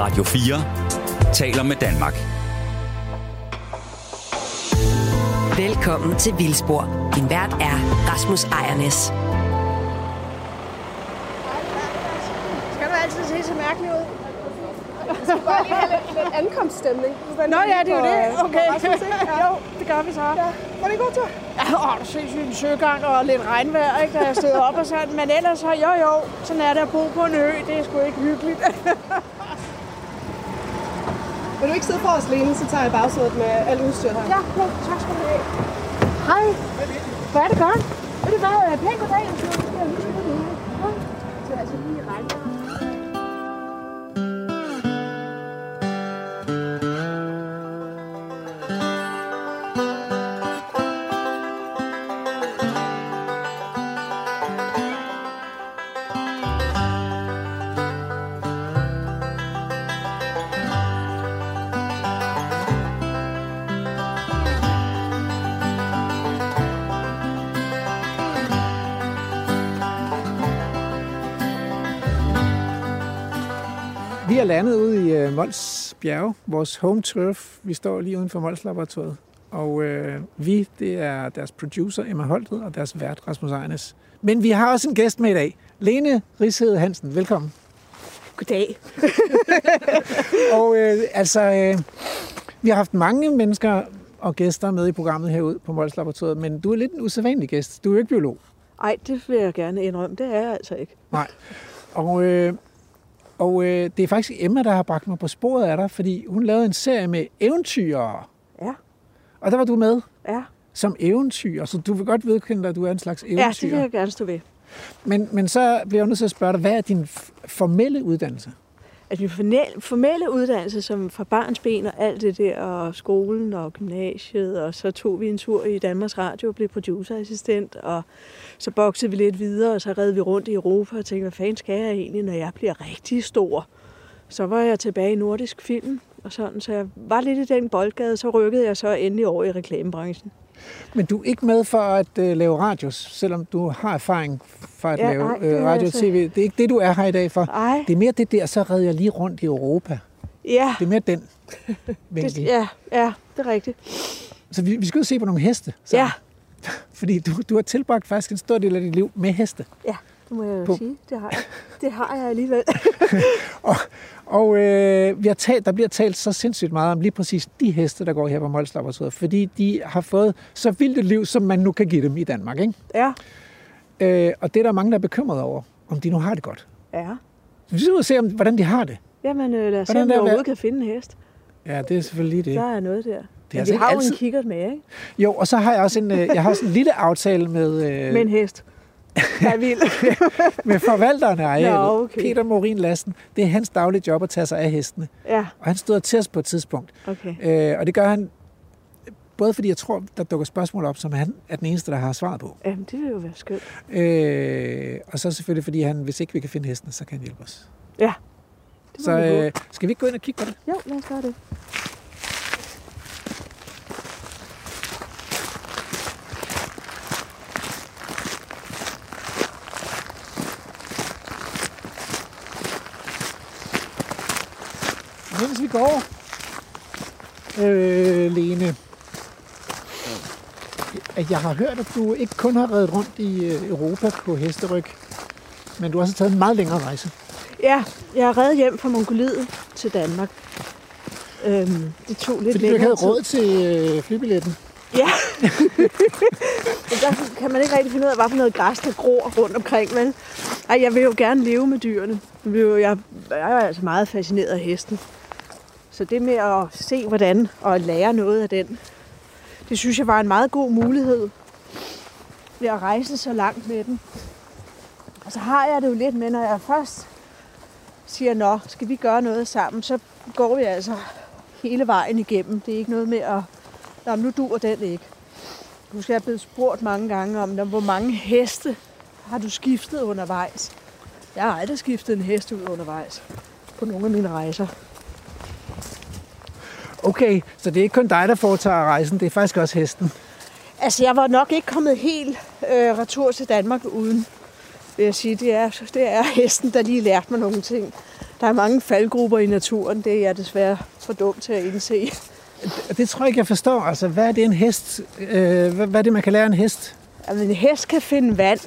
Radio 4 taler med Danmark. Velkommen til Vildspor. Din vært er Rasmus Ejernes. Skal du altid se så mærkelig ud? Jeg skal bare lige have lidt, lidt ankomststemning. Nå ja, det er jo det. Okay. Ja. jo, det gør vi så. Ja. Var det en god tur? Ja, åh, du ses en søgang og lidt regnvejr, ikke, da jeg stod op og sådan. Men ellers så, jo jo, sådan er det at bo på en ø. Det er sgu ikke hyggeligt. Vil du ikke sidde for os, Lene, så tager jeg bagsædet med alt udstyr her. ja, klart. tak skal du have. Hej. Hvor er det godt? Ved du hvad? Pænt goddag. Landet ude i uh, Mols Bjerge, vores home turf. Vi står lige uden for Mols Laboratoriet. Og uh, vi, det er deres producer Emma Holtet og deres vært Rasmus Ejernes. Men vi har også en gæst med i dag. Lene Rigshed Hansen, velkommen. Goddag. Og uh, altså, uh, vi har haft mange mennesker og gæster med i programmet herude på Mols Laboratoriet, men du er lidt en usædvanlig gæst. Du er jo ikke biolog. Ej, det vil jeg gerne indrømme. Det er jeg altså ikke. Nej. Og, øh, og øh, det er faktisk Emma, der har bragt mig på sporet af dig, fordi hun lavede en serie med eventyrere. Ja. Og der var du med Ja. som eventyr, så du vil godt vedkende dig, at du er en slags eventyr. Ja, det vil jeg gerne stå ved. men, men så bliver jeg nødt til at spørge dig, hvad er din formelle uddannelse? Altså min formelle, formelle uddannelse som fra barnsben og alt det der, og skolen og gymnasiet, og så tog vi en tur i Danmarks Radio og blev producerassistent, og så boksede vi lidt videre, og så redde vi rundt i Europa og tænkte, hvad fanden skal jeg egentlig, når jeg bliver rigtig stor? Så var jeg tilbage i nordisk film, og sådan, så jeg var lidt i den boldgade, så rykkede jeg så endelig over i reklamebranchen. Men du er ikke med for at øh, lave radios, selvom du har erfaring fra at Ja, lave nej, øh, radio og altså- tv. Det er ikke det, du er her i dag for. Ej, Det er mere det der, så redder jeg lige rundt i Europa. ja, Det er mere den det, ja, ja, det er rigtigt. Så vi, vi skal og se på nogle heste. Så. Ja, Fordi du, du har tilbragt faktisk en stor del af dit liv med heste. ja, det må jeg jo På- sige. Det har jeg. Det har jeg alligevel. Og øh, vi har talt, der bliver talt så sindssygt meget om lige præcis de heste, der går her på Mols Laboratoriet, fordi de har fået så vildt et liv, som man nu kan give dem i Danmark. Ikke? Ja, Øh, og det er der mange, der er bekymrede over, om de nu har det godt. ja. Så vi skal ud og se, om, hvordan de har det. Jamen, øh, lad os se, om vi overhovedet kan finde en hest. Ja, det er selvfølgelig det. Der er noget der. Men altså vi har jo altid- en kikkert med, ikke? Jo, og så har jeg også en, øh, jeg har også en lille aftale med, øh, Med en hest. Er vild. med forvalteren af arealet, Nå, okay. Peter Morin Lassen. Det er hans daglige job at tage sig af hestene. ja, Og han stod til os på et tidspunkt. okay. Øh, og det gør han både fordi jeg tror, der dukker spørgsmål op, som han er den eneste, der har svaret på. Jamen, det vil jo være skønt. Øh, og så selvfølgelig, fordi han, hvis ikke vi kan finde hesten, så kan han hjælpe os. Ja. Det Så øh, skal vi ikke gå ind og kigge på det? Jo, lad os gøre det. Går, øh, Lene, at jeg har hørt, at du ikke kun har reddet rundt i øh, Europa på hesteryg, men du også har taget en meget længere rejse. Ja, jeg er reddet hjem fra Mongoliet til Danmark. Øhm, det tog lidt Fordi du ikke længere havde råd til øh, flybilletten. Ja. Der kan man ikke rigtig finde ud af, hvad for noget græs, der gror rundt omkring. Men Ej, jeg vil jo gerne leve med dyrene. Jeg, vil jo, er altså meget fascineret af hesten. Så det med at se, hvordan og lære noget af den, det synes jeg var en meget god mulighed ved at rejse så langt med den. Og så har jeg det jo lidt med, når jeg først siger, nå, skal vi gøre noget sammen, så går vi altså hele vejen igennem. Det er ikke noget med at Nå, nu dur den ikke. Nu skal jeg blevet spurgt mange gange om, hvor mange heste har du skiftet undervejs? Jeg har aldrig skiftet en hest ud undervejs på nogle af mine rejser. Okay, så det er ikke kun dig, der foretager rejsen, det er faktisk også hesten. Altså, jeg var nok ikke kommet helt øh, retur til Danmark uden, vil jeg sige. Det er, det er hesten, der lige lærte mig nogle ting. Der er mange faldgrupper i naturen. Det er jeg desværre for dum til at indse. Det tror jeg ikke, jeg forstår. Altså, hvad er det en hest? Øh, hvad, hvad er det, man kan lære en hest? Altså, en hest kan finde vand.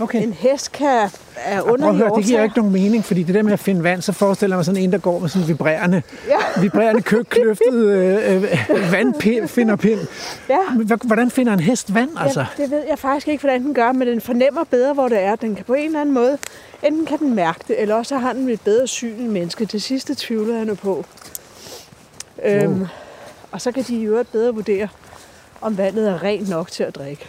Okay. En hest kan er under høre, det giver jo ikke nogen mening, fordi det der med at finde vand, så forestiller jeg mig sådan en, der går med sådan en vibrerende, Ja. vibrerende kø, kløftet øh, øh, finder pind. Ja. Men hvad- Hvordan finder en hest vand, altså? Ja, det ved jeg faktisk ikke, hvordan den gør, men den fornemmer bedre, hvor det er. Den kan på en eller anden måde, enten kan den mærke det, eller også har den et bedre syn end menneske. Det sidste tvivler jeg nu på. Øhm, og så kan de i øvrigt bedre vurdere, om vandet er rent nok til at drikke.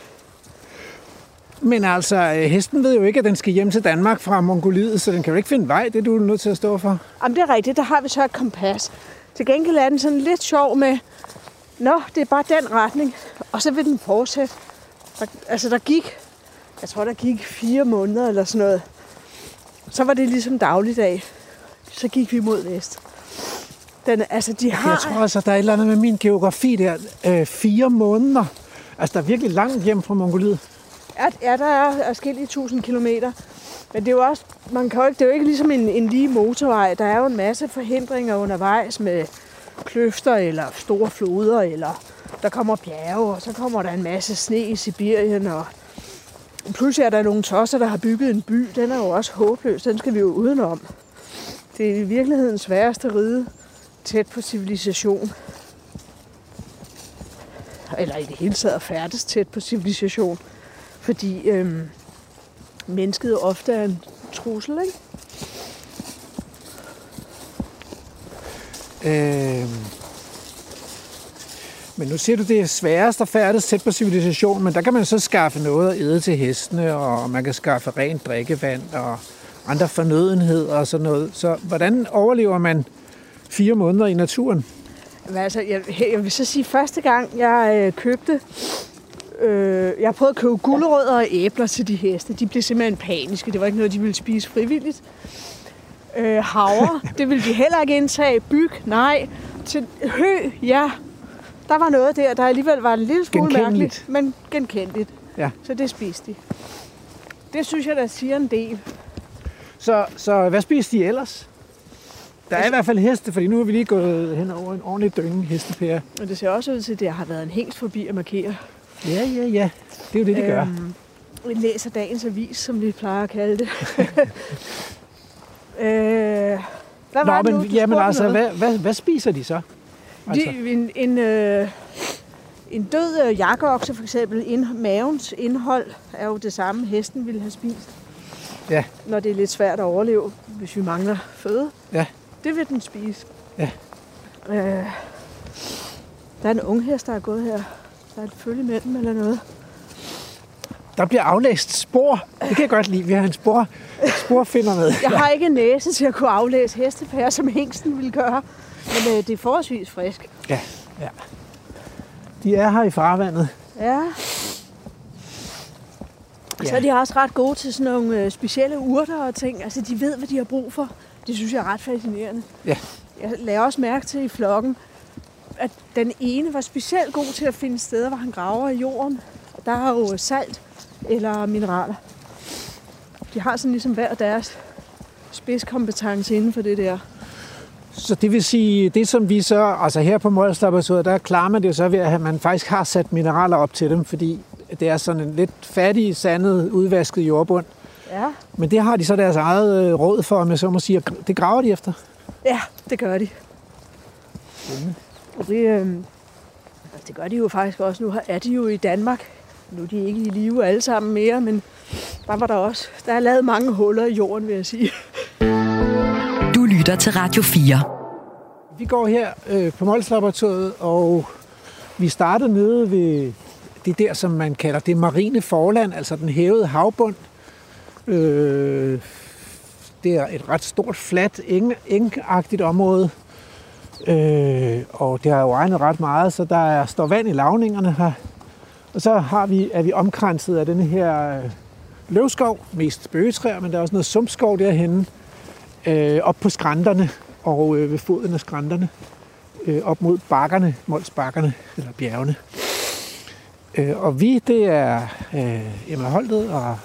Men altså, øh, hesten ved jo ikke, at den skal hjem til Danmark fra Mongoliet, så den kan jo ikke finde vej. Det er du nødt til at stå for. Jamen, det er rigtigt. Der har vi så et kompas. Til gengæld er den sådan lidt sjov med, Nå, det er bare den retning, og så vil den fortsætte. Og, altså, der gik, jeg tror, der gik fire måneder eller sådan noget. Så var det ligesom dagligdag. Så gik vi mod vest. Den, altså, de har... Jeg tror altså, der er et eller andet med min geografi der. Øh, fire måneder. Altså, der er virkelig langt hjem fra Mongoliet. Ja, ja, der er forskellige tusind kilometer. Men det er jo også, man kan jo ikke, det er jo ikke ligesom en, en lige motorvej. Der er jo en masse forhindringer undervejs med kløfter eller store floder, eller der kommer bjerge, og så kommer der en masse sne i Sibirien, og pludselig er der nogle tosser, der har bygget en by. Den er jo også håbløs, den skal vi jo udenom. Det er i virkeligheden sværeste ride tæt på civilisation. Eller i det hele taget færdes tæt på civilisation. Fordi øhm, mennesket ofte er en trussel, ikke? Øh, men nu siger du, det er sværest at færdes tæt på civilisation, men der kan man så skaffe noget at æde til hestene, og man kan skaffe rent drikkevand og andre fornødenheder og sådan noget. Så hvordan overlever man fire måneder i naturen? Men altså, jeg, jeg vil så sige, første gang jeg øh, købte, øh, jeg prøvede at købe gulerødder og æbler til de heste. De blev simpelthen paniske. Det var ikke noget, de ville spise frivilligt. Øh, havre, det ville de heller ikke indtage. Byg, nej. Til hø, ja. Der var noget der, der alligevel var en lille smule mærkeligt, men genkendeligt. Ja. Så det spiste de. Det synes jeg, der siger en del. Så, så hvad spiser de ellers? Der er i hvert fald heste, fordi nu er vi lige gået hen over en ordentlig dynge hestepære. Og det ser også ud til, at der har været en hængst forbi at markere. Ja, ja, ja. Det er jo det, de gør. Øhm, vi læser dagens avis, som vi plejer at kalde det. øh, hvad Nå, var det nu, men, du jamen altså, noget? hvad, hvad, hvad spiser de så? Altså, De, en, en, øh, en død øh, jakkeokse for eksempel, ind, mavens indhold er jo det samme, hesten ville have spist. Ja. Når det er lidt svært at overleve, hvis vi mangler føde. Ja. Det vil den spise. Ja. Øh, der er en ung hest, der er gået her. Der er et følge med dem eller noget. Der bliver aflæst spor. Det kan jeg godt lide. Vi har en spor, sporfinder med. Jeg har ikke næse til at kunne aflæse hestepærer, som hængsten ville gøre. Men øh, det er forholdsvis frisk. Ja, ja. De er her i farvandet. Ja. Og så er de også ret gode til sådan nogle øh, specielle urter og ting. Altså, de ved, hvad de har brug for. Det synes jeg er ret fascinerende. Ja. Jeg lagde også mærke til i flokken, at den ene var specielt god til at finde steder, hvor han graver i jorden. Der er jo salt eller mineraler. De har sådan ligesom hver deres spidskompetence inden for det der. Så det vil sige, det som vi så, altså her på Mols Laboratoriet, der klarer man det så ved, at man faktisk har sat mineraler op til dem, fordi det er sådan en lidt fattig, sandet, udvasket jordbund. Ja, Men det har de så deres eget øh, råd for, om jeg så må sige, det graver de efter. ja det gør de. Og det, øh, altså, det gør de jo faktisk også. Nu er de jo i Danmark. Nu er de ikke i live alle sammen mere, men der var der også. Der er lavet mange huller i jorden, vil jeg sige. Du lytter til Radio 4. Vi går her øh, på Mols Laboratoriet, og vi starter nede ved det der, som man kalder det marine forland, altså den hævede havbund. Øh, det er et ret stort, fladt, eng, engagtigt område, øh, og det har jo regnet ret meget, så der står vand i lavningerne her. Og så har vi, er vi omkranset af denne her øh, løvskov, mest bøgetræer, men der er også noget sumpskov derhenne, øh, op på skrænterne og øh, ved foden af skrænterne, øh, op mod bakkerne, Molsbakkerne, eller bjergene. Øh, og vi, det er øh, Emma Holtet og,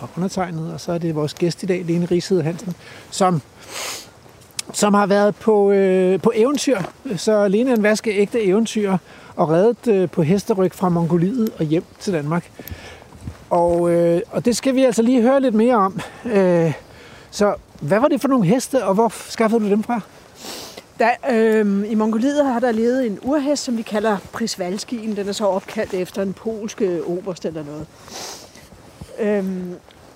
og undertegnet, og så er det vores gæst i dag, Lene Rigshed Hansen, som som har været på, øh, på eventyr. Så Lene er en vaskeægte eventyr og reddet øh, på hesteryg fra Mongoliet og hjem til Danmark. Og, øh, og det skal vi altså lige høre lidt mere om. Øh, så hvad var det for nogle heste, og hvor skaffede du dem fra? Der, øh, I Mongoliet har der levet en urhest, som vi kalder Prisvalskien. Den er så opkaldt efter en polsk øh, oberst eller noget. Øh,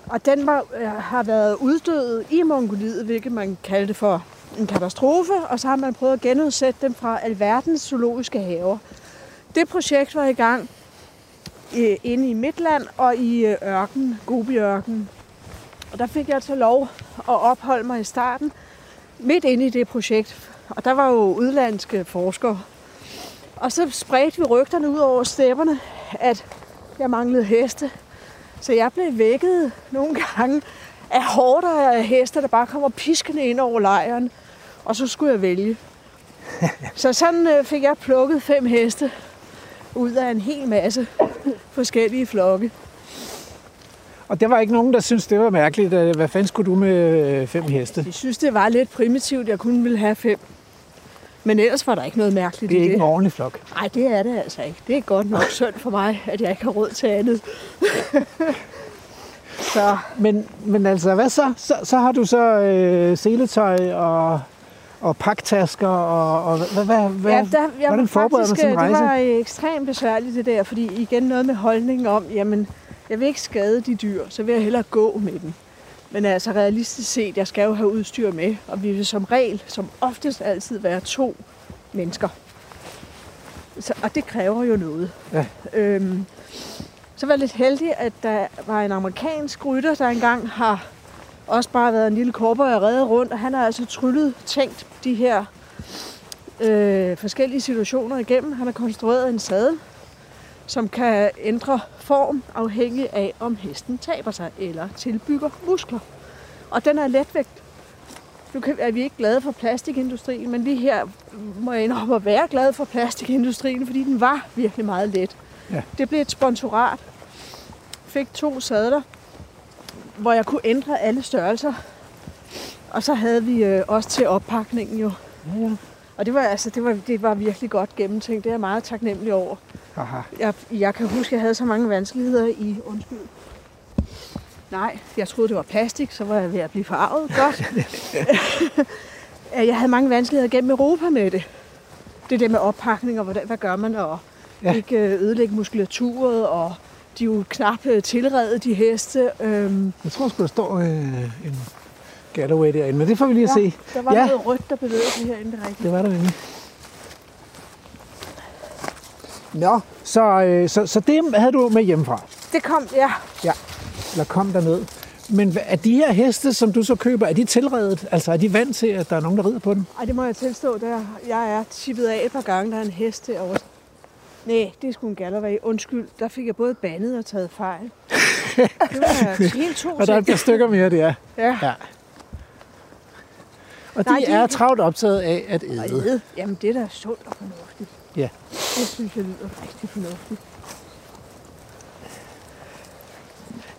og den var, øh, har været uddød i Mongoliet, hvilket man kaldte for en katastrofe, og så har man prøvet at genudsætte dem fra alverdens zoologiske haver. Det projekt var i gang øh, inde i Midtland og i øh, ørken, Gobi-ørken. Og der fik jeg altså lov at opholde mig i starten, midt inde i det projekt. Og der var jo udlandske forskere. Og så spredte vi rygterne ud over stepperne, at jeg manglede heste. Så jeg blev vækket nogle gange af hårder af heste, der bare kommer piskende ind over lejren. Og så skulle jeg vælge. Så sådan øh, fik jeg plukket fem heste ud af en hel masse forskellige flokke. Og der var ikke nogen, der syntes, det var mærkeligt. Øh, Hvad fanden skulle du med øh, fem heste? Jeg synes, det var lidt primitivt. Jeg kun ville have fem. Men ellers var der ikke noget mærkeligt Det er i ikke det. en ordentlig flok. Nej, det er det altså ikke. Det er godt nok synd for mig, at jeg ikke har råd til andet. så Men, men altså, hvad så? Så, så har du så øh, seletøj og, og paktasker, og, og hvad, hvad, hvad, ja, der, jeg hvordan var forbereder man faktisk, sådan en rejse? Det var øh, ekstremt besværligt det der, fordi igen noget med holdningen om, jamen, jeg vil ikke skade de dyr, så vil jeg hellere gå med dem. Men altså realistisk set, jeg skal jo have udstyr med, og vi vil som regel, som oftest altid være to mennesker. Så, og det kræver jo noget. Ja. Øhm, så var jeg lidt heldig, at der var en amerikansk rytter, der engang har også bare været en lille korper og reddet rundt, og han har altså tryllet, tænkt de her øh, forskellige situationer igennem. Han har konstrueret en sadel, som kan ændre form afhængig af, om hesten taber sig eller tilbygger muskler. Og den er letvægt. Nu kan- er vi ikke glade for plastikindustrien, men lige her må jeg indrømme at være glad for plastikindustrien, fordi den var virkelig meget let. Ja. Det blev et sponsorat. Fik to sadler, hvor jeg kunne ændre alle størrelser. Og så havde vi øh, også til oppakningen jo. Ja. Og det var, altså, det, var, det var virkelig godt gennemtænkt. Det er jeg meget taknemmelig over. Aha. Jeg, jeg kan huske, at jeg havde så mange vanskeligheder i... Undskyld. Nej, jeg troede, det var plastik, så var jeg ved at blive farvet. Godt. jeg havde mange vanskeligheder gennem Europa med det. Det der med oppakning, og hvordan, hvad gør man, og Ja. ja. ikke øh, ødelægge muskulaturet, og de er jo knap øh, tilredet, de heste. Øhm, Jeg tror sgu, der står øh, en Galloway derinde, men det får vi lige at se. der var Ja. ja. noget rødt, der bevægede sig herinde, det rigtigt. Det var der nemlig. Nå, så, øh, så, så det havde du med hjemmefra, Det kom, ja. eller kom derned. Men er de her heste, som du så køber, er de tilredet? Altså er de vant til, at der er nogen, der rider på dem? Ej, det må jeg tilstå, der jeg er tippet af et par gange, der er en hest derovre. Nej, det sgu en Galloway. Undskyld, der fik jeg både bandet og taget fejl. Det var helt to Og der er et par stykker mere, det er. Ja. Ja. Og de, Nej, de- er travlt optaget af at æde. Jamen, det er da sundt og fornuftigt. Ja. Det synes jeg lyder rigtig fornuftigt.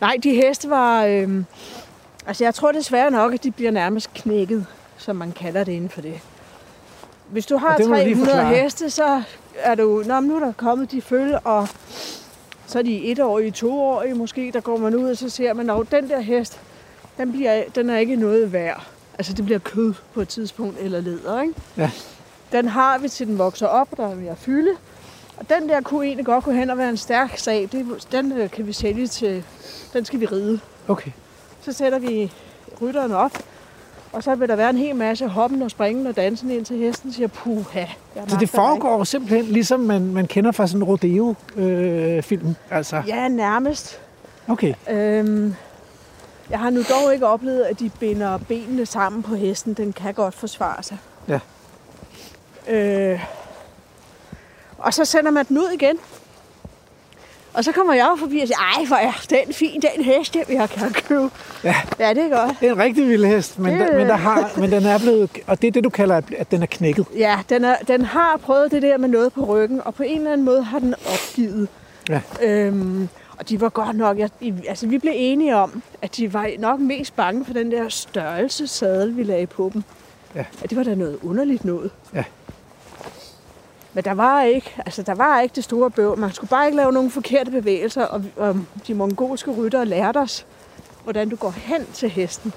Nej, de heste var... Øhm, altså, jeg tror desværre nok, at de bliver nærmest knækket, som man kalder det inden for det. Hvis du har Og det må du lige 300 forklare. heste, så er du... Nå, nu er der kommet de følge, og så er de etårige, toårige måske, der går man ud, og så ser man, at den der hest, den, bliver, den er ikke noget værd. Altså, det bliver kød på et tidspunkt, eller leder, ikke? Ja. Den har vi til den vokser op, og der er at fylde. Og den der kunne egentlig godt gå hen og være en stærk sag. Det, den øh, kan vi sælge til, den skal vi ride. Okay. Så sætter vi rytteren op, og så vil der være en hel masse hoppen og springen og dansen ind til hesten siger, puha. Så det foregår simpelthen ligesom man, man kender fra sådan en rodeo-film. altså, ikke." Ja, nærmest. okay. Øhm, jeg har nu dog ikke oplevet, at de binder benene sammen på hesten. Den kan godt forsvare sig. Ja. Øh, og så sender man den ud igen. Og så kommer jeg jo forbi og siger, ej, hvor er den fin, den hest, den jeg gerne købe. Ja. Ja, det er godt. Det er en rigtig vild hest, men, Det- der, men, der har, men den er blevet... Og det er det, du kalder, at- den er knækket. Ja, den, er, den har prøvet det der med noget på ryggen, og på en eller anden måde har den opgivet. Ja. Øhm, og de var godt nok, jeg, altså vi blev enige om, at de var nok mest bange for den der størrelse sadel, vi lagde på dem. Ja. At det var da noget underligt noget. Ja. Men der var ikke, altså der var ikke det store bøvl. Man skulle bare ikke lave nogle forkerte bevægelser, og, og de mongolske ryttere lærte os, hvordan du går hen til hesten.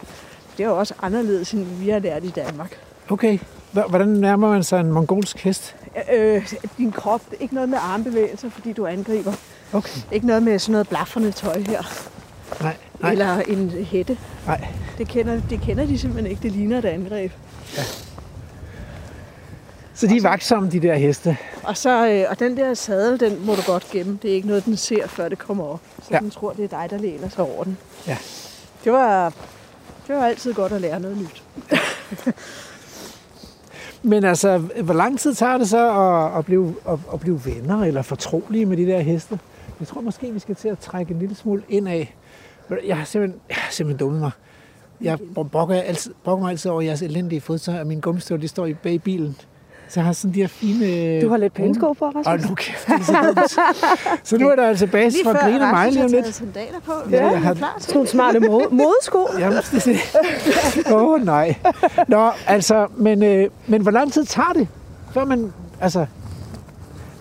Det er jo også anderledes, end vi har lært i Danmark. Okay. Hvordan nærmer man sig en mongolsk hest? Øh, din krop, ikke noget med armbevægelser, fordi du angriber. Okay. Ikke noget med sådan noget blafferne tøj her. Nej, nej, Eller en hætte. nej. Det kender, det kender de simpelthen ikke. Det ligner et angreb. Så de er vagtsomme, de der heste. Og, så, øh, og den der sadel, den må du godt gemme. Det er ikke noget, den ser, før det kommer op. Så Ja. den tror, det er dig, der læner sig over den. Ja. Det var, det var altid godt at lære noget nyt. Men altså, hvor lang tid tager det så at, at, blive, at, at blive venner eller fortrolige med de der heste? Jeg tror måske, vi skal til at trække en lille smule ind af. Jeg har simpelthen, jeg har simpelthen dummet mig. Jeg brokker, altid, brokker mig altid over jeres elendige fodtøj, og mine gummistøvler, de står i bag i bilen. Så jeg har sådan de her fine... Du har lidt pænesko på, Rasmus. Hold nu kæft, det er så dumt. Så nu er der altså base Lige for før at grine af mig Rasmus lige har om taget lidt. sandaler på. Ja, Ja, jeg har- klar til. Sådan nogle smarte mode, modesko. Jamen, det er. Åh, oh, nej. Nå, altså, men, øh, men hvor lang tid tager det, før man, altså...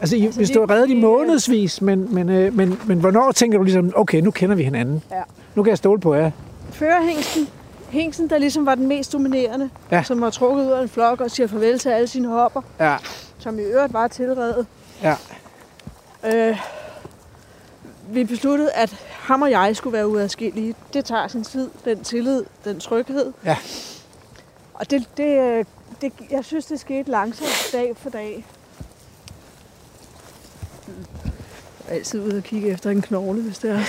Altså, Altså, hvis du har reddet i det- månedsvis, men, men, øh, men, men hvornår tænker du ligesom, okay, nu kender vi hinanden. Ja. Nu kan jeg stole på jer. Førerhængsten, hængsten, der ligesom var den mest dominerende, Ja. som var trukket ud af en flok og siger farvel til alle sine hopper, Ja, som i øvrigt var tilredet. ja, Øh, vi besluttede, at ham og jeg skulle være uadskillige. Det tager sin tid, den tillid, den tryghed. Ja. Og det, det, øh, det, jeg synes, det skete langsomt dag for dag. Jeg er altid ude og kigge efter en knogle, hvis det er.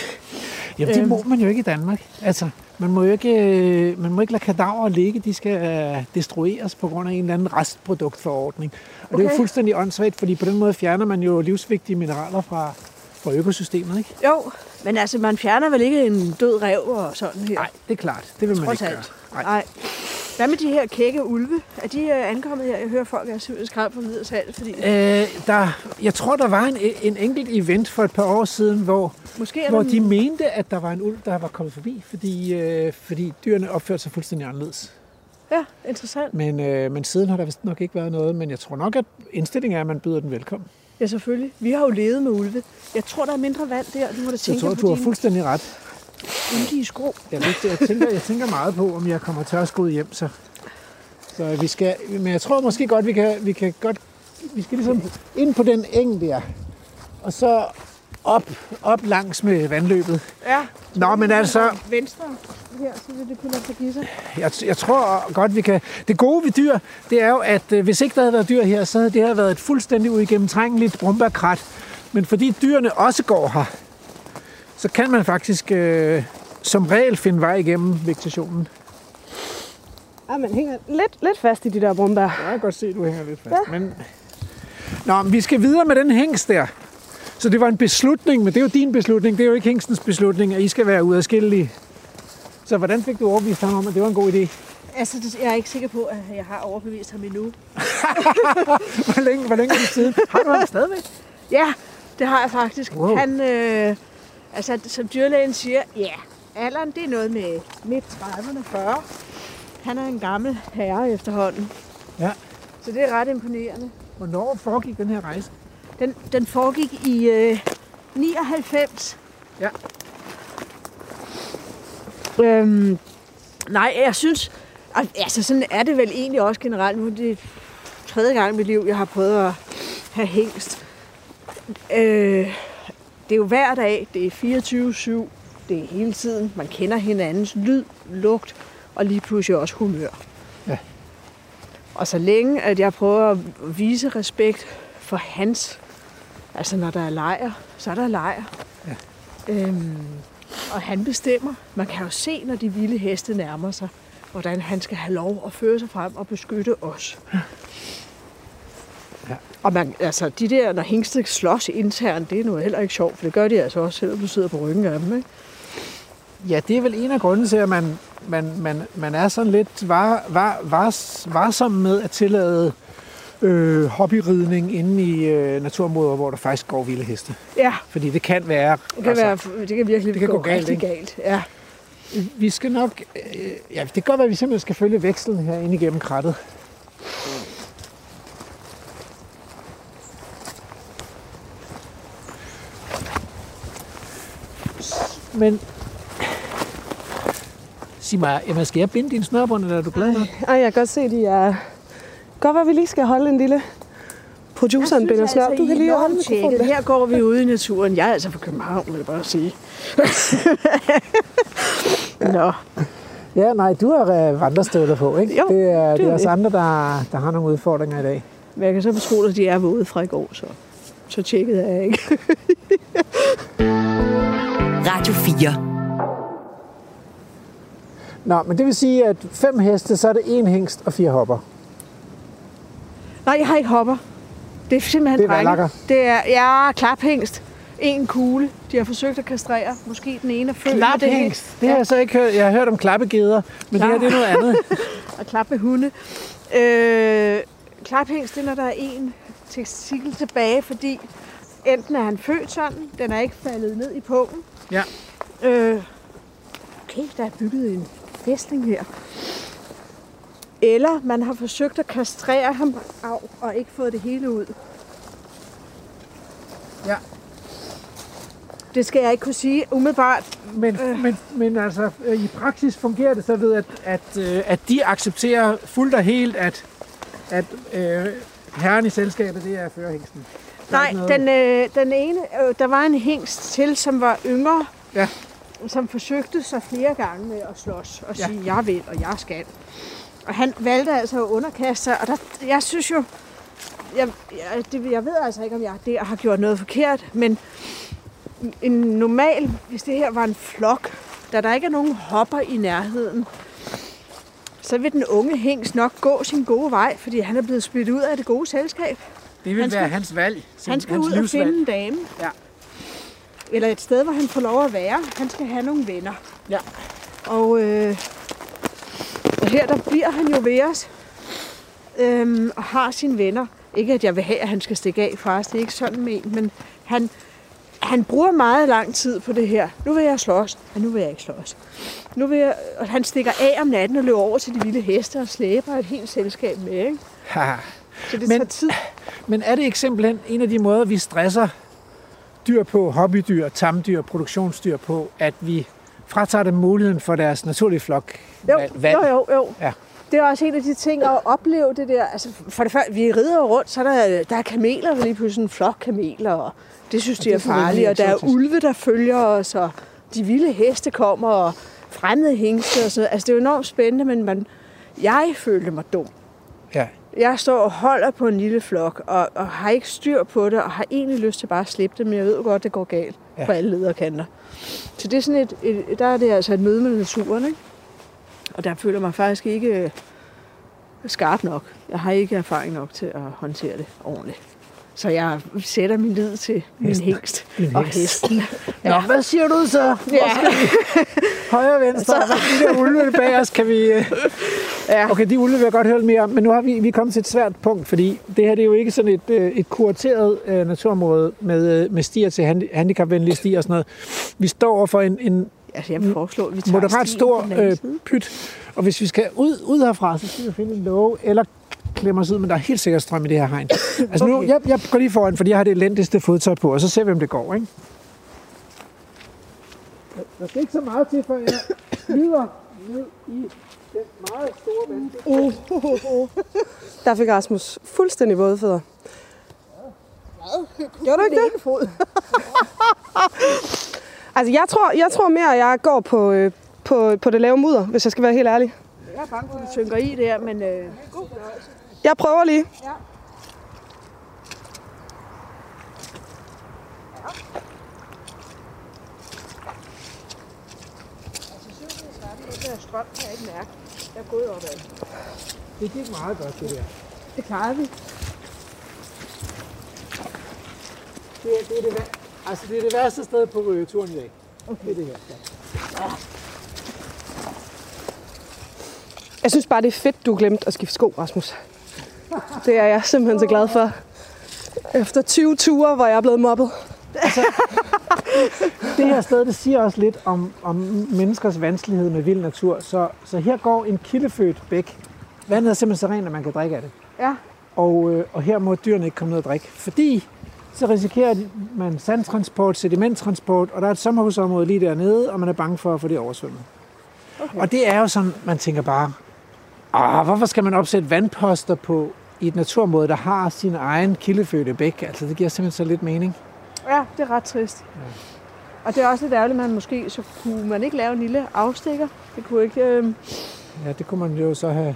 Jamen, det Øhm. må man jo ikke i Danmark. Altså, man må jo ikke, øh, man må ikke lade kadaver ligge. De skal øh, destrueres på grund af en eller anden restproduktforordning. Og okay. det er jo fuldstændig åndssvagt, fordi på den måde fjerner man jo livsvigtige mineraler fra, fra økosystemet, ikke? Jo, men altså, man fjerner vel ikke en død rev og sådan her? Nej, det er klart. Det vil man Trods ikke alt. gøre. Nej. Nej. Hvad med de her kække ulve? Er de øh, ankommet her? Jeg hører folk er simpelthen skræmt for videre salg, fordi Øh, der, jeg tror, der var en, en enkelt event for et par år siden, hvor, måske hvor de mente, at der var en ulv, der var kommet forbi, fordi, øh, fordi dyrene opførte sig fuldstændig anderledes. Ja, interessant. Men, øh, men siden har der vist nok ikke været noget, men jeg tror nok, at indstillingen er, at man byder den velkommen. Ja, selvfølgelig. Vi har jo levet med ulve. Jeg tror, der er mindre vand der. Du må da Jeg tænke tror, på du har fuldstændig ret. Yndige sko. Jeg, ved, jeg, tænker, jeg tænker meget på, om jeg kommer til at gå hjem, så, så vi skal, men jeg tror måske godt, vi kan, vi kan godt, vi skal ligesom ind på den eng der, og så op, op langs med vandløbet. Ja. Nå, men altså, Venstre her, så vil det kunne lade sig give sig. jeg, jeg tror godt, vi kan... Det gode ved dyr, det er jo, at øh, hvis ikke der havde været dyr her, så havde det her været et fuldstændig uigennemtrængeligt brumbærkrat. Men fordi dyrene også går her, så kan man faktisk øh, som regel finde vej igennem vegetationen. Ja, man hænger lidt, lidt fast i de der brumbær. Jeg kan godt se, at du hænger lidt fast. Ja. Men... Nå, men vi skal videre med den hængst der. Så det var en beslutning, men det er jo din beslutning. Det er jo ikke hængstens beslutning, at I skal være uadskillelige. Så hvordan fik du overbevist ham om, at det var en god idé? Altså, det- jeg er ikke sikker på, at jeg har overbevist ham endnu. Hvor længe, hvor længe er det siden? Har du ham stadigvæk? Ja, det har jeg faktisk. Wow. Han, øh, altså, som dyrlægen siger, ja, alderen det er noget med midt 30'erne, 40. Han er en gammel herre efterhånden. Ja. Så det er ret imponerende. Hvornår foregik den her rejse? Den, den foregik i øh, 99. Ja. Øhm, nej, jeg synes... al- Altså, sådan er det vel egentlig også generelt. Nu er det tredje gang i mit liv, jeg har prøvet at have hængst. Øh, det er jo hver dag. Det er 24-7. Det er hele tiden. Man kender hinandens lyd, lugt og lige pludselig også humør. Ja. Og så længe, at jeg prøver at vise respekt for hans Altså, når der er lejr, så er der lejr. Ja. Øhm, og han bestemmer. Man kan jo se, når de vilde heste nærmer sig, hvordan han skal have lov at føre sig frem og beskytte os. Ja. Og man, altså, de der, når hængste slås internt, det er nu heller ikke sjovt, for det gør de altså også, selvom du sidder på ryggen af dem, ikke? Ja, det er vel en af grundene til, at man, man, man, man er sådan lidt var, var, var, varsom med at tillade øh, hobbyridning inde i øh, naturområder, hvor der faktisk går vilde heste. Ja, Fordi det kan være... det kan, altså, være, det kan virkelig det kan gå galt, rigtig galt. Ja. Vi skal nok... Øh, ja, det kan godt være, at vi simpelthen skal følge vekslen her ind igennem krattet. Men sig mig, Emma, skal jeg binde din snørbånd, eller er du glad nok? Ej, jeg kan godt se, de er... Godt, at vi lige skal holde en lille produceren binder snør. Du kan lige holde mikrofonen. Her går vi ude i naturen. Jeg er altså fra København, vil jeg bare sige. Nå, Ja, nej, du har øh, vandrestøvler på, ikke? Jo, det er, det er er os andre, der, der har nogle udfordringer i dag. men jeg kan så betro, at de er våde fra i går, så, så tjekkede jeg ikke. Radio 4. Nå, men det vil sige, at fem heste, så er det en hængst og fire hopper. Nej, jeg har ikke hopper. Det er simpelthen Det er drenge. Det er, ja, klaphængst. En kugle. De har forsøgt at kastrere. Måske den ene er født det Klaphængst, det har jeg så ikke hørt. Jeg har hørt om klappegeder, men det her det er noget andet. og klap med hunde. Øh, klaphængst, det er, når der er en testikel tilbage, fordi enten er han født sådan, den er ikke faldet ned i pungen. Ja. Øh, okay, der er bygget en fæstning her. Eller man har forsøgt at kastrere ham af og ikke fået det hele ud. Ja. Det skal jeg ikke kunne sige umiddelbart. Men, øh. men, men altså, i praksis fungerer det så ved, at, at, øh, at de accepterer fuldt og helt, at, at øh, herren i selskabet, det er førerhængsten. Er Nej, den, øh, den ene, øh, der var en hængst til, som var yngre, Ja. Som forsøgte sig flere gange med at slås og Ja. sige, jeg vil, og jeg skal. Og han valgte altså at underkaste sig, og der, jeg synes jo, jeg, jeg, det, jeg ved altså ikke, om jeg der har gjort noget forkert, men en normal, hvis det her var en flok, da der ikke er nogen hopper i nærheden, så vil den unge hængst nok gå sin gode vej, fordi han er blevet smidt ud af det gode selskab. Det vil han skal- være hans valg. Han skal hans ud og livsvalg. finde en dame. Ja. Eller et sted, hvor han får lov at være. Han skal have nogle venner. Ja. Og, øh, og her der bliver han jo ved os. Øhm, og har sine venner. Ikke at jeg vil have, at han skal stikke af fra os. Det er ikke sådan ment. Men han, han bruger meget lang tid på det her. Nu vil jeg slås. Og nu vil jeg ikke slås. Nu vil jeg, og han stikker af om natten og løber over til de vilde heste og slæber et helt selskab med. Ikke? Ha. Så det Men- tager tid. Men er det ikke simpelthen en af de måder, vi stresser dyr på, hobbydyr, tamdyr, produktionsdyr på, at vi fratager dem muligheden for deres naturlige flok Jo, valg? jo, jo, jo. Ja. Det er også en af de ting at opleve det der. Altså, for det første, vi rider rundt, så er der, der er kameler, lige pludselig en flok kameler, og det synes de det er farligt. Og der er ulve, der følger os, og de vilde heste kommer, og fremmede hængste og sådan noget. Altså, det er jo enormt spændende, men man, jeg følte mig dum. Jeg står og holder på en lille flok, og, og har ikke styr på det, og har egentlig lyst til bare at slippe det, men jeg ved jo godt, det går galt Ja. på alle lederkanter. Så det er sådan et, et, der er det altså et møde med naturen, ikke? Og der føler mig faktisk ikke skarp nok. Jeg har ikke erfaring nok til at håndtere det ordentligt. Så jeg sætter min lid til min Hesten. og hest. hesten. Nå, hvad siger du så? Ja. Højre og venstre, så... de der ulve bag os, kan vi... øh, ja. Okay, de ulve vil jeg godt høre lidt mere om, men nu har vi, vi kommet til et svært punkt, fordi det her det er jo ikke sådan et, øh, et kurateret øh, naturområde med, med stier til handi- handicapvenlige stier og sådan noget. Vi står over for en, en Altså, jeg vil foreslå, at vi tager moderat stor øh, pyt, og hvis vi skal ud, ud herfra, så skal vi finde en låge eller klemme os ud, men der er helt sikkert strøm i det her hegn. Altså nu, Okay. jeg, jeg går lige foran, fordi jeg har det elendigste fodtøj på, og så ser vi, om det går, ikke? Der skal ikke så meget til, før jeg glider ned i den meget store vand. Der fik Rasmus fuldstændig våde fødder. Gjorde du ikke det? fod. Altså, jeg tror, jeg tror mere, at jeg går på, øh, på, på det lave mudder, hvis jeg skal være helt ærlig. Jeg er bange for, at du synker i der, men øh, god. Jeg prøver lige. Den der strøm kan jeg ikke mærke. Jeg er gået opad. Det gik meget godt, det der. Det klarede vi. Det er det, er det, vær- altså, det, er det værste sted på øh, turen i dag. Okay. Det er det her. Ja. Jeg synes bare, det er fedt, du glemte at skifte sko, Rasmus. Det er jeg simpelthen så glad for. Efter 20 ture, hvor jeg er blevet mobbet. Det her sted, det siger også lidt om, om menneskers vanskelighed med vild natur. Så, så her går en kildefødt bæk. Vandet er simpelthen så rent, at man kan drikke af det. Ja. Og, øh, og her må dyrene ikke komme ned og drikke, fordi så risikerer man sandtransport, sedimenttransport, og der er et sommerhusområde lige dernede, og man er bange for at få det oversvømmet. Okay. Og det er jo sådan, man tænker bare, ah, hvorfor skal man opsætte vandposter på i et naturområde, der har sin egen kildefødte bæk? Altså, det giver simpelthen så lidt mening. Ja, det er ret trist. Ja. Og det er også lidt ærgerligt, at man måske, så kunne man ikke lave en lille afstikker. Det kunne ikke... Øh... Ja, det kunne man jo så have...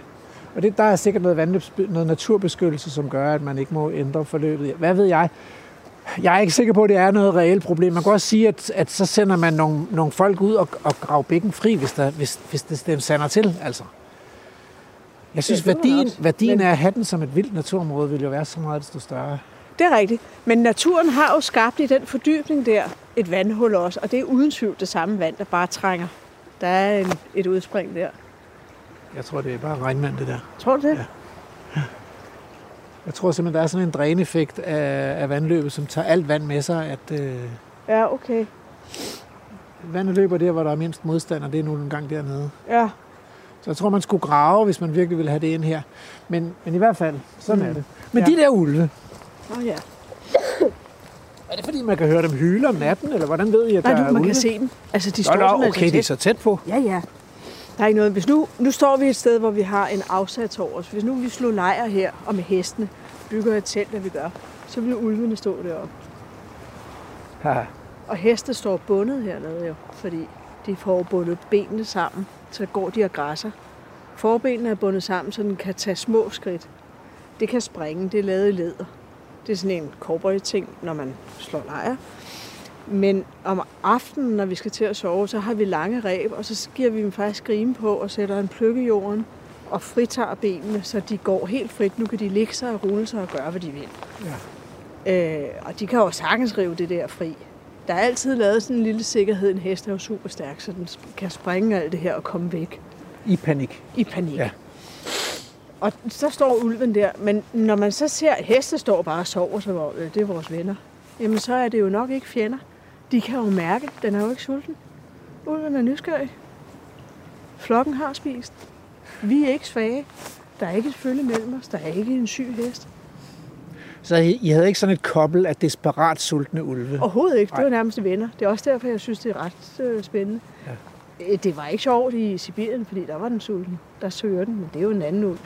Og det, der er sikkert noget, vandløbs- noget naturbeskyttelse, som gør, at man ikke må ændre forløbet. Hvad ved jeg? Jeg er ikke sikker på, at det er noget reelt problem. Man kan også sige, at, at så sender man nogle, nogle folk ud og, og graver bækken fri, hvis, der, hvis, hvis det, det sander til. Altså. Jeg synes, værdien, værdien af at have den som et vildt naturområde vil jo være så meget desto større. Det er rigtigt. Men naturen har jo skabt i den fordybning der et vandhul også, og det er uden tvivl det samme vand, der bare trænger. Der er en, et udspring der. Jeg tror, det er bare regnvand, det der. Tror du det? Ja. Jeg tror simpelthen, der er sådan en dræneffekt af, af vandløbet, som tager alt vand med sig. At, øh, ja, okay. Vandet løber der, hvor der er mindst modstand, og det er nu en gang dernede. Ja. Så jeg tror, man skulle grave, hvis man virkelig vil have det ind her. Men, men i hvert fald, sådan mm. er det. Men ja. de der ulve, Åh oh, ja. Er det fordi, man kan høre dem hyle om natten, eller hvordan ved I, at Nej, der du, er man ulve? kan se dem. Altså, de Nå, står nå, simpelthen okay, så de er så tæt på. Ja, ja. Der er ikke noget. Hvis nu, nu står vi et sted, hvor vi har en afsat over os. Hvis nu vi slår lejr her, og med hestene bygger et telt, der vi gør, så vil ulvene stå deroppe. Ja. Og heste står bundet hernede jo, fordi de får bundet benene sammen, så går de og græsser. Forbenene er bundet sammen, så den kan tage små skridt. Det kan springe, det er lavet i læder. Det er sådan en cowboy-ting, når man slår lejr. Men om aftenen, når vi skal til at sove, så har vi lange ræb, og så giver vi dem faktisk grime på og sætter en pløkke i jorden og fritager benene, så de går helt frit. Nu kan de ligge sig og rulle sig og gøre, hvad de vil. Ja. Øh, og de kan jo sagtens rive det der fri. Der er altid lavet sådan en lille sikkerhed. En hest er jo super stærk, så den kan springe alt det her og komme væk I panik. i panik. Ja. Og så står ulven der, men når man så ser, at heste står bare og sover, så hvor, øh, det er vores venner, jamen så er det jo nok ikke fjender. De kan jo mærke, den er jo ikke sulten. Ulven er nysgerrig. Flokken har spist. Vi er ikke svage. Der er ikke et følge mellem os. Der er ikke en syg hest. Så I, havde ikke sådan et kobbel af desperat sultne ulve? Overhovedet ikke. Det var nærmest venner. Det er også derfor, jeg synes, det er ret øh, spændende. Ja. Øh, Det var ikke sjovt i Sibirien, fordi der var den sulten. Der søger den, men det er jo en anden ulv.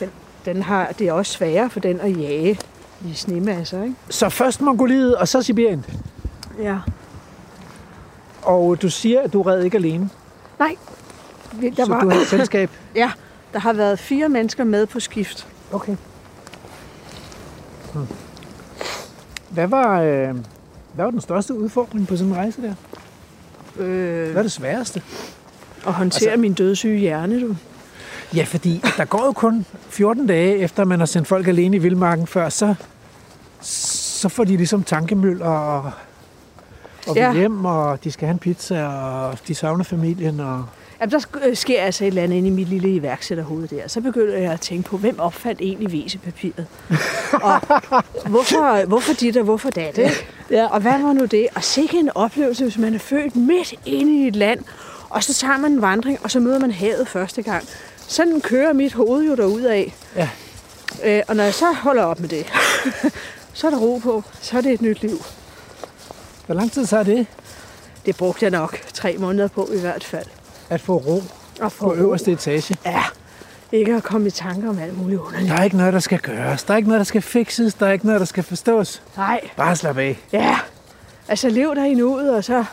Den, den har, det er også sværere for den at jage i snemasser, ikke? Så først Mongoliet, og så Sibirien. Ja. Og du siger, at du red ikke alene. Nej. Der så var, du havde et selskab. ja, der har været fire mennesker med på skift. Okay. Hmm. Hvad var, øh, hvad var den største udfordring på sådan en rejse der? Øh, Hvad er det sværeste? at håndtere altså, min dødssyge hjerne, du. Ja, fordi der går jo kun 14 dage, efter man har sendt folk alene i vildmarken før, så, så får de ligesom tankemøl og, og ja. hjem, og de skal have en pizza, og de savner familien. Og... Jamen, der øh, sker altså et eller andet inde i mit lille iværksætterhoved der. Så begynder jeg at tænke på, hvem opfandt egentlig væsepapiret? og hvorfor, hvorfor dit og hvorfor dat? Ja. Og hvad var nu det? Og sikke en oplevelse, hvis man er født midt inde i et land, og så tager man en vandring, og så møder man havet første gang. Sådan kører mit hoved jo derud af. Ja. Øh, og når jeg så holder op med det, så er der ro på. Så er det et nyt liv. Hvor lang tid tager det Det brugte jeg nok tre måneder på i hvert fald. At få ro Og på øverste etage? Ja, ikke at komme i tanker om alt muligt underligt. Der er ikke noget, der skal gøres. Der er ikke noget, der skal fikses. Der er ikke noget, der skal forstås. Nej, Bare slap af. ja. Altså lev der i nuet, og så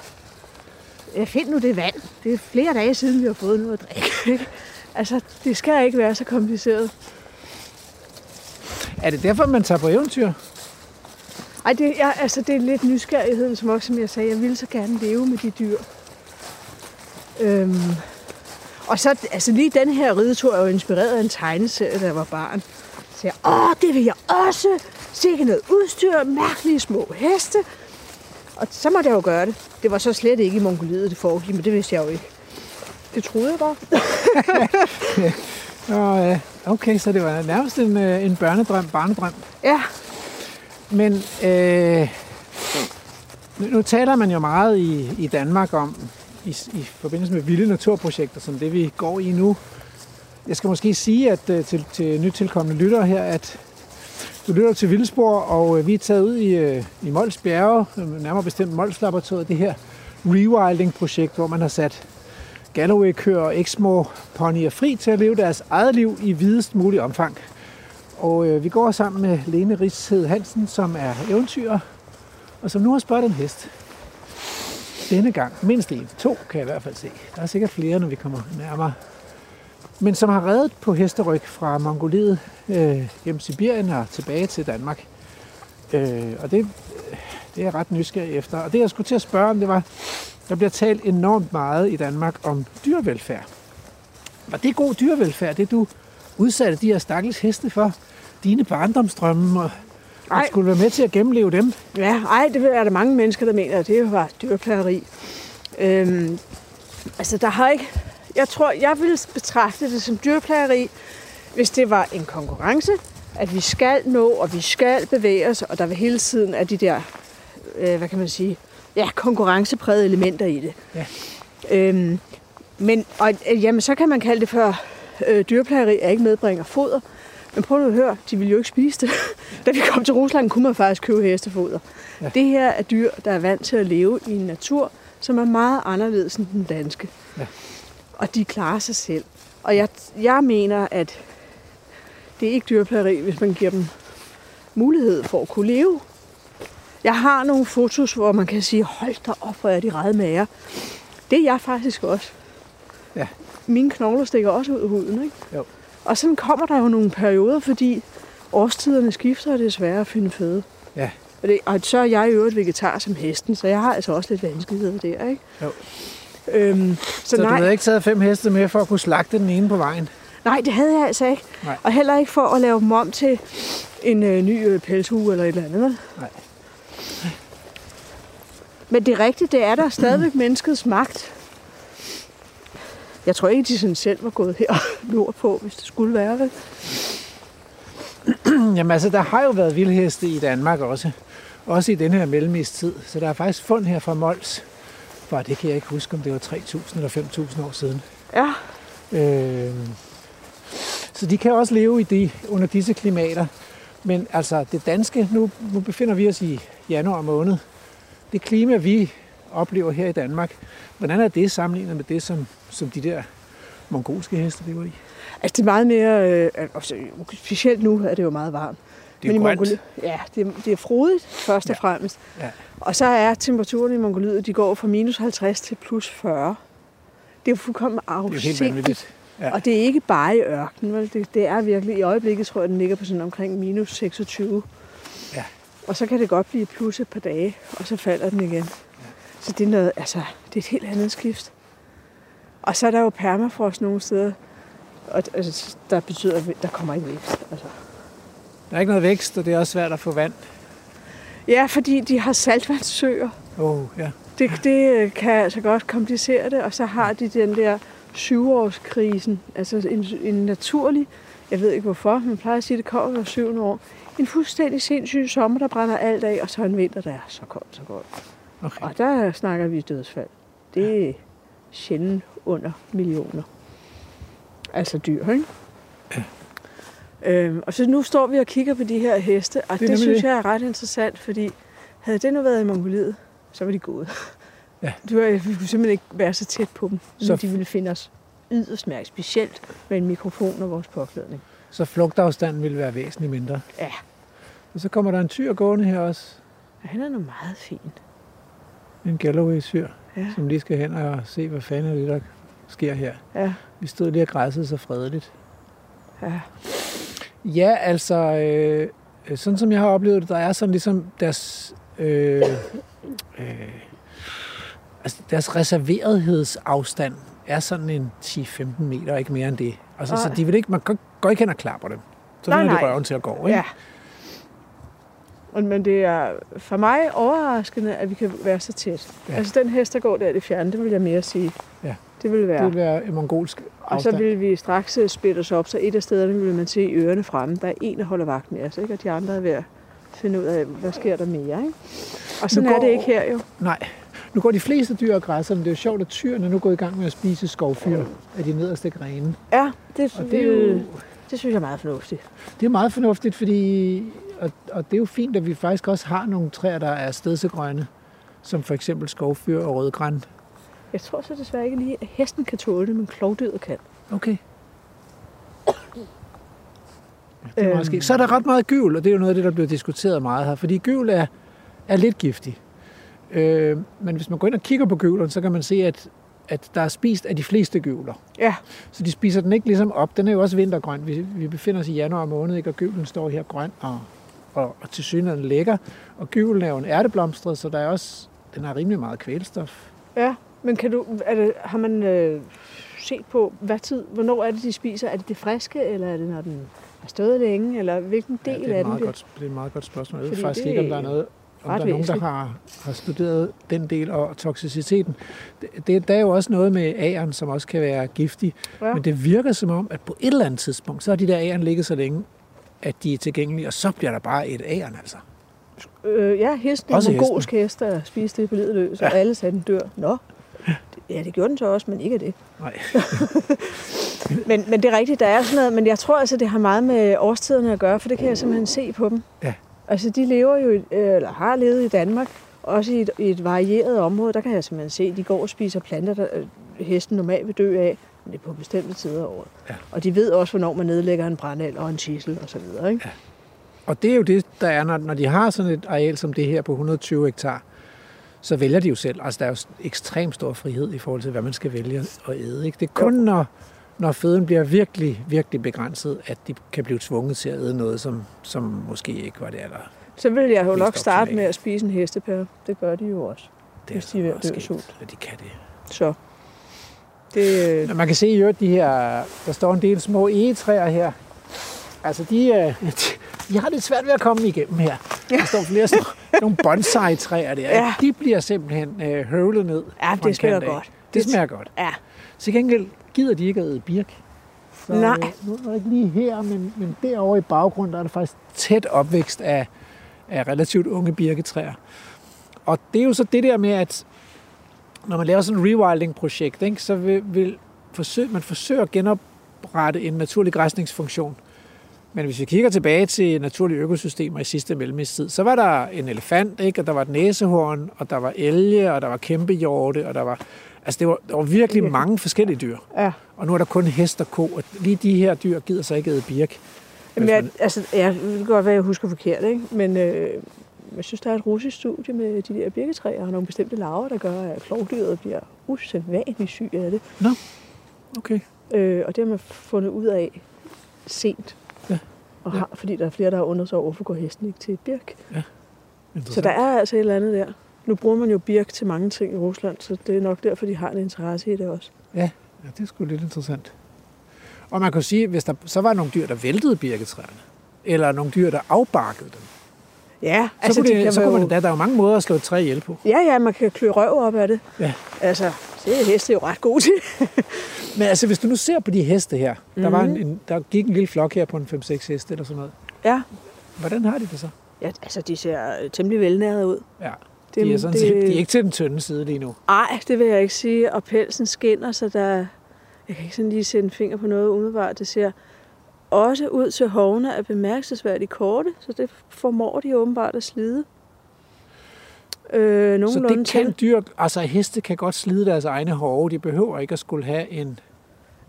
ja, find nu det vand. Det er flere dage siden, vi har fået noget at drikke. ikke? altså, det skal ikke være så kompliceret. Er det derfor, man tager på eventyr? Ej, det, ja, altså, det er lidt nysgerrigheden, som også, som jeg sagde, jeg ville så gerne leve med de dyr. Øhm, og så, altså lige den her ridetur er jo inspireret af en tegneserie, da jeg var barn. Så jeg, åh, det vil jeg også. Sikke noget udstyr, mærkelige små heste. Og så måtte jeg jo gøre det. Det var så slet ikke i Mongoliet, det foregik, men det vidste jeg jo ikke. Det troede jeg bare. Ja. okay, så det var nærmest en, øh, en børnedrøm, barnedrøm. Ja, Men øh, nu, nu taler man jo meget i, i Danmark om, i, i forbindelse med vilde naturprojekter, som det vi går i nu. Jeg skal måske sige at øh, til, til nytilkommende lyttere her, at Du lytter til Vildspor, og øh, vi er taget ud i, øh, i Mols Bjerge, nærmere bestemt Mols Laboratoriet, det her rewilding-projekt, hvor man har sat Galloway-køer og Exmo ponyer fri til at leve deres eget liv i videst mulig omfang. Og øh, vi går sammen med Lene Rigshed Hansen, som er eventyrer, og som nu har spurgt en hest. Denne gang mindst en. To kan jeg i hvert fald se. Der er sikkert flere, når vi kommer nærmere. Men som har reddet på hesteryg fra Mongoliet øh, gennem Sibirien og tilbage til Danmark. Øh, og det, øh, det er jeg ret nysgerrig efter. Og det jeg skulle til at spørge om, det var, der bliver talt enormt meget i Danmark om dyrevelfærd. Var det god dyrevelfærd, det du udsatte de her stakkels heste for? Dine barndomsdrømme, og ej. skulle være med til at gennemleve dem? Ja, ej, det er der mange mennesker, der mener, at det var dyrplageri. Øhm, altså, der har ikke... Jeg tror, jeg ville betragte det som dyrplageri, hvis det var en konkurrence, at vi skal nå, og vi skal bevæge os, og der vil hele tiden er de der, øh, hvad kan man sige, ja, konkurrenceprægede elementer i det. Ja. Øhm, men, og, jamen, så kan man kalde det for øh, dyrplageri, at ikke medbringer foder. Men prøv at høre, de ville jo ikke spise det. da vi kom til Rusland, kunne man faktisk købe hestefoder. Ja. Det her er dyr, der er vant til at leve i en natur, som er meget anderledes end den danske. Ja. Og de klarer sig selv. Og jeg, jeg mener, at det er ikke dyrplageri, hvis man giver dem mulighed for at kunne leve. Jeg har nogle fotos, hvor man kan sige, hold da op, hvor er de ret mager. Det er jeg faktisk også. Ja. Mine knogler stikker også ud af huden, ikke? Jo. Og sådan kommer der jo nogle perioder, fordi årstiderne skifter, og det er svært at finde føde. Ja. Og, det, og så er jeg i øvrigt vegetar som hesten, så jeg har altså også lidt vanskeligheder der, ikke? Jo. Øhm, så, Så, nej, du havde ikke taget fem heste med for at kunne slagte den ene på vejen? nej, det havde jeg altså ikke. Nej. Og heller ikke for at lave dem om til en øh, ny øh, pelshue eller et eller andet. Nej. Men det rigtigt, det er der stadigvæk menneskets magt. Jeg tror ikke, de sådan selv var gået her nordpå, hvis det skulle være det. Jamen altså, der har jo været vildheste i Danmark også. Også i den her mellemistid. Så der er faktisk fund her fra Mols. For det kan jeg ikke huske, om det var 3.000 eller 5.000 år siden. Ja, Øh, så de kan også leve i de, under disse klimater. Men altså, det danske, nu, nu befinder vi os i januar måned. Det klima, vi oplever her i Danmark, hvordan er det sammenlignet med det, som, som de der mongolske heste lever i? altså det er meget mere, øh, altså, specielt nu er det jo meget varmt. Det er jo i grønt. Mongoliet, ja, det, er- det er frodigt først og Ja. fremmest. Ja. Og så er temperaturen i Mongoliet, de går fra minus 50 til plus 40. Det er jo fuldkommen Det er jo helt afsindigt. vanvittigt. Ja. Og det er ikke bare i ørkenen, vel? Det, det er virkelig, i øjeblikket tror jeg, den ligger på sådan omkring minus 26. Ja. Og så kan det godt blive plus et par dage, og så falder den igen. Så det er noget, altså, det er et helt andet skift. Og så er der jo permafrost nogle steder, og altså, der betyder, at der kommer ikke vækst. Altså. Der er ikke noget vækst, og det er også svært at få vand. Ja, fordi de har saltvandssøer. Oh, ja. Det, det kan altså godt komplicere det, og så har de den der syvårskrisen, altså en, en naturlig, jeg ved ikke hvorfor, man plejer at sige, at det kommer hver syvende år, en fuldstændig sindssyg sommer, der brænder alt af, og så en vinter, der er så koldt, så koldt. Okay. Og der snakker vi dødsfald. Det er sjældent under millioner. Altså dyr, ikke? Ja. Øhm, og så nu står vi og kigger på de her heste, og Det det, synes jeg er ret interessant, fordi havde det nu været i Mongoliet, så var de gået. Ja. Du, vi kunne simpelthen ikke være så tæt på dem, Så- de ville finde os yderst mærke, specielt med en mikrofon og vores påklædning. Så flugtafstanden vil være væsentligt mindre. Ja, Og så kommer der en tyr gående her også. og han er nu meget fin. En Galloway-syr, Ja, som lige skal hen og se, hvad fanden er det, der sker her. ja, Vi stod lige og græssede så fredeligt. ja. Ja, altså, øh, sådan som jeg har oplevet det, der er sådan ligesom deres, øh, øh, altså deres reserverethedsafstand er sådan en 10-15 meter, ikke mere end det. Altså, så de vil ikke, man går- går ikke hen og klapper dem. Så Nej, vender de nej. røven til at gå, ikke? Ja. Og- Men det er for mig overraskende, at vi kan være så tæt. Ja. Altså den hest, der går der i det fjerne, det vil jeg mere sige. Ja. Det vil være. Det vil være en mongolsk Og så afstand. vil vi straks øh, splitte os op, så et af stederne vil man se ørerne fremme. Der er en, der holder vagt med os, ikke? og de andre er ved at finde ud af, hvad sker der mere. Ikke? Og sådan Nu er det går- ikke her jo. Nej. Nu går de fleste dyr og græsser, men det er jo sjovt, at tyrene er nu gået i gang med at spise skovfyr af de nederste grene. Ja, det, Og det er jo det synes jeg er meget fornuftigt. det er meget fornuftigt, fordi og, og det er jo fint, at vi faktisk også har nogle træer, der er stedsegrønne, som for eksempel skovfyr og rødgræn. Jeg tror så desværre ikke lige, at hesten kan tåle det, men klovdyret kan. Okay. Ja, det er Øhm. meget skægt. Så er der ret meget gyvel, og det er jo noget af det, der bliver diskuteret meget her, fordi gyvel er, er lidt giftig. Øh, men hvis man går ind og kigger på gyvleren, så kan man se, at, at der er spist af de fleste gyvler. Ja, Så de spiser den ikke ligesom op. Den er jo også vintergrøn. Vi, vi befinder os i januar måned, ikke? og gyvlen står her grøn og, og, og til synligheden lækker. Og gyvlen er jo en ærteblomstret, så der er også, den har rimelig meget kvælstof. ja. Men kan du, er det, har man øh, set på, hvad tid, hvornår er det, de spiser? Er det det friske, eller er det, når den har stået længe, eller hvilken del ja, det, er af den? godt, det er et meget godt spørgsmål. Jeg ved Fordi faktisk det ikke, om der er noget om der er nogen, der har, har studeret den del og toksiciteten. Det, det, der er jo også noget med æren, som også kan være giftig. Ja. Men det virker som om, at på et eller andet tidspunkt, så har de der æren ligget så længe, at de er tilgængelige, og så bliver der bare et æren, altså. Øh, ja, hesten, en mongolsk hest, der spiste det på livet løs, og Ja. alle sagde, den dør. Nå, ja, det gjorde den så også, men ikke af det. Nej. Men, men det er rigtigt, der er sådan noget, men jeg tror altså, det har meget med årstiderne at gøre, for det kan jeg simpelthen se på dem. Ja. Altså, de lever jo, øh, eller har levet i Danmark, også i et, i et varieret område. Der kan jeg simpelthen se, at de går og spiser planter, der øh, hesten normalt vil dø af, det er på bestemte tider af året. Ja. Og de ved også, hvornår man nedlægger en brænald og en chisel og så videre, ikke? Og det er jo det, der er, når, når de har sådan et areal som det her på 120 hektar, så vælger de jo selv. Altså, der er jo ekstremt stor frihed i forhold til, hvad man skal vælge at æde. Ikke? Det er kun, når, når føden bliver virkelig, virkelig begrænset, at de kan blive tvunget til at æde noget, som, som måske ikke var det aller... Så vil jeg jo nok starte med at spise en hestepære. Det gør de jo også. Det Hvis de er ved at dø sult. de kan det. Så det, Men man kan se i øvrigt, de her, der står en del små egetræer her. Altså, de, øh, de, de har lidt svært ved at komme igennem her. Ja. Der står flere sådan, nogle bonsai-træer der. Ja. De bliver simpelthen øh, høvlet ned. ja, det smager godt. Det smager godt. Ja, Til gengæld gider de ikke at æde birk. Så, Nej. Øh, nu er der ikke lige her, men, men derovre i baggrunden, der er der faktisk tæt opvækst af, af relativt unge birketræer. Og det er jo så det der med, at når man laver sådan et rewilding-projekt, ikke, så vil, vil forsøg, man forsøger at genoprette en naturlig græsningsfunktion. Men hvis vi kigger tilbage til naturlige økosystemer i sidste mellemistid, så var der en elefant, ikke? og der var et næsehorn, og der var elge, og der var kæmpehjorte, og der var... Altså, det var, der var virkelig mange forskellige dyr. ja. Og nu er der kun hest og ko, og lige de her dyr gider så ikke æde birk. Jamen, jeg, man- altså, jeg det kan godt være, at jeg husker forkert, ikke? men øh, jeg synes, der er et russisk studie med de der birketræer og nogle bestemte larver, der gør, at klovdyret bliver usædvanligt syg af det. Okay. Øh, og det har man fundet ud af sent. Ja. Og har, fordi der er flere, der har undret sig over, hvorfor går hesten ikke til birk. Så Interessant. der er altså et eller andet der. Nu bruger man jo birk til mange ting i Rusland, så det er nok derfor, de har en interesse i det også. Ja, det er sgu lidt interessant. Og man kan sige, hvis der så var nogle dyr, der væltede birketræerne, eller nogle dyr, der afbarkede dem, Ja, så kunne, de det, kan så jo- kunne man, der, der er jo mange måder at slå et træ ihjel på. Ja, ja, man kan klø røv op af det. Ja. Altså, det er heste jo ret gode til. Men altså, hvis du nu ser på de heste her, mm-hmm. der, var en, Mhm. en, der gik en lille flok her på en 5-6 heste eller sådan noget. Ja. Hvordan har de det så? ja, altså, de ser øh, temmelig velnæret ud. Ja, Det, de er, sådan, det... de er ikke til den tynde side lige nu. Ej, det vil jeg ikke sige. Og pelsen skinner, så der... Jeg kan ikke sådan lige sætte en finger på noget umiddelbart. Det ser også ud til hovene er bemærkelsesværdigt korte, så det formår de åbenbart at slide. Øh, Så det kan til. dyr, altså heste kan godt slide deres egne hove. De behøver ikke at skulle have en...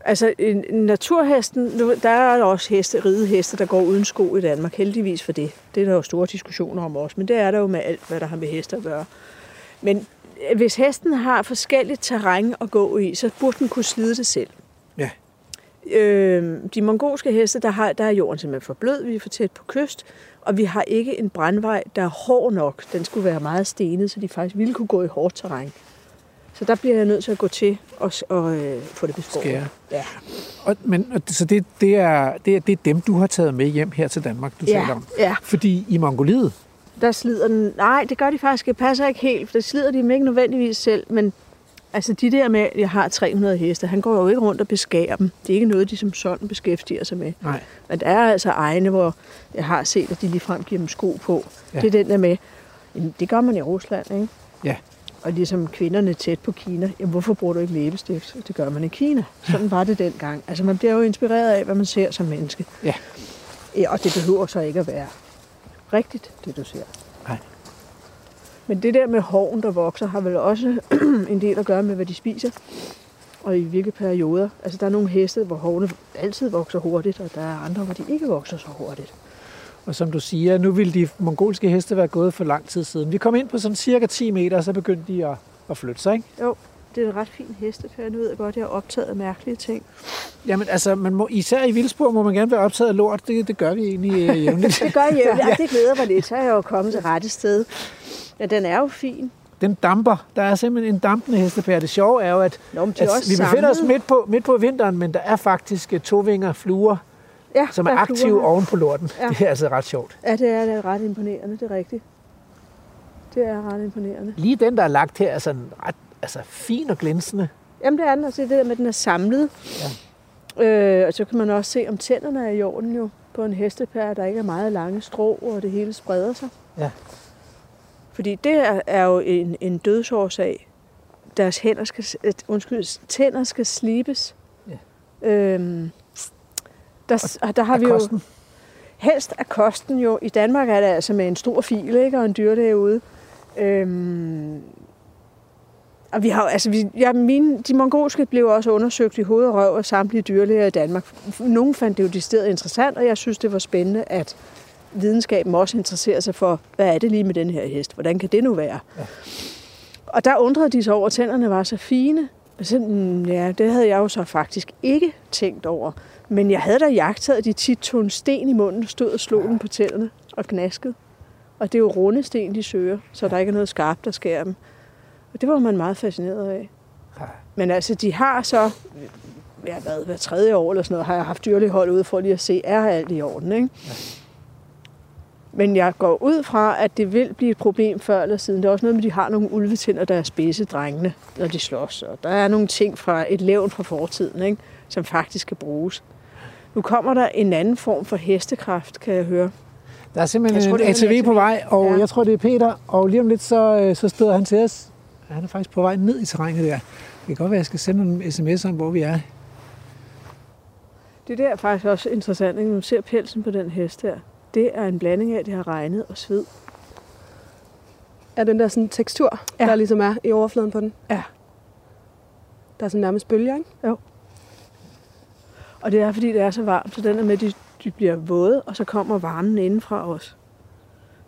Altså, en, en naturhesten, der er også heste, ride heste, der går uden sko i Danmark, heldigvis for det. Det er der jo store diskussioner om også, men det er der jo med alt, hvad der har med heste at gøre. Men øh, hvis hesten har forskelligt terræn at gå i, så burde den kunne slide det selv. Øh, de mongolske heste, der, har, der er jorden simpelthen for blød, vi er for tæt på kyst, og vi har ikke en brandvej, der er hård nok. Den skulle være meget stenet, så de faktisk ville kunne gå i hårdt terræn. Så der bliver jeg nødt til at gå til og, og øh, få det beskåret. Skære. Ja. Og, men, og, så det, det, er, det, er, det er dem, du har taget med hjem her til Danmark, du taler Ja, om. ja, Fordi i Mongoliet, der slider den. Nej, det gør de faktisk. Det passer ikke helt, for det slider de dem ikke nødvendigvis selv. Men altså de der med, at jeg har 300 heste, han går jo ikke rundt og beskærer dem. Det er ikke noget, de som sådan beskæftiger sig med. nej, Men der er altså egne, hvor jeg har set, at de ligefrem giver dem sko på. Ja. Det er den der med, jamen, det gør man i Rusland, ikke? Ja. Og ligesom kvinderne tæt på Kina, jamen hvorfor bruger du ikke læbestift? Det gør man i Kina. Sådan var det dengang. Altså man bliver jo inspireret af, hvad man ser som menneske. Ja. Ja, og det behøver så ikke at være rigtigt, det du ser. Men det der med hoven, der vokser, har vel også en del at gøre med, hvad de spiser. Og i hvilke perioder. Altså, der er nogle heste, hvor hovene altid vokser hurtigt, og der er andre, hvor de ikke vokser så hurtigt. Og som du siger, nu ville de mongolske heste være gået for lang tid siden. Vi kom ind på sådan cirka 10 meter, og så begyndte de at, at flytte sig, ikke? Jo, det er en ret fin hestefærd. Nu ved jeg godt, at jeg har optaget mærkelige ting. Jamen altså, man må, især i vildspor må man gerne være optaget af lort. Det, det gør vi egentlig øh, jævnligt. Det gør jeg jo, ja. det glæder mig lidt. Så er jeg jo kommet til rette sted. Ja, den er jo fin. Den damper. Der er simpelthen en dampende hestepære. Det sjove er jo, at, Nå, de er at vi befinder os samlet. midt på, midt på vinteren, men der er faktisk øh, tovinger fluer, ja, som er der aktive fluer. oven på lorten. Ja. Det er altså ret sjovt. Ja, det er, det er ret imponerende, det er rigtigt. Det er ret imponerende. Lige den, der er lagt her, er sådan ret altså, fin og glinsende. Jamen, det er den, altså det der med, at den er samlet. Ja. Øh, og så kan man også se, om tænderne er i orden jo på en hestepær, der ikke er meget lange strå, og det hele spreder sig. Ja. Fordi det er, er jo en, en dødsårsag. Deres hænder skal, øh, undskyld, tænder skal slibes. Ja. Øhm, der, og der har vi jo kosten. helst af kosten jo. I Danmark er det altså med en stor fil, ikke? Og en dyrlæge ude. Øhm, og vi har altså, vi, ja, mine, de mongolske blev også undersøgt i hoved og røv af samtlige dyrlæger i Danmark. Nogle fandt det jo decideret interessant, og jeg synes, det var spændende, at videnskaben også interesserer sig for, hvad er det lige med den her hest? Hvordan kan det nu være? Ja. Og der undrede de sig over, at tænderne var så fine. Og så, mm, ja, det havde jeg jo så faktisk ikke tænkt over. Men jeg havde da jagtet, de tit tog en sten i munden, stod og slog den på tænderne og knaskede. Og det er jo runde sten, de søger, så der ikke er noget skarpt, der skærer dem. Og det var man meget fascineret af. Ja. Men altså, de har så, ja, hvad, hver tredje år eller sådan noget, har jeg haft dyrlægehold ude for lige at se, er alt i orden, ikke? Ja. Men jeg går ud fra, at det vil blive et problem før eller siden. Det er også noget med, at de har nogle ulvetænder, der er spidse drengene, når de slås. Og der er nogle ting fra et levn fra fortiden, ikke? som faktisk kan bruges. Nu kommer der en anden form for hestekraft, kan jeg høre. Der er simpelthen Jeg tror, en ATV på vej, og Ja. jeg tror, det er Peter. Og lige om lidt, så, øh, så støder han til os. Han er faktisk på vej ned i terrænet der. Det kan godt være, at jeg skal sende nogle sms'er om, hvor vi er. Det der er faktisk også interessant, ikke? når du ser pelsen på den hest her. Det er en blanding af, at det har regnet og sved. Er den der sådan tekstur, Ja. der ligesom er i overfladen på den? Ja. Der er sådan nærmest bølger, ikke? Og det er, fordi det er så varmt, så den er med, de, de bliver våde, og så kommer varmen indenfra os.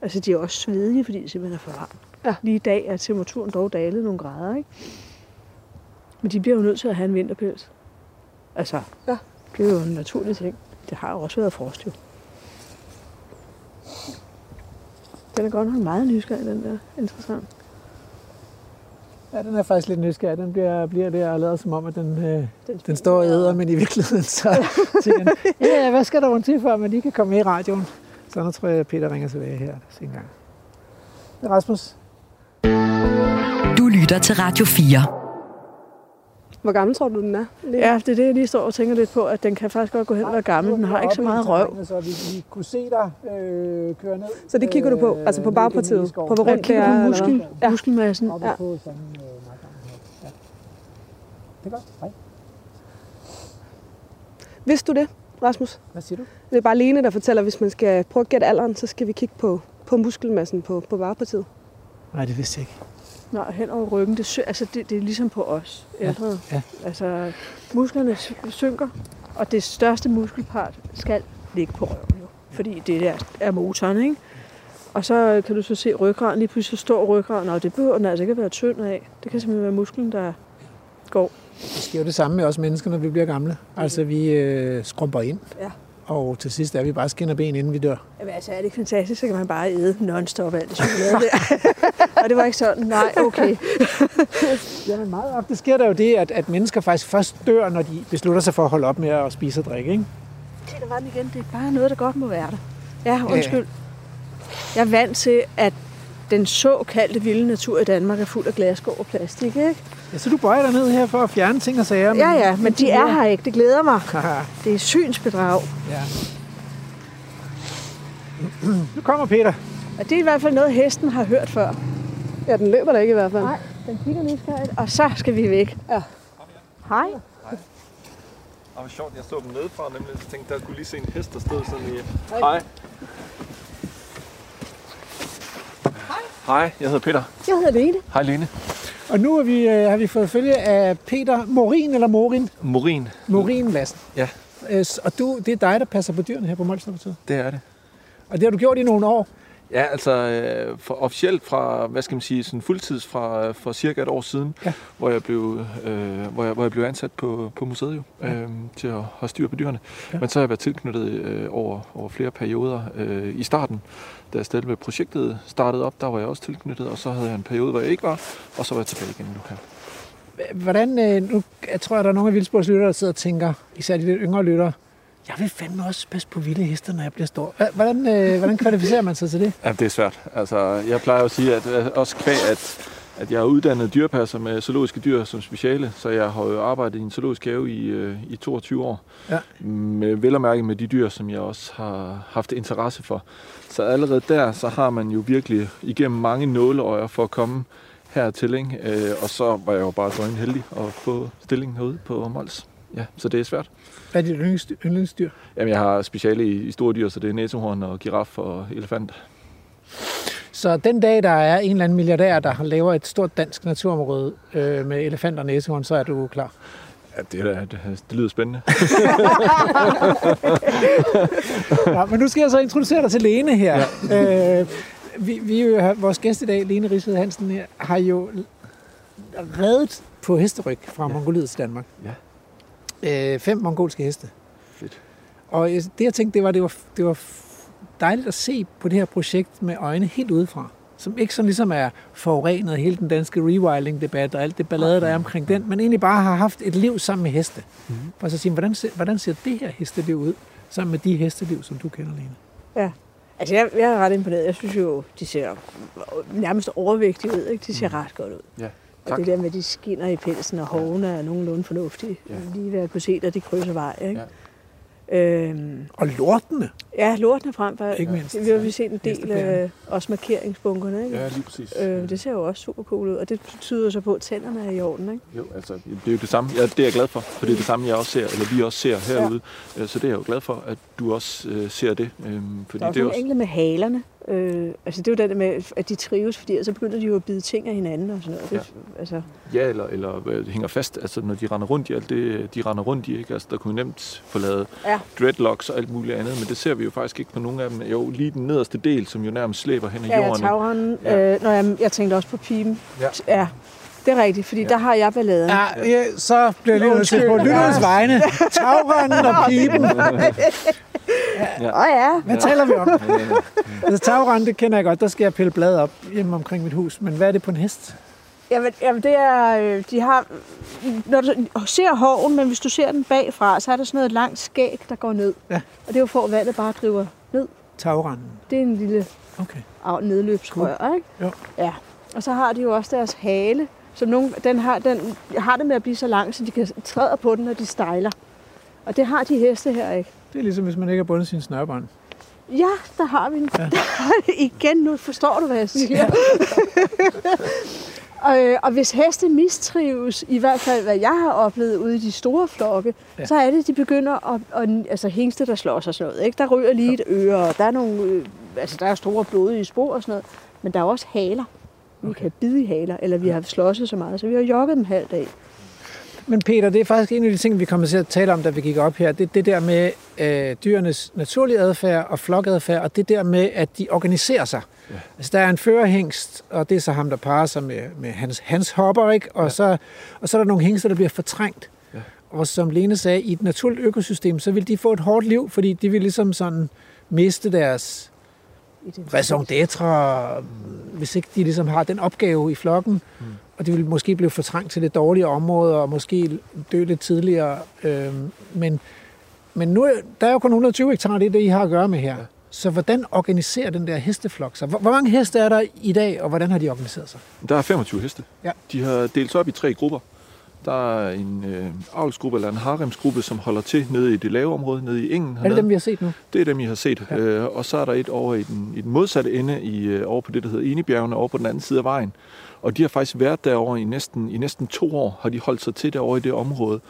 Altså, de er også svedige, fordi det simpelthen er for varmt. Ja. Lige i dag er temperaturen dog dalet nogle grader, ikke? Men de bliver jo nødt til at have en vinterpels. Altså, Ja. det er jo en naturlig ting. Det har jo også været frost, jo. Den er godt nok meget nysgerrig, den der. Interessant. Ja, den er faktisk lidt nysgerrig. Den bliver, bliver der og lader som om, at den, øh, Den, den står og æder, men i virkeligheden så tænker den, ja, hvad skal der rundt til for, at man lige kan komme med i radioen? Så nu tror jeg, at Peter ringer tilbage her er Rasmus. Du lytter til Radio 4. Hvor gammel tror du, den er? Ja, det er det, jeg lige står og tænker lidt på, at den kan faktisk godt gå hen og være gammel. Den har ikke så meget røv. Så vi, vi kunne se dig øh, køre ned. Så det kigger du på? øh, Altså på bagpartiet? På hvor rundt det kigger er? på muskel, ja. muskelmassen. Ja. øh. Ja. Det er godt. Hej. Vidste du det, Rasmus? Hvad siger du? Det er bare Lene, der fortæller, at hvis man skal prøve at gætte alderen, så skal vi kigge på, på muskelmassen på, på varepartiet. Nej, det vidste jeg ikke. Nå, hen over ryggen, det, sy- altså det, det er ligesom på os ældre. ja. Altså, musklerne sy- synker, og det største muskelpart skal ligge på røven jo. Fordi det der er motoren, ikke? Og så kan du så se ryggraden, lige pludselig står ryggraden, og det behøver den altså ikke at være tynd af. Det kan simpelthen være musklen, der går. Det sker jo det samme med os mennesker, når vi bliver gamle. Altså, vi øh, skrumper ind. Ja. Og til sidst er vi bare skin og ben, inden vi dør. Jamen altså, er det ikke fantastisk, så kan man bare æde non-stop alt det chokolade der. og det var ikke sådan, nej, okay. Jamen meget ofte sker der jo det, at, at mennesker faktisk først dør, når de beslutter sig for at holde op med at spise og drikke. Ikke? Se, der var den igen. Det er bare noget, der godt må være der. Ja, undskyld. Jeg er vant til, at den såkaldte vilde natur i Danmark er fuld af glasskår og plastik, ikke? Ja, så du bøjer dig ned her for at fjerne ting og sager. Ja, ja, men de er her ikke. Det glæder mig. Det er synsbedrag. ja. Nu kommer Peter. Og det er i hvert fald noget, hesten har hørt før. Ja, den løber da ikke i hvert fald. Nej, den kigger nysgerrigt, og så skal vi væk. Ja. Hej. Og hvor sjovt, jeg så dem nedefra, nemlig så tænkte, der kunne lige se en hest, der stod sådan i... Hej. Hej, jeg hedder Peter. Jeg hedder Lene. Hej Lene. Og nu har vi, øh, har vi fået følge af Peter Morin, eller Morin? Morin. Morin Lassen. Ja. Øh, Og du, det er dig, der passer på dyrene her på Mols Laboratoriet. Det er det. Og det har du gjort i nogle år. Ja, altså øh, for officielt fra, hvad skal man sige, sådan fuldtids fra for cirka et år siden, Ja. hvor, jeg blev, øh, hvor, jeg, hvor jeg blev ansat på, på museet jo, Ja. øh, til at have styr på dyrene. Ja. Men så har jeg været tilknyttet øh, over, over flere perioder. Øh, I starten, da jeg stadig med projektet startede op, der var jeg også tilknyttet, og så havde jeg en periode, hvor jeg ikke var, og så var jeg tilbage igen nu her. Hvordan, øh, nu jeg tror jeg, der er nogle af Vildsborgs lyttere, der sidder og tænker, især de lidt yngre lyttere, jeg vil fandme også passe på vilde heste, når jeg bliver stor. Hvordan, øh, hvordan kvalificerer man sig til det? Ja, det er svært. Altså, jeg plejer at sige, at øh, også kvæg, at, at jeg er uddannet dyrepasser med zoologiske dyr som speciale, så jeg har jo arbejdet i en zoologisk have i, øh, i 22 år. Ja. Med vel at mærke med de dyr, som jeg også har haft interesse for. Så allerede der, så har man jo virkelig igennem mange nåleøjer for at komme hertil. Ikke? Øh, og så var jeg jo bare så heldig at få stillingen herude på Mols. Ja, så det er svært. Hvad er dit yndlingsdyr? yndlingsdyr? Jamen, jeg har speciale i, i store dyr, så det er næsehorn og giraf og elefant. Så den dag, der er en eller anden milliardær, der har laver et stort dansk naturområde øh, med elefanter og næsehorn, så er du klar. Ja, det, er, det, det lyder spændende. Ja, men nu skal jeg så introducere dig til Lene her. Ja. Øh, vi, vi vores gæst i dag, Lene Rigsved Hansen, her, har jo reddet på hesteryg fra ja. Mongoliet til Danmark. Ja. Øh, fem mongolske heste. Fedt. Og det jeg tænkte, det var, det var, det var dejligt at se på det her projekt med øjne helt udefra. Som ikke sådan ligesom er forurenet hele den danske rewilding-debat og alt det ballade, der er omkring den, men egentlig bare har haft et liv sammen med heste. Mm-hmm. For så at sige, hvordan ser, hvordan ser det her hesteliv ud, sammen med de hesteliv, som du kender, Lene? Altså, jeg, jeg er ret imponeret. Jeg synes jo, de ser nærmest overvægtige ud. Ikke? De ser ret godt ud. Ja, Og tak. det der med, at de skinner i pelsen, og hovene er nogenlunde fornuftige. Ja. Lige ved at kunne se, at de krydser vej. Ikke? Ja. Øhm, Og lortene. ja, lortene frem for. Ikke mindst. Vi har vi set en del af også markeringsbunkerne. Ikke? Ja, lige præcis. Øh, det ser jo også super cool ud, og det betyder så på, at tænderne er i orden. Ikke? Jo, altså, det er jo det samme. Ja, det er jeg glad for, for det er det samme, jeg også ser, eller vi også ser herude. Ja. Så det er jeg jo glad for, at du også øh, ser det. Øhm, fordi Der er også det er nogle også, enkelte med halerne. Øh, altså det er jo det med, at de trives, fordi så begynder de jo at bide ting af hinanden og sådan noget. Det, altså, ja, eller, eller øh, hænger fast, altså når de render rundt i alt det, de render rundt i, ikke? Altså, der kunne nemt få lavet Ja. dreadlocks og alt muligt andet, men det ser vi jo faktisk ikke på nogen af dem. Jo, lige den nederste del, som jo nærmest slæber hen ad ja, ja, jorden. tagrenden. Ja. Ja. Øh, når jeg, jeg tænkte også på pipen. Ja. ja. Det er rigtigt, fordi Ja. ja. der har jeg balladen. Ja, ja, så bliver jeg lige nødt til på lytternes vegne. Tagrenden og pipen. Åh oh, ja. Hvad taler vi om? Altså, tagrenden, det kender jeg godt. Der skal jeg pille blad op hjemme omkring mit hus. Men hvad er det på en hest? Jamen, jamen det er, øh, de har, når du ser hoven, men hvis du ser den bagfra, så er der sådan noget langt skæg, der går ned. Ja. Og det er jo for, at vandet bare driver ned. Tagrenden. Det er en lille Okay. nedløbsrør, ikke? Jo. Ja. Og så har de jo også deres hale, som nogen, den har, den har det med at blive så lang, så de kan træde på den, når de stejler. Og det har de heste her ikke. Det er ligesom, hvis man ikke har bundet sin snørbånd. Ja, der har vi den. Ja. Ja. Igen, nu forstår du, hvad jeg siger. og, øh, og hvis heste mistrives, i hvert fald hvad jeg har oplevet ude i de store flokke, Ja. ja. så er det, de begynder at, at altså hængste, der slås og sådan noget. Ikke? Der ryger lige et øre, og der er nogle, øh, altså der er store blodige spor og sådan noget. Men der er også haler. Vi Okay. kan bide i haler, eller vi har slåsset så meget, så vi har jogget dem halv dag. Men Peter, det er faktisk en af de ting, vi kommer til at tale om, da vi gik op her. Det er det der med øh, dyrenes naturlige adfærd og flokadfærd, og det der med, at de organiserer sig. Ja. Altså, der er en førerhængst, og det er så ham, der parer sig med, med hans, hans hopper, ikke? Og, ja. så, og så er der nogle hængster, der bliver fortrængt. Ja. Og som Lene sagde, i et naturligt økosystem, så vil de få et hårdt liv, fordi de vil ligesom sådan miste deres raison d'être, hvis ikke de ligesom har den opgave i flokken, mm. og de vil måske blive fortrængt til det dårlige område, og måske dø lidt tidligere. Øhm, men, men nu er, der er jo kun 120 hektar, det er det, I har at gøre med her. Ja. Så hvordan organiserer den der hesteflok sig? Hvor, hvor mange heste er der i dag, og hvordan har de organiseret sig? Der er 25 heste. Ja. De har delt sig op i tre grupper. Der er en øh, avlsgruppe eller en haremsgruppe, som holder til nede i det lave område, nede i engen Er det dem, vi har set nu? Det er dem, I har set. Ja. Øh, og så er der et over i den, i den modsatte ende, i, øh, over på det, der hedder Enebjergene, over på den anden side af vejen. Og de har faktisk været derovre i næsten, i næsten to år, har de holdt sig til derovre i det område.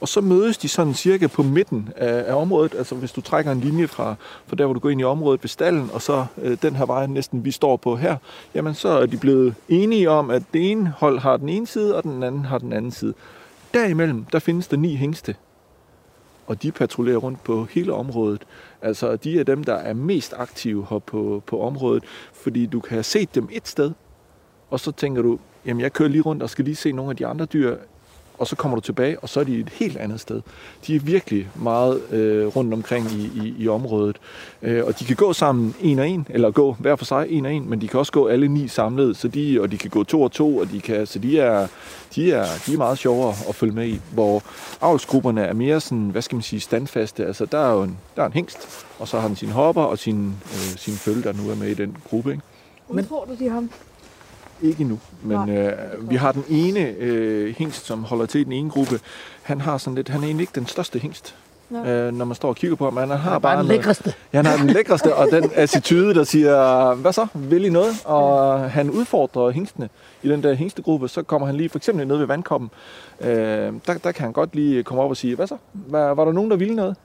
Og så mødes de sådan cirka på midten af, af området, altså hvis du trækker en linje fra, fra der, hvor du går ind i området ved stallen, og så øh, den her vej næsten vi står på her, jamen så er de blevet enige om, at det ene hold har den ene side, og den anden har den anden side. Derimellem, der findes der ni hængste, og de patruljerer rundt på hele området. Altså, de er dem, der er mest aktive her på, på området, fordi du kan have set dem et sted, og så tænker du, jamen jeg kører lige rundt og skal lige se nogle af de andre dyr, og så kommer du tilbage, og så er de et helt andet sted. De er virkelig meget øh, rundt omkring i, i, i området. Øh, og de kan gå sammen en og en, eller gå hver for sig en og en, men de kan også gå alle ni samlet, så de, og de kan gå to og to, og de kan, så de er, de, er, de er meget sjovere at følge med i, hvor avlsgrupperne er mere sådan, hvad skal man sige, standfaste. Altså der er jo en, der er en hængst, og så har han sine hopper og sin, øh, sin følge, der nu er med i den gruppe. Ikke? Men tror du, de har ham? Ikke endnu, men øh, vi har den ene øh, hængst, som holder til i den ene gruppe. Han har sådan lidt, han er egentlig ikke den største hængst, øh, når man står og kigger på ham. Han har bare den noget- lækreste. Ja, han har den lækreste, og den attitude, der siger, hvad så, vil I noget? Og han udfordrer hængstene i den der hængstegruppe. Så kommer han lige for eksempel ned ved vandkoppen. Øh, der, der kan han godt lige komme op og sige, hvad så? Var, var der nogen, der ville noget?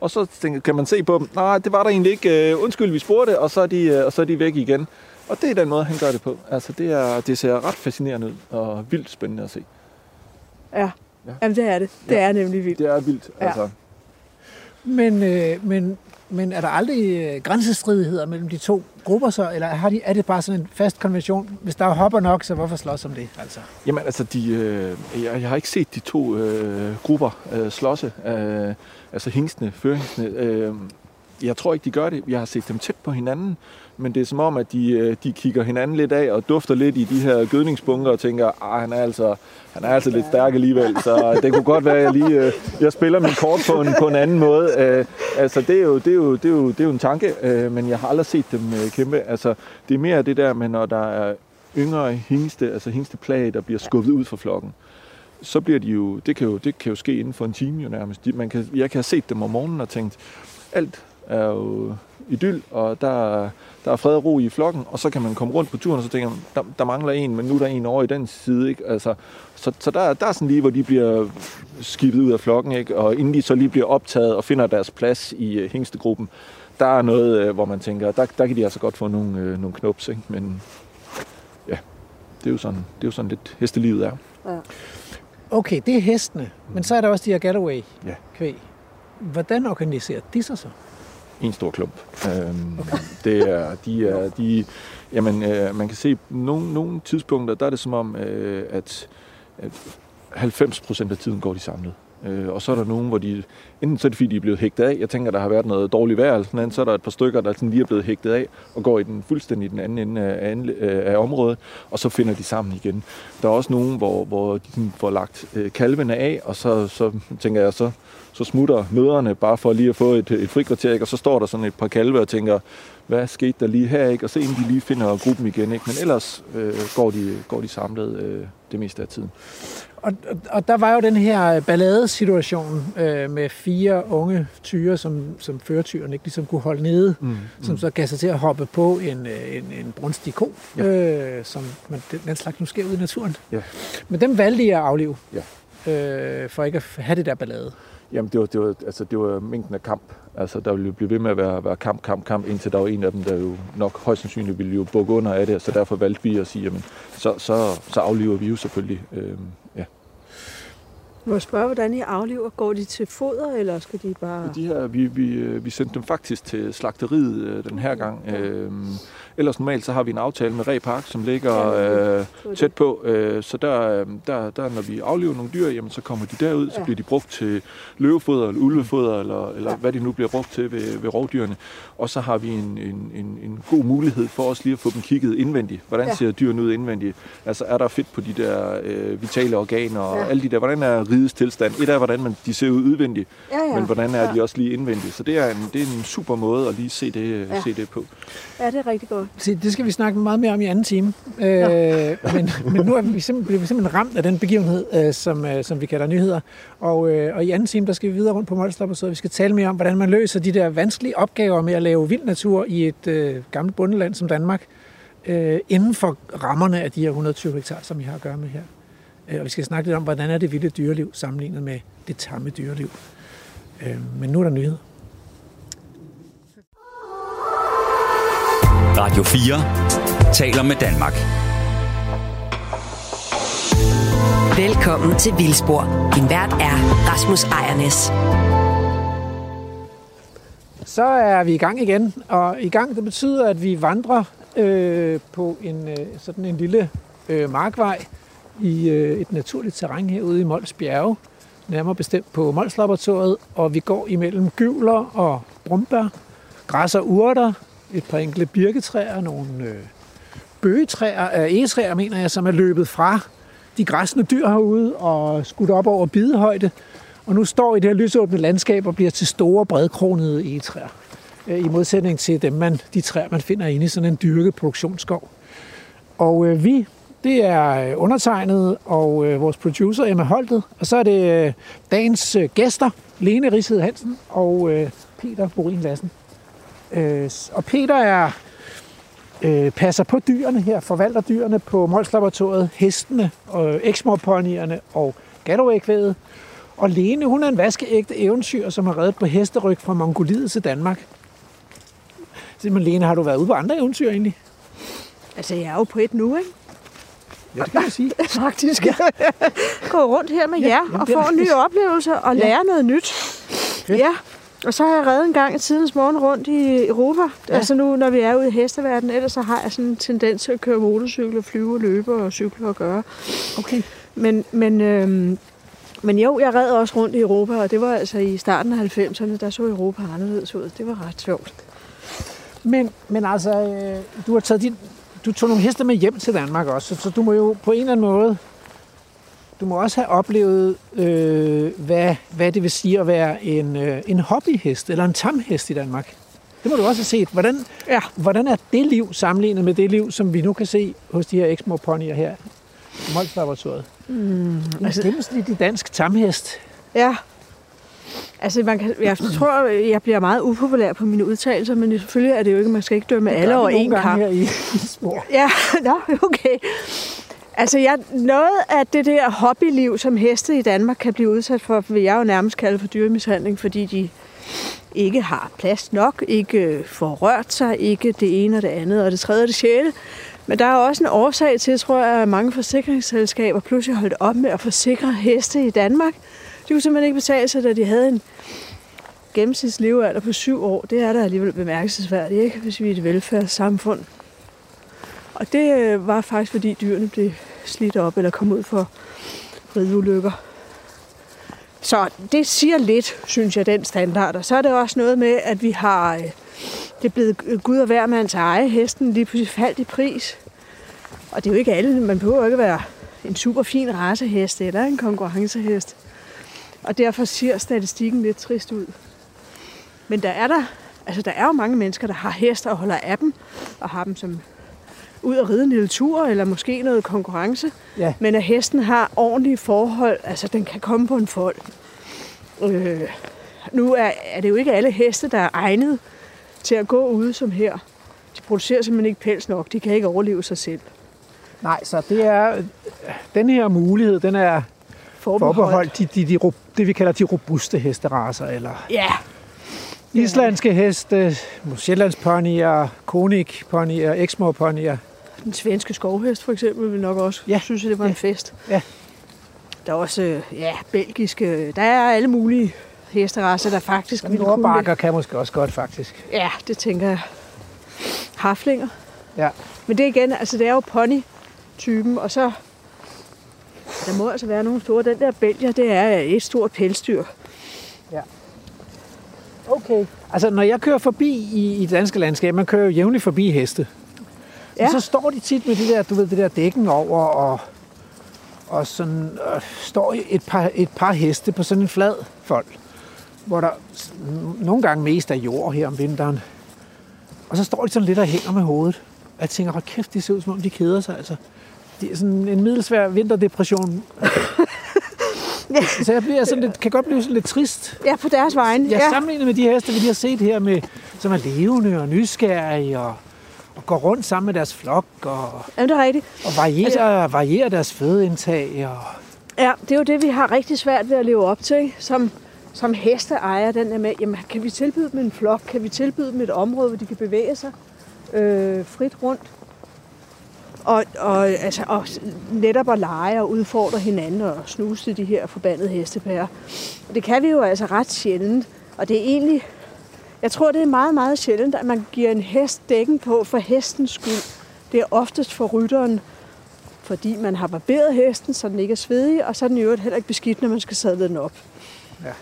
Og så tænker, kan man se på dem, nej, det var der egentlig ikke. Øh, undskyld, vi spurgte, og så, er de, øh, og så er de væk igen. Og det er den måde, han gør det på. Altså, det, er, det ser ret fascinerende ud, og vildt spændende at se. Ja. Ja. ja. Jamen, det er det. Det Ja. er nemlig vildt. Det er vildt, Ja. altså. Men, øh, men, men er der aldrig øh, grænsestridigheder mellem de to grupper så, eller har de, er det bare sådan en fast konvention? Hvis der er hopper nok, så hvorfor slås om det? Altså? Jamen altså, de, øh, jeg, jeg har ikke set de to øh, grupper øh, slåsse, øh, altså hængstene, førhængstene. Øh, jeg tror ikke, de gør det. Jeg har set dem tæt på hinanden, men det er som om, at de, øh, de kigger hinanden lidt af og dufter lidt i de her gødningsbunker og tænker, at han er altså, han er altså lidt stærk alligevel, så det kunne godt være, at jeg lige øh, jeg spiller min kort på en, på en anden måde. Øh, altså, det er, jo, det, er jo, det, er jo, det er jo en tanke, øh, men jeg har aldrig set dem øh, kæmpe. Altså, det er mere det der med, når der er yngre hængste, altså hængsteplage, der bliver skubbet ud fra flokken så bliver de jo, det kan jo, det kan jo ske inden for en time jo nærmest. De, man kan, jeg kan have set dem om morgenen og tænkt, alt er jo idyll, og der, der er fred og ro i flokken, og så kan man komme rundt på turen, og så tænker man, der, der mangler en, men nu er der en over i den side, ikke? Altså, så, så der, der er sådan lige, hvor de bliver skibet ud af flokken, ikke? Og inden de så lige bliver optaget og finder deres plads i uh, hængstegruppen, der er noget, uh, hvor man tænker, der, der kan de altså godt få nogle, uh, nogle knops, ikke? Men ja, det er jo sådan, det er jo sådan lidt hestelivet er. Okay, det er hestene, men så er der også de her getaway Ja. kvæg. Hvordan organiserer de sig så? En stor klump. Øhm, okay. det er, de er, de, jamen, øh, man kan se, nogle, nogle tidspunkter, der er det som om, øh, at, at 90 procent af tiden går de samlet. Øh, og så er der nogen, hvor de, enten så er det fordi, de er blevet hægtet af, jeg tænker, der har været noget dårligt vejr, eller sådan noget, så er der et par stykker, der sådan lige er blevet hægtet af, og går i den fuldstændig den anden ende af, af, af området, og så finder de sammen igen. Der er også nogen, hvor, hvor de sådan får lagt øh, kalvene af, og så, så tænker jeg, så, så smutter møderne bare for lige at få et, et frikvarter, ikke? og så står der sådan et par kalve og tænker, hvad skete der lige her, ikke? og så inden de lige finder gruppen igen. Ikke? Men ellers øh, går, de, går de samlet øh, det meste af tiden. Og, og, der var jo den her balladesituation øh, med fire unge tyre, som, som førtyren ikke ligesom kunne holde nede, mm, som så gav sig til at hoppe på en, øh, en, en brunstig ko, ja. øh, som man, den, den slags nu sker ude i naturen. Ja. Men dem valgte jeg at aflive, Ja. øh, for ikke at have det der ballade. Jamen, det var, det var, altså, det var mængden af kamp. Altså, der ville jo blive ved med at være, være kamp, kamp, kamp, indtil der var en af dem, der jo nok højst sandsynligt ville jo bukke under af det, så derfor valgte vi at sige, jamen, så, så, så aflever vi jo selvfølgelig. øh. Må jeg spørge, hvordan I aflever? Går de til foder, eller skal de bare... De her, vi, vi, øh, vi sendte dem faktisk til slagteriet øh, den her gang. Øhm, ellers normalt så har vi en aftale med Ræ Park, som ligger øh, tæt på. Øh, så der, øh, der, der, når vi aflever nogle dyr, jamen, så kommer de derud, så Ja. bliver de brugt til løvefoder eller ulvefoder, eller, eller hvad de nu bliver brugt til ved, ved rovdyrene. Og så har vi en, en, en, en god mulighed for os lige at få dem kigget indvendigt. Hvordan Ja. ser dyrene ud indvendigt? Altså er der fedt på de der øh, vitale organer og Ja. alle de der? Hvordan er rigets tilstand? Et er, hvordan man, de ser ud udvendigt, Ja, ja. men hvordan er ja. de også lige indvendigt? Så det er en, det er en super måde at lige se det, Ja. se det på. Ja, det er rigtig godt. Se, det skal vi snakke meget mere om i anden time. Øh, men, men nu er vi simpelthen, bliver vi simpelthen ramt af den begivenhed, øh, som, øh, som vi kalder nyheder. Og, øh, og i anden time, der skal vi videre rundt på Molslap, så vi skal tale mere om, hvordan man løser de der vanskelige opgaver med at lave vild natur i et øh, gammelt bundeland som Danmark. øh, inden for rammerne af de her 120 hektar, som vi har at gøre med her. Øh, og vi skal snakke lidt om, hvordan er det vilde dyreliv sammenlignet med det tamme dyreliv. Øh, men nu er der nyhed. Radio 4 taler med Danmark. Velkommen til Vildspor. Din vært er Rasmus Ejernes. Så er vi i gang igen, og i gang det betyder, at vi vandrer øh, på en øh, sådan en lille øh, markvej i øh, et naturligt terræn herude i Mols Bjerge, nærmere bestemt på Mols Laboratoriet, og vi går imellem gyvler og brumbær, græs og urter, et par enkelte birketræer, nogle øh, bøgetræer, øh, egetræer, mener jeg, som er løbet fra de græsne dyr herude og skudt op over bidehøjde, og nu står i det her lysåbne landskab og bliver til store, bredkronede egetræer. Øh, I modsætning til dem, man, de træer, man finder inde i sådan en dyrket produktionsskov. Og øh, vi, det er øh, undertegnet og øh, vores producer Emma Holtet, og så er det øh, dagens øh, gæster, Lene Rished Hansen og øh, Peter Borin Lassen. Øh, og Peter er øh, passer på dyrene her, forvalter dyrene på Mols Laboratoriet, hestene, øh, og eksmorponierne og Galloway-kvædet. Og Lene, hun er en vaskeægte eventyr, som har reddet på hesteryg fra Mongoliet til Danmark. Simpelthen, Lene, har du været ude på andre eventyr egentlig? Altså, jeg er jo på et nu, ikke? Ja, det kan man sige. Faktisk. Ja. Gå rundt her med Ja, jer jamen, og få en ny oplevelse og Ja. lære noget nyt. Ja. Og så har jeg reddet en gang i tidens morgen rundt i Europa. Ja. Altså nu, når vi er ude i hesteverdenen, ellers så har jeg sådan en tendens til at køre motorcykel, flyve og løbe og cykle og gøre. Okay. Men, men, øhm, men jo, jeg red også rundt i Europa, og det var altså i starten af 90'erne, der så Europa anderledes ud. Det var ret sjovt. Men, men altså, øh, du har taget din, du tog nogle heste med hjem til Danmark også, så, så du må jo på en eller anden måde, du må også have oplevet, øh, hvad, hvad det vil sige at være en, øh, en hobbyhest eller en tamhest i Danmark. Det må du også have set. Hvordan, Ja. hvordan er det liv sammenlignet med det liv, som vi nu kan se hos de her eksmorponyer her i Mols Laboratoriet? Mm, en altså- gennemsnitlig dansk tamhest. Ja. Altså, man kan, jeg tror, jeg bliver meget upopulær på mine udtalelser, men selvfølgelig er det jo ikke, man skal ikke dømme alle over en kamp. her i, i spor. Ja, nå, okay. Altså, jeg, noget af det der hobbyliv, som heste i Danmark kan blive udsat for, vil jeg jo nærmest kalde for dyremishandling, fordi de ikke har plads nok, ikke får rørt sig, ikke det ene og det andet, og det tredje og det sjette. Men der er også en årsag til, tror jeg, at mange forsikringsselskaber pludselig holdt op med at forsikre heste i Danmark. De kunne simpelthen ikke betale sig, da de havde en gennemsnitslevealder på syv år. Det er da alligevel bemærkelsesværdigt, ikke? hvis vi er et velfærdssamfund. Og det øh, var faktisk, fordi dyrene blev slidt op eller kom ud for ridulykker. Så det siger lidt, synes jeg, den standard. Og så er det også noget med, at vi har... Øh, det er blevet øh, Gud og hver mands eje. Hesten lige pludselig faldt i pris. Og det er jo ikke alle. Man behøver ikke være en super fin racehest eller en konkurrencehest. Og derfor ser statistikken lidt trist ud. Men der er der, altså der er jo mange mennesker, der har heste og holder af dem, og har dem som ud at ride en lille tur, eller måske noget konkurrence. Ja. Men at hesten har ordentlige forhold, altså den kan komme på en fold. Øh, nu er, er det jo ikke alle heste, der er egnet til at gå ude som her. De producerer simpelthen ikke pels nok, de kan ikke overleve sig selv. Nej, så det er, den her mulighed, den er forbeholdt de, de, de, ro- det, vi kalder de robuste hesteraser, eller Ja, islandske heste, sjællandsponyer, konikponyer, eksmorponyer. den svenske skovhest for eksempel vil nok også Ja. ja. synes, at det var en fest. Ja. Der er også øh, ja, belgiske, der er alle mulige hesteraser, der faktisk ville kunne kan måske også godt, faktisk. Ja, det tænker jeg. Haflinger. Ja. Men det igen, altså det er jo pony-typen, og så... Der må altså være nogle store. Den der belgier, det er et stort pelsdyr. Okay. Altså, når jeg kører forbi i, i danske landskab, man kører jo jævnligt forbi heste. Ja. Ja. Så står de tit med det der, du ved, det der dækken over, og, og sådan, øh, står et par, et par heste på sådan en flad fold, hvor der nogle gange mest er jord her om vinteren. Og så står de sådan lidt og hænger med hovedet. Og jeg tænker, hold kæft, de ser ud som om, de keder sig, altså. Det er sådan en middelsvær vinterdepression. Så jeg bliver sådan lidt, kan godt blive sådan lidt trist. Ja, på deres vegne. Jeg Ja. sammenlignet med de heste, vi lige har set her, med, som er levende og nysgerrige og, og går rundt sammen med deres flok og, Jamen, det er rigtigt. og varierer, altså, varierer deres fødeindtag. Og, Ja, det er jo det, vi har rigtig svært ved at leve op til, som, som hesteejer, den der med, jamen, kan vi tilbyde dem en flok? Kan vi tilbyde dem et område, hvor de kan bevæge sig øh, frit rundt? Og, og, altså, og netop at lege og udfordre hinanden og snuse til de her forbandede hestepærer. Og det kan vi jo altså ret sjældent. Og det er egentlig, jeg tror, det er meget, meget sjældent, at man giver en hest dækken på for hestens skyld. Det er oftest for rytteren, fordi man har barberet hesten, så den ikke er svedig, og så er den i øvrigt heller ikke beskidt, når man skal sadle den op. Ja.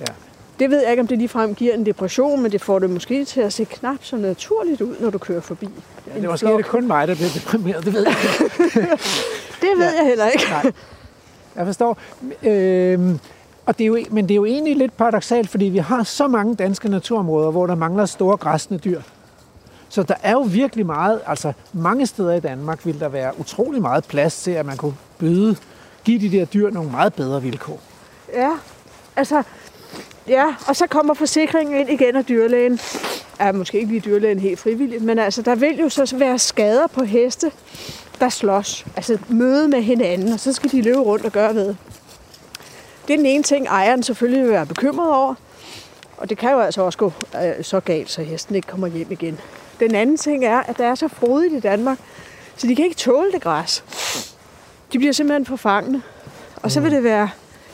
Ja. Det ved jeg ikke, om det ligefrem giver en depression, men det får det måske til at se knap så naturligt ud, når du kører forbi. ja, det er måske det kun mig, der bliver deprimeret, det ved jeg ikke. Det ved Ja. jeg heller ikke. Nej. Jeg forstår. Øhm, og det er jo, men det er jo egentlig lidt paradoxalt, fordi vi har så mange danske naturområder, hvor der mangler store græsne dyr. Så der er jo virkelig meget, altså mange steder i Danmark vil der være utrolig meget plads til, at man kunne byde, give de der dyr nogle meget bedre vilkår. Ja, altså, ja, og så kommer forsikringen ind igen af dyrlægen. Ja, måske ikke lige dyrlægen helt frivilligt, men altså, der vil jo så være skader på heste, der slås. Altså møde med hinanden, og så skal de løbe rundt og gøre ved. Det er den ene ting, ejeren selvfølgelig vil være bekymret over. Og det kan jo altså også gå øh, så galt, så hesten ikke kommer hjem igen. Den anden ting er, at der er så frodigt i Danmark, så de kan ikke tåle det græs. De bliver simpelthen forfangne. Og så vil det være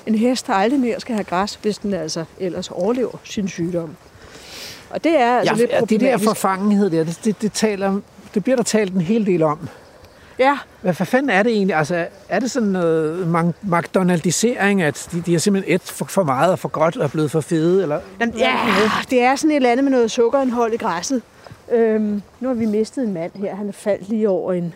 en hest, der aldrig mere skal have græs, hvis den altså ellers overlever sin sygdom. Og det er altså lidt ja, det der forfangenhed der, det, det, det, taler, det bliver der talt en hel del om. Ja, Hvad for fanden er det egentlig? Altså, er det sådan noget McDonaldisering, at de, de har simpelthen et for, for meget og for godt og er blevet for fede? Eller? Ja, det er sådan et eller andet med noget sukkerindhold i græsset. Øhm, nu har vi mistet en mand her. Han er faldt lige over en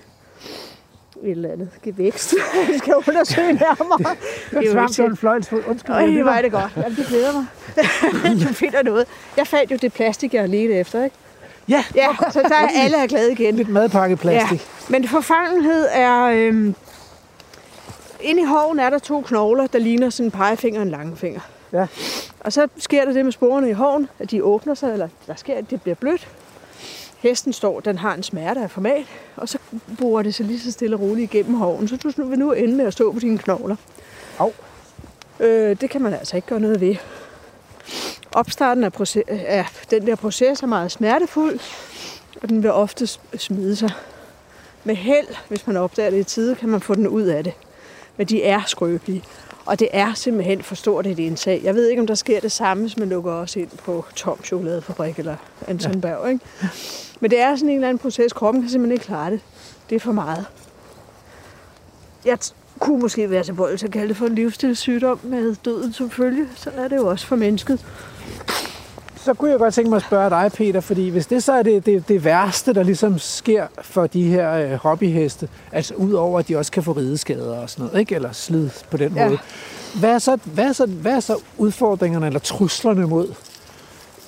et eller andet gevækst. Vi skal undersøge nærmere. Det er Svamp, det var en fløjlsfod. Undskyld, Øj, hvor er det godt. Jamen, det glæder mig. du finder noget. Jeg fandt jo det plastik, jeg let efter, ikke? Ja, Ja, så der er alle er glade igen. lidt madpakkeplastik. Ja. Men forfangenhed er... Øhm, inde i hoven er der to knogler, der ligner sådan en pegefinger og en langfinger. Ja. Og så sker der det med sporene i hoven, at de åbner sig, eller der sker, at det bliver blødt. Hesten står, den har en smerte af format, og så borer det sig lige så stille og roligt igennem hoven. Så du vil nu ende med at stå på dine knogler. Au. Øh, det kan man altså ikke gøre noget ved. Opstarten af, proces, af den der proces er meget smertefuld, og den vil ofte smide sig. Med held, hvis man opdager det i tide, kan man få den ud af det. Men de er skrøbelige. Og det er simpelthen for stort et indtag. Jeg ved ikke, om der sker det samme, hvis man lukker os ind på Tom Chokoladefabrik eller Anton Berg. Ikke? Men det er sådan en eller anden proces. Kroppen kan simpelthen ikke klare det. Det er for meget. Jeg kunne måske være tilbøjelig til at kalde det for en livsstilssygdom med døden som følge. Så er det jo også for mennesket. Så kunne jeg godt tænke mig at spørge dig, Peter, fordi hvis det så er det, det, det værste, der ligesom sker for de her øh, hobbyheste, altså udover at de også kan få rideskader og sådan noget, ikke? eller slid på den Ja. måde, hvad er, så, hvad, er så, hvad er så udfordringerne eller truslerne mod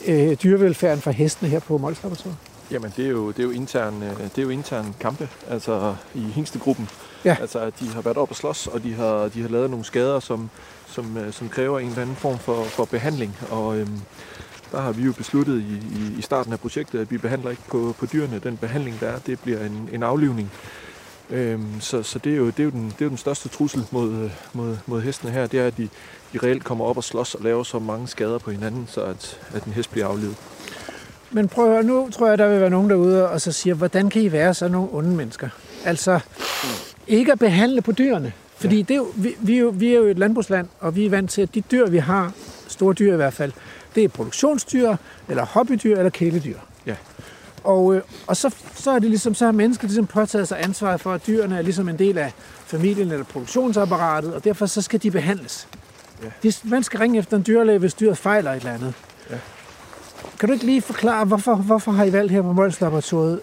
øh, dyrevelfærden for hestene her på Mols Laboratoriet? Jamen, det er jo, det er jo intern, øh, det er jo intern kampe, altså i hængstegruppen. Ja. Altså, at de har været op og slås, og de har, de har lavet nogle skader, som, som, øh, som kræver en eller anden form for, for behandling. Og øhm, der har vi jo besluttet i, i, i starten af projektet, at vi behandler ikke på, på dyrene. Den behandling, der er, det bliver en, en aflivning. Øhm, så så det, er jo, det, er jo den, det er jo den største trussel mod, øh, mod, mod hestene her, det er, at de, de reelt kommer op og slås og laver så mange skader på hinanden, så at, at en hest bliver aflevet. Men prøv at høre, nu tror jeg, der vil være nogen derude og så siger, hvordan kan I være så nogle onde mennesker? Altså, ikke at behandle på dyrene. Fordi ja. det er jo, vi, vi, er jo, vi er jo et landbrugsland, og vi er vant til, at de dyr, vi har, store dyr i hvert fald, det er produktionsdyr, eller hobbydyr, eller kæledyr. Ja. Og, øh, og så, så er det ligesom, så har mennesket ligesom påtaget sig ansvaret for, at dyrene er ligesom en del af familien eller produktionsapparatet, og derfor så skal de behandles. Ja. De, man skal ringe efter en dyrlæge, hvis dyret fejler et eller andet. Kan du ikke lige forklare, hvorfor, hvorfor har I valgt her på Mols Laboratoriet,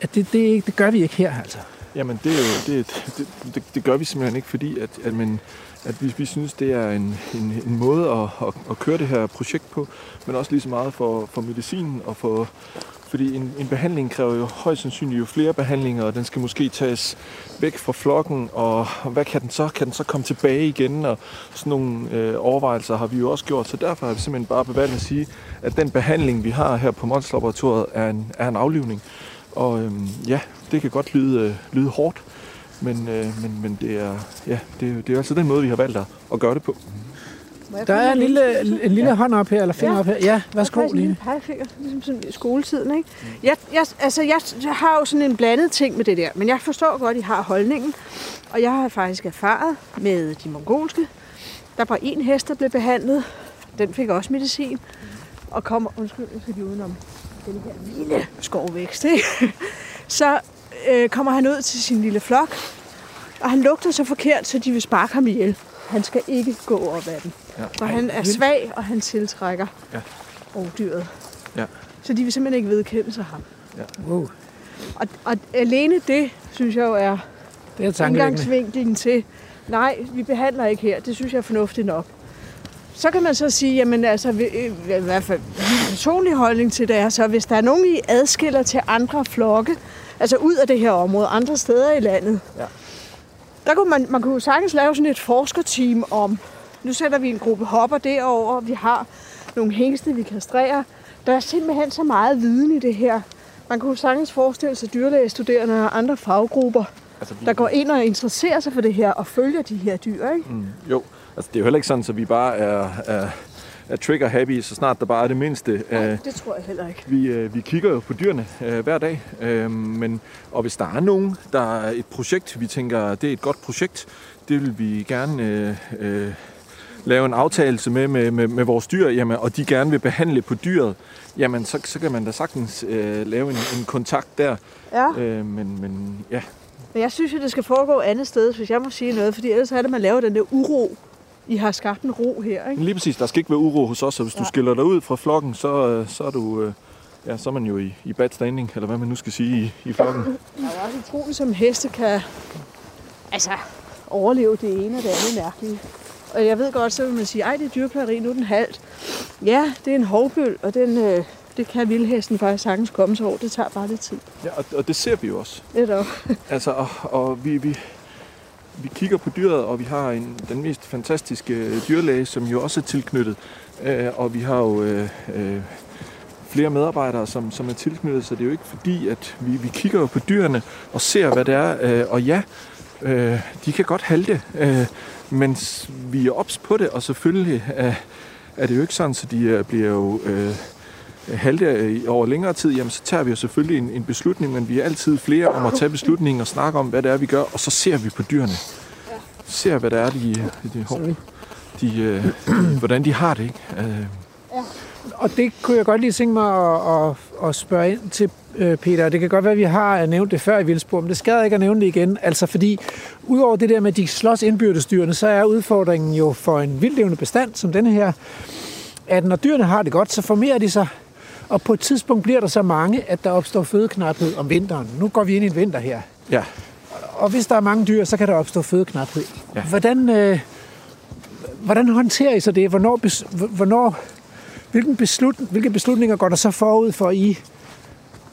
at det, det, ikke, det gør vi ikke her, altså? Jamen, det, er jo, det, det, det, det gør vi simpelthen ikke, fordi at, at, man, at vi, vi synes, det er en, en, en måde at, at, at køre det her projekt på, men også lige så meget for, for medicinen og for... Fordi en, en behandling kræver jo højst sandsynligt jo flere behandlinger, og den skal måske tages væk fra flokken, og hvad kan den så? Kan den så komme tilbage igen? Og sådan nogle øh, overvejelser har vi jo også gjort, så derfor har vi simpelthen bare bevalgt at sige, at den behandling, vi har her på Mons Laboratoriet, er en, er en aflivning. Og øhm, ja, det kan godt lyde, øh, lyde hårdt, men, øh, men, men det, er, ja, det, det er altså den måde, vi har valgt at, at gøre det på. Mhm. Jeg Der er en lille, en lille hånd op her, eller finger Ja. op her. Ja, værsgo, er en Line. lille pegefinger, ligesom sådan i skoletiden, ikke? Jeg, jeg, altså, jeg, jeg har jo sådan en blandet ting med det der, men jeg forstår godt, at I har holdningen. Og jeg har faktisk erfaret med de mongolske. Der var en hest, der blev behandlet. Den fik også medicin. Og kommer, undskyld, jeg skal lige udenom den her lille skovvækst, ikke? Så øh, kommer han ud til sin lille flok, og han lugter så forkert, så de vil sparke ham ihjel. Han skal ikke gå op ad den. Ja. For han er svag, og han tiltrækker Ja. rovdyret. Ja. Så de vil simpelthen ikke vedkende sig ham. Wow, Og, og alene det, synes jeg jo er det er indgangsvinklen til, nej, vi behandler ikke her. Det synes jeg er fornuftigt nok. Så kan man så sige, jamen altså, øh, i hvert fald min personlige holdning til det er så, hvis der er nogen, I adskiller til andre flokke, altså ud af det her område, andre steder i landet, Ja. Der kunne man, man kunne jo sagtens lave sådan et forskerteam om, nu sætter vi en gruppe hopper derover, vi har nogle hængste, vi kastrerer. Der er simpelthen så meget viden i det her. Man kunne sagtens forestille sig dyrlægestuderende og andre faggrupper, Altså, vi, der går ind og interesserer sig for det her og følger de her dyr, ikke? Mm, jo, altså det er jo heller ikke sådan, at vi bare er, er, er trigger happy, så snart der bare er det mindste. Nej, Øh, det tror jeg heller ikke. Vi, øh, vi kigger jo på dyrene øh, hver dag, øh, men, og hvis der er nogen, der er et projekt, vi tænker, det er et godt projekt, det vil vi gerne øh, øh, lave en aftale med, med, med, med vores dyr, jamen, og de gerne vil behandle på dyret, jamen så, så kan man da sagtens øh, lave en, en kontakt der. Ja, Øh, men, men ja, men jeg synes jo, det skal foregå andet sted, hvis jeg må sige noget, fordi ellers er det, man laver den der uro. I har skabt en ro her, ikke? lige præcis, der skal ikke være uro hos os, og hvis ja. du skiller dig ud fra flokken, så, øh, så er du... Øh, Ja, så er man jo i, i bad standing, eller hvad man nu skal sige i, i flokken. Der er også utroligt, som heste kan altså, overleve det ene og det andet mærkelige. Og jeg ved godt, så vil man sige, ej, det er dyrplageri, nu er den halvt. Ja, det er en hovbøl, og den, øh, det kan vildhesten faktisk sagtens komme sig over. Det tager bare lidt tid. Ja, og, og det ser vi jo også. Netop. Altså, og, og vi, vi, vi kigger på dyret, og vi har en, den mest fantastiske øh, dyrlæge, som jo også er tilknyttet. Øh, og vi har jo øh, øh, flere medarbejdere, som, som er tilknyttet, så det er jo ikke fordi, at vi, vi kigger jo på dyrene og ser, hvad det er. Øh, og ja, øh, de kan godt halte, øh, men vi er ops på det, og selvfølgelig øh, er det jo ikke sådan, så de øh, bliver jo... Øh, halte over længere tid, jamen så tager vi jo selvfølgelig en, en beslutning, men vi er altid flere om at tage beslutningen og snakke om, hvad det er, vi gør, og så ser vi på dyrene. Ser, hvad det er, de, de, de, de, øh, hvordan de har det, ikke? Øh, Og det kunne jeg godt lige tænke mig at, at, at spørge ind til, øh, Peter. Det kan godt være, at vi har nævnt det før i Vildsborg, men det skader ikke at nævne det igen. Altså fordi, udover det der med, at de slås indbyrdesdyrene, så er udfordringen jo for en vildlevende bestand som denne her, at når dyrene har det godt, så formerer de sig, og på et tidspunkt bliver der så mange, at der opstår fødeknaphed om vinteren. Nu går vi ind i en vinter her. ja, Og hvis der er mange dyr, så kan der opstå fødeknaphed. Ja. Hvordan, øh, hvordan håndterer I så det? Hvornår, hvornår, hvilken beslut, hvilke beslutninger går der så forud for, at I,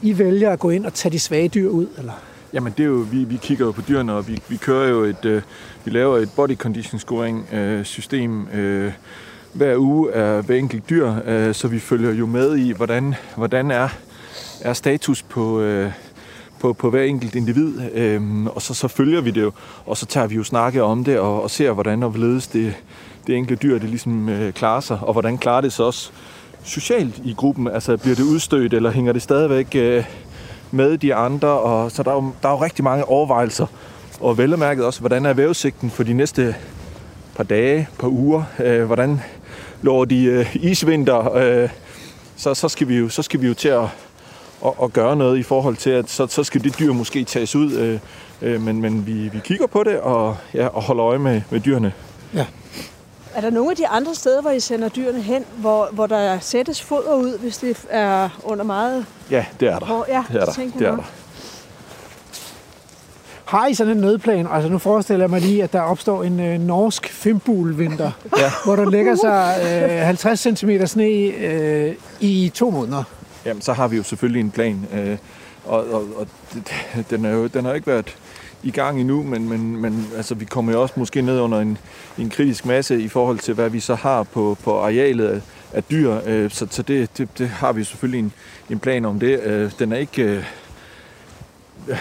I vælger at gå ind og tage de svage dyr ud? Eller? Jamen det er jo, vi, vi kigger jo på dyrene, og vi, vi kører jo et, øh, vi laver et body condition scoring øh, system øh, hver uge af hver enkelt dyr, øh, så vi følger jo med i, hvordan, hvordan er, er status på, øh, på, på hver enkelt individ, øh, og så, så følger vi det jo, og så tager vi jo snakke om det, og, og ser, hvordan og hvorledes det, det enkelte dyr, det ligesom øh, klarer sig, og hvordan klarer det sig også socialt i gruppen, altså bliver det udstødt, eller hænger det stadigvæk øh, med de andre, og så der er, jo, der er jo rigtig mange overvejelser. Og vel mærket også, hvordan er vævesigten for de næste par dage, par uger, øh, hvordan lover de øh, isvinter, øh, så, så, skal vi jo, så skal vi jo til at, at, at gøre noget i forhold til, at så, så skal det dyr måske tages ud, øh, øh, men, men vi, vi kigger på det og, ja, og holder øje med, med dyrene. Er der nogle af de andre steder, hvor I sender dyrene hen, hvor, hvor der sættes foder ud, hvis det er under meget... Ja, det er der. Hvor, ja, Det er der. tænker Det er jeg der. Har I sådan en nødplan? Altså nu forestiller jeg mig lige, at der opstår en øh, norsk fimbulvinter, Ja. hvor der lægger sig øh, 50 cm sne øh, i to måneder. Jamen, så har vi jo selvfølgelig en plan. Øh, og og, og den, er jo, den har jo ikke været i gang endnu, men, men, men altså, vi kommer jo også måske ned under en, en kritisk masse i forhold til, hvad vi så har på, på arealet af, af dyr. Øh, så så det, det, det har vi selvfølgelig en, en plan om det. Øh, den er ikke... Øh,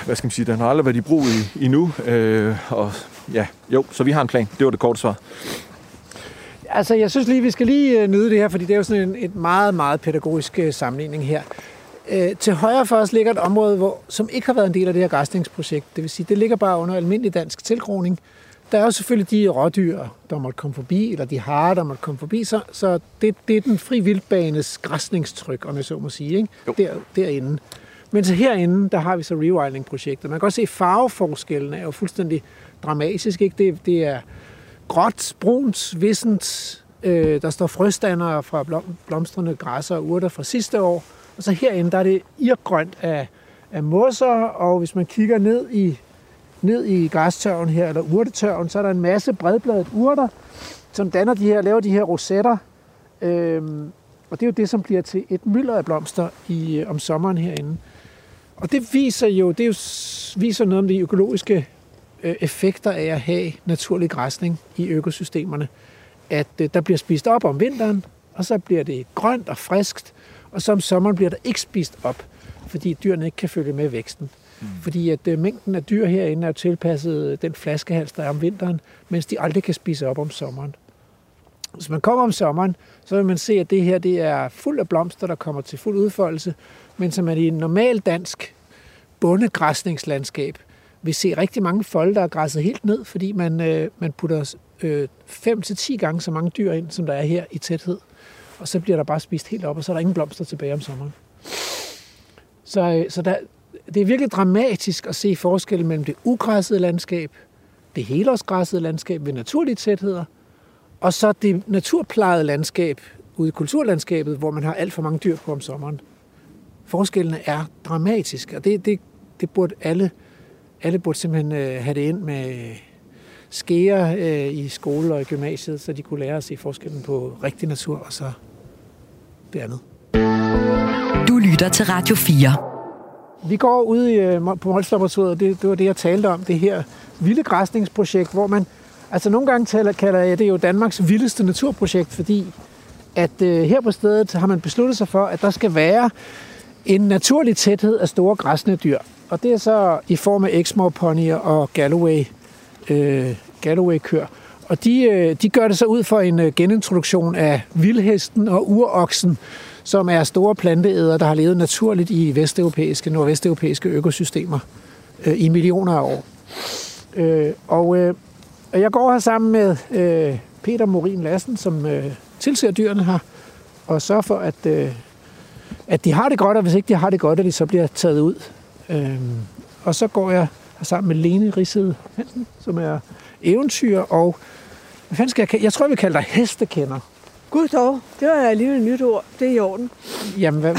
hvad skal man sige, den har aldrig været i brug i, endnu. Øh, og ja, jo, så vi har en plan. Det var det korte svar. Altså, jeg synes lige, vi skal lige øh, nyde det her, fordi det er jo sådan en et meget, meget pædagogisk øh, sammenligning her. Øh, til højre for os ligger et område, hvor, som ikke har været en del af det her græsningsprojekt. Det vil sige, det ligger bare under almindelig dansk tilgroning. Der er jo selvfølgelig de rådyr, der måtte komme forbi, eller de harer, der måtte komme forbi, så, så det, det er den fri vildbanes græsningstryk, om jeg så må sige, ikke? Der, derinde. Men så herinde, der har vi så rewilding-projektet. Man kan også se, at farveforskellen er jo fuldstændig dramatisk. Ikke? Det, det er gråt, brunt, vissent. Øh, der står frøstander fra blom, blomstrende græsser og urter fra sidste år. Og så herinde, der er det irgrønt af, af mosser, og hvis man kigger ned i, ned i græstørven her, eller urtetørven, så er der en masse bredbladet urter, som danner de her, laver de her rosetter. Øhm, og det er jo det, som bliver til et mylder af blomster i, øh, om sommeren herinde. Og det viser jo, det jo, viser noget om de økologiske øh, effekter af at have naturlig græsning i økosystemerne. At øh, der bliver spist op om vinteren, og så bliver det grønt og friskt, og så om sommeren bliver der ikke spist op, fordi dyrene ikke kan følge med væksten. Mm. Fordi at øh, mængden af dyr herinde er jo tilpasset den flaskehals, der er om vinteren, mens de aldrig kan spise op om sommeren. Hvis man kommer om sommeren, så vil man se, at det her det er fuld af blomster, der kommer til fuld udfoldelse, men som man i en normal dansk bondegræsningslandskab vil se rigtig mange folde, der er græsset helt ned, fordi man, øh, man putter øh, 5-10 gange så mange dyr ind, som der er her i tæthed. Og så bliver der bare spist helt op, og så er der ingen blomster tilbage om sommeren. Så, øh, så der, det er virkelig dramatisk at se forskellen mellem det ugræssede landskab, det helårsgræssede landskab ved naturlige tætheder, og så det naturplejede landskab ude i kulturlandskabet, hvor man har alt for mange dyr på om sommeren. Forskellene er dramatiske, og det, det, det burde alle, alle burde simpelthen øh, have det ind med skære øh, i skole og i gymnasiet, så de kunne lære at se forskellen på rigtig natur og så det andet. Du lytter til Radio 4. Vi går ud i, øh, på Molslaboratoriet, det, det var det, jeg talte om, det her vilde græsningsprojekt, hvor man, altså nogle gange taler, kalder jeg det jo Danmarks vildeste naturprojekt, fordi at øh, her på stedet har man besluttet sig for, at der skal være en naturlig tæthed af store græsne dyr. Og det er så i form af Exmoor ponyer og Galloway, øh, Galloway-køer. Og de, øh, de gør det så ud for en øh, genintroduktion af vildhesten og uroksen, som er store planteæder, der har levet naturligt i vesteuropæiske, nordvesteuropæiske økosystemer øh, i millioner af år. Øh, og øh, jeg går her sammen med øh, Peter Morin Lassen, som øh, tilser dyrene her, og sørger for, at, øh, at de har det godt, og hvis ikke de har det godt, at de så bliver taget ud. Øh, og så går jeg sammen med Lene Rissede Hansen, som er eventyr, og hvad fanden skal jeg, jeg tror, jeg vil kalde dig hestekender. Gud dog, det var alligevel et nyt ord. Det er i orden. Jamen, hvad,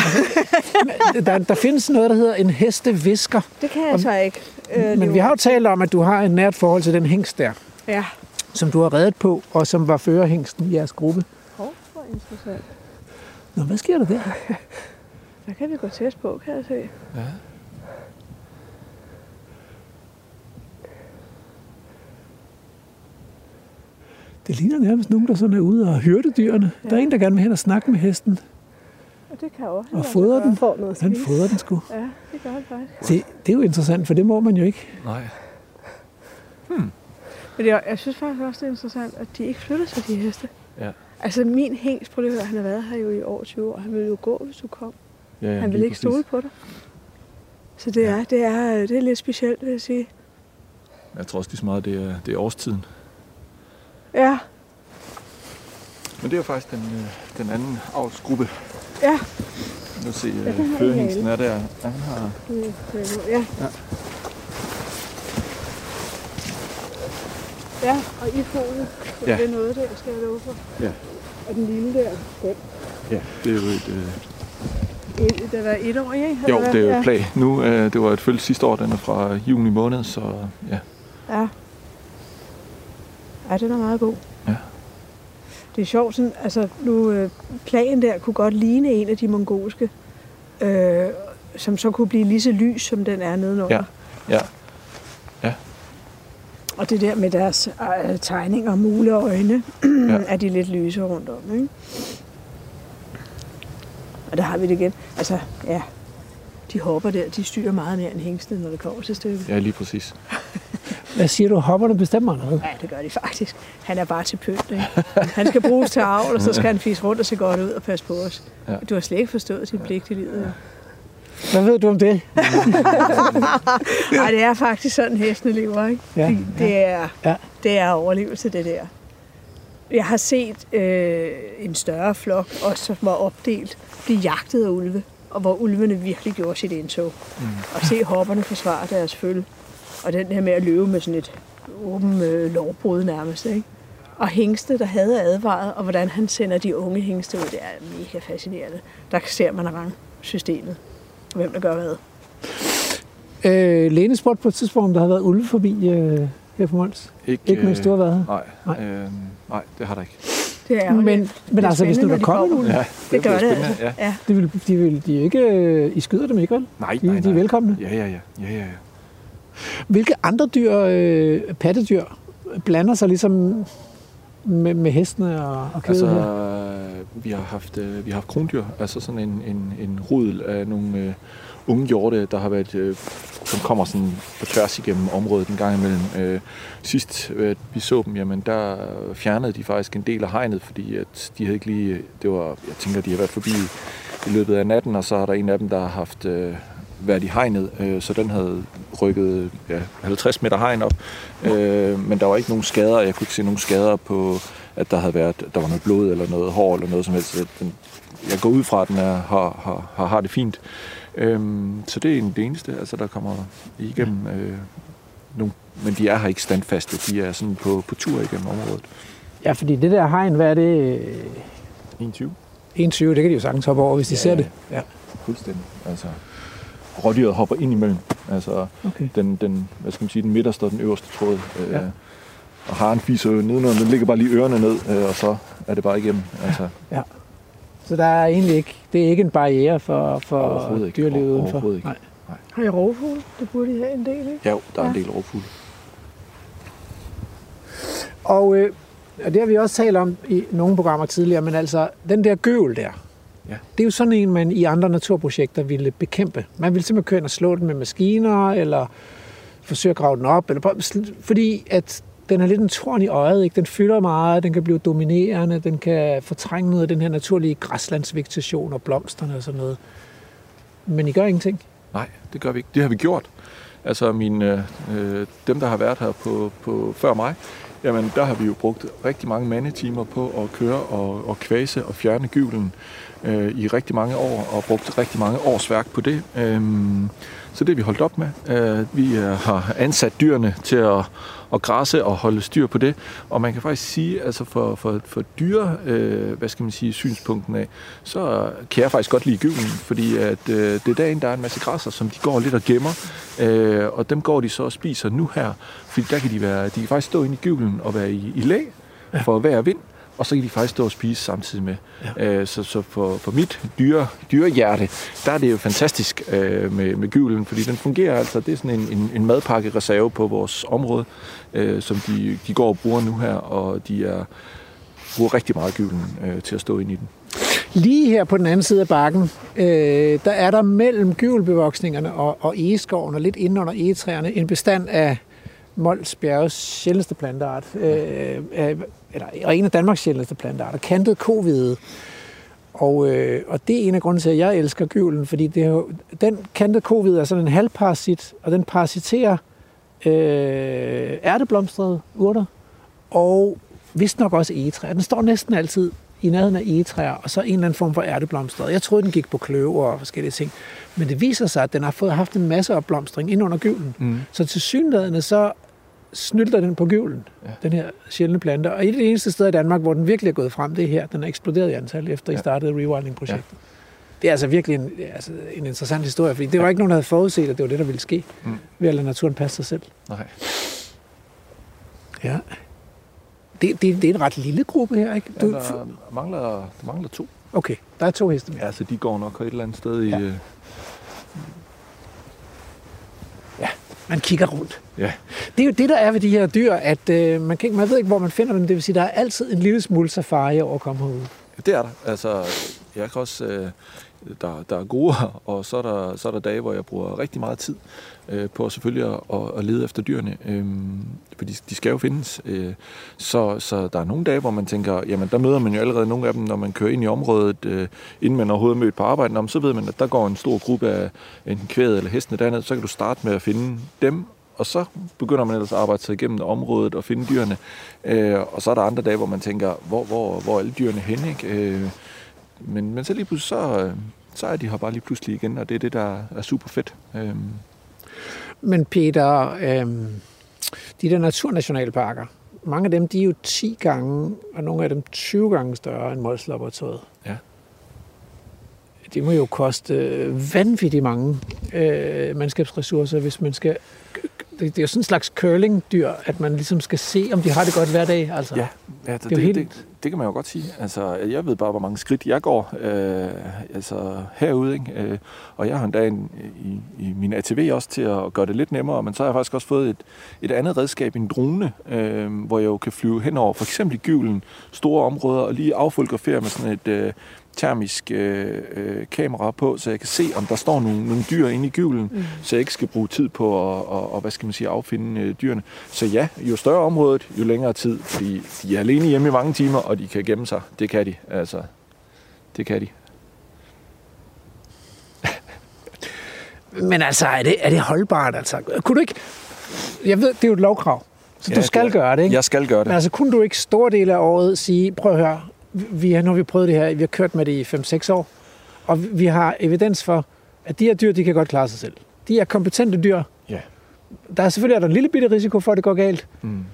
der, der findes noget, der hedder en hestevisker. Det kan jeg og, så ikke. Øh, men vi har jo talt om, at du har et nært forhold til den hængst der. Ja. Som du har reddet på, og som var førerhængsten i jeres gruppe. Åh, oh, hvor interessant. Nå, hvad sker der der? Der kan vi gå test på, kan jeg se. Ja. Det ligner nærmest nogen, der sådan er ude og hørte dyrene. Ja. Der er en, der gerne vil hen og snakke med hesten. Og det kan også. Og fodre den. Får noget han fodrer den sgu. Ja, det gør han faktisk. Det, det er jo interessant, for det må man jo ikke. Nej. Hmm. Men jeg, jeg synes faktisk også, det er interessant, at de ikke flytter sig, de heste. Ja. Altså min lige han har været her jo i over 20 år. Han ville jo gå, hvis du kom. Ja, ja, han vil lige ikke præcis. stole på dig. Så det, Ja. er, det, er, det er lidt specielt, vil jeg sige. Jeg tror også lige så meget, det er, det er årstiden. Ja, Men det er faktisk den, øh, den anden avlsgruppe. ja. Nu se, Ja, øh, er der. Ja, han har... Det, det, ja. Ja. Ja, og i Ja. ja. det er noget der, skal jeg love for. Ja. Og den lille der, den, Ja, det er jo et... Øh, et, det var et år, ikke? jo, det er jo et plag. Nu, øh, det var et følge sidste år, den er fra juni måned, så ja. Ja. Ja, den er meget god. Ja. Det er sjovt, sådan, altså nu, øh, plagen der kunne godt ligne en af de mongolske, øh, som så kunne blive lige så lys, som den er nedenunder. Ja. Ja. Og det der med deres øh, tegninger og mule og øjne, Ja. ja. er de lidt lyse rundt om, ikke? Og der har vi det igen. Altså, ja. de hopper der, de styrer meget mere end hængstene, når det kommer til stykket. Ja, lige præcis. Hvad siger du? Hopperne bestemmer noget? Ja, det gør de faktisk. Han er bare til pynt, ikke? Han skal bruges til avl, og så skal han fise rundt og se godt ud og passe på os. Ja. Du har slet ikke forstået dit pligt i livet. jo. Hvad ved du om det? Nej, det er faktisk sådan, hestene lever, ikke? Ja, Det, det, er, Ja. det er overlevelse, det der. Jeg har set øh, en større flok, også som var opdelt, blive jagtet af ulve, og hvor ulvene virkelig gjorde sit indtog. Mm. Og se hopperne forsvare deres følge. Og den her med at løbe med sådan et åben øh, lovbrud nærmest, ikke? Og hængste, der havde advaret, og hvordan han sender de unge hængste ud, det er mega fascinerende. Der ser man rangsystemet, og hvem der gør hvad. Øh, Lene spurgte på et tidspunkt, om der havde været ulve forbi øh, her på Mols. Ikke, Ikke mens du har været her. Nej, Nej. nej. Øh, nej, det har der ikke. Det er Men, men Det er altså, hvis du spændende, var når de kommet kommer. nu, Ja, Det gør bliver det altså. Ja. Ja. de vil, de vil, de ikke, øh, I skyder dem ikke, vel? Nej, De, nej, de er nej. velkomne. Ja, ja, ja. ja, ja, ja. Hvilke andre dyr, øh, pattedyr, blander sig ligesom med, med hestene og, og kædet Altså, her? Vi har haft, øh, vi har haft krondyr, altså sådan en, en, en rudel af nogle øh, unge hjorte, der har været, øh, som kommer sådan på tværs igennem området en gang imellem. Øh, sidst øh, vi så dem, jamen der fjernede de faktisk en del af hegnet, fordi at de havde ikke lige, øh, det var, jeg tænker, de har været forbi i løbet af natten, og så er der en af dem, der har haft øh, været i hegnet, øh, så den havde rykket ja, 50 meter hegn op, øh, men der var ikke nogen skader, jeg kunne ikke se nogen skader på, at der havde været, der var noget blod eller noget hår eller noget som helst. Så Den, jeg går ud fra, at den er, har, har, har, har det fint. Øhm, så det er det eneste, altså der kommer igennem øh, nogle, men de er her ikke standfaste, de er sådan på, på tur igennem området. Ja, fordi det der hegn, hvad er det? øh, 21. 21, det kan de jo sagtens hoppe over, hvis de Ja, ser det. Ja. Fuldstændig. Altså, rådyret hopper ind imellem. Altså, Okay. den, den, hvad skal man sige, den midterste og den øverste tråd. Øh, Ja. Og haren fiser jo nedenunder, den ligger bare lige ørerne ned, øh, og så er det bare igennem. Altså, Så der er egentlig ikke, det er ikke en barriere for, for dyrelivet udenfor? overhovedet ikke. Nej. Har I rovfugle? Det burde I have en del, ikke? ja, jo, der er en Ja. del rovfugle. Og, øh, og det har vi også talt om i nogle programmer tidligere, men altså, den der gøvel der, Ja. det er jo sådan en, man i andre naturprojekter ville bekæmpe. Man ville simpelthen køre ind og slå den med maskiner, eller forsøge at grave den op, eller fordi at den er lidt en torn i øjet, ikke? den fylder meget, den kan blive dominerende, den kan fortrænge noget af den her naturlige græslandsvegetation og blomsterne og sådan noget. Men I gør ingenting. Nej, det gør vi ikke. Det har vi gjort. Altså mine, øh, øh, dem, der har været her på, på før mig, jamen der har vi jo brugt rigtig mange mandetimer på at køre og, og kvæse og fjerne gyvlen øh, i rigtig mange år, og brugt rigtig mange års værk på det. Øh, så det er vi holdt op med. Øh, vi øh, har ansat dyrene til at, at græsse og holde styr på det. Og man kan faktisk sige, altså for, for, for dyre, øh, hvad skal man sige, synspunkten af, så kan jeg faktisk godt lide gyvlen, fordi at, øh, det er derinde, der er en masse græsser, som de går lidt og gemmer, øh, og dem går de så og spiser nu her, fordi der kan de være, de kan faktisk stå inde i gyvlen og være i, i læ for hver vind, og så kan de faktisk stå og spise samtidig med. Ja. Øh, så så for, for mit dyre, dyrehjerte, der er det jo fantastisk øh, med, med gyvlen, fordi den fungerer altså, det er sådan en, en, en madpakkereserve på vores område, øh, som de, de går og bruger nu her, og de er, bruger rigtig meget gyvlen øh, til at stå ind i den. Lige her på den anden side af bakken, øh, der er der mellem gyvelbevoksningerne og, og egeskoven og lidt inde under egetræerne en bestand af Mols Bjerges sjældneste planteart, øh, eller, og en af Danmarks sjældneste plantearter, kantet kovide. Og, øh, og det er en af grunden til, at jeg elsker gyvlen, fordi det er jo, den kantede kovide er sådan en halvparasit, og den parasiterer øh, ærteblomstrede urter, og vist nok også egetræer. Den står næsten altid i nærheden af egetræer, og så en eller anden form for ærteblomstret. Jeg troede, den gik på kløver og forskellige ting. Men det viser sig, at den har fået haft en masse opblomstring ind under gyvlen. Mm. Så til synligheden så snylter den på gyvlen, Ja. ja. den her sjældne plante. Og et af de eneste steder i Danmark, hvor den virkelig er gået frem, det er her. Den er eksploderet i antal, efter ja. I Ja. startede rewilding-projektet. Ja. Det er altså virkelig en, altså en interessant historie, fordi det var ikke nogen, der havde forudset, at det var det, der ville ske, Mm. ved at lade naturen passe sig selv. Nej. Ja. Det, det, det er en ret lille gruppe her, ikke? Ja, Du, der, mangler, der mangler to. okay, der er to heste med. Ja, så de går nok et eller andet sted i... Ja. Man kigger rundt. Ja. Det er jo det, der er ved de her dyr, at øh, man, kan ikke, man ved ikke, hvor man finder dem. Det vil sige, der er altid en lille smule safari over at komme herud. Det er der. Altså, jeg kan også... Øh, der, der er gode, og så er der, så er der dage, hvor jeg bruger rigtig meget tid øh, på selvfølgelig at, at, at lede efter dyrene, øh, fordi de skal jo findes. Øh, så, så der er nogle dage, hvor man tænker, jamen der møder man jo allerede nogle af dem, når man kører ind i området, øh, inden man overhovedet er mødt på arbejde, om, så ved man, at der går en stor gruppe af enten kvæget eller hestene dernede, så kan du starte med at finde dem, og så begynder man ellers at arbejde sig igennem området og finde dyrene. Øh, og så er der andre dage, hvor man tænker, hvor, hvor, hvor er alle dyrene henne? Ikke? Øh, men, men så lige pludselig, så, øh, så er de her bare lige pludselig igen, og det er det, der er super fedt. Øh. Men Peter, øhm, de der naturnationalparker, mange af dem, de er jo 10 gange, og nogle af dem 20 gange større end Mols Laboratoriet. Ja. Det må jo koste vanvittigt mange øh, mandskabsressourcer, hvis man skal det, det er jo sådan en slags curling-dyr, at man ligesom skal se, om de har det godt hver dag. Altså. Ja, ja det, det, det, helt... det, det kan man jo godt sige. Altså, jeg ved bare, hvor mange skridt jeg går øh, altså, herude. Ikke? Øh, og jeg har endda en, i, i min ATV også til at gøre det lidt nemmere, men så har jeg faktisk også fået et, et andet redskab, en drone, øh, hvor jeg jo kan flyve henover for eksempel i gyvlen, store områder, og lige affotografere med sådan et, øh, termisk øh, øh, kamera på, så jeg kan se, om der står nogle, nogle dyr inde i gyvlen, mm. så jeg ikke skal bruge tid på at og, og, hvad skal man sige, affinde øh, dyrene. Så ja, jo større området, jo længere tid, fordi de er alene hjemme i mange timer, og de kan gemme sig. Det kan de, altså. Det kan de. Men altså, er det, er det holdbart? Altså? Kunne du ikke... Jeg ved, det er jo et lovkrav, så ja, du skal det, gøre det, ikke? Jeg skal gøre det. Men altså, kunne du ikke stor del af året sige, prøv at høre, vi har, nu har vi prøvet det her, vi har kørt med det i 5-6 år, og vi har evidens for, at de her dyr, de kan godt klare sig selv. De er kompetente dyr. Ja. Der er selvfølgelig er der en lille bitte risiko for, at det går galt. Mm.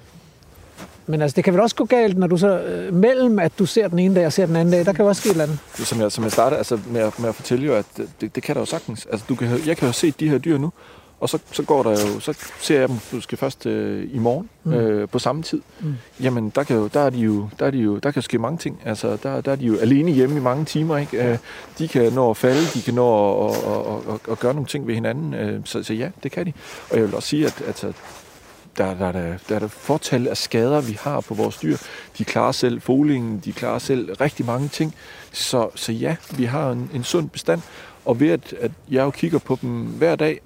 Men altså, det kan vel også gå galt, når du så øh, mellem, at du ser den ene dag og ser den anden dag, der kan jo også ske et eller andet. Som jeg, som jeg startede altså med, at, med at fortælle jo, at det, det kan der jo sagtens. Altså, du kan, jeg kan jo se de her dyr nu, og så, så går der jo, så ser jeg dem måske først øh, i morgen mm. øh, på samme tid. Mm. Jamen, der kan jo, der er de jo, der er de jo, der kan ske mange ting. Altså, der, der er de jo alene hjemme i mange timer, ikke? Øh, de kan nå at falde, de kan nå at, at, at, at, at gøre nogle ting ved hinanden. Øh, så, så ja, det kan de. Og jeg vil også sige, at altså, der, der, der, der er der fortal af skader, vi har på vores dyr. De klarer selv folingen, de klarer selv rigtig mange ting. Så, så ja, vi har en, en sund bestand. Og ved at, at jeg jo kigger på dem hver dag,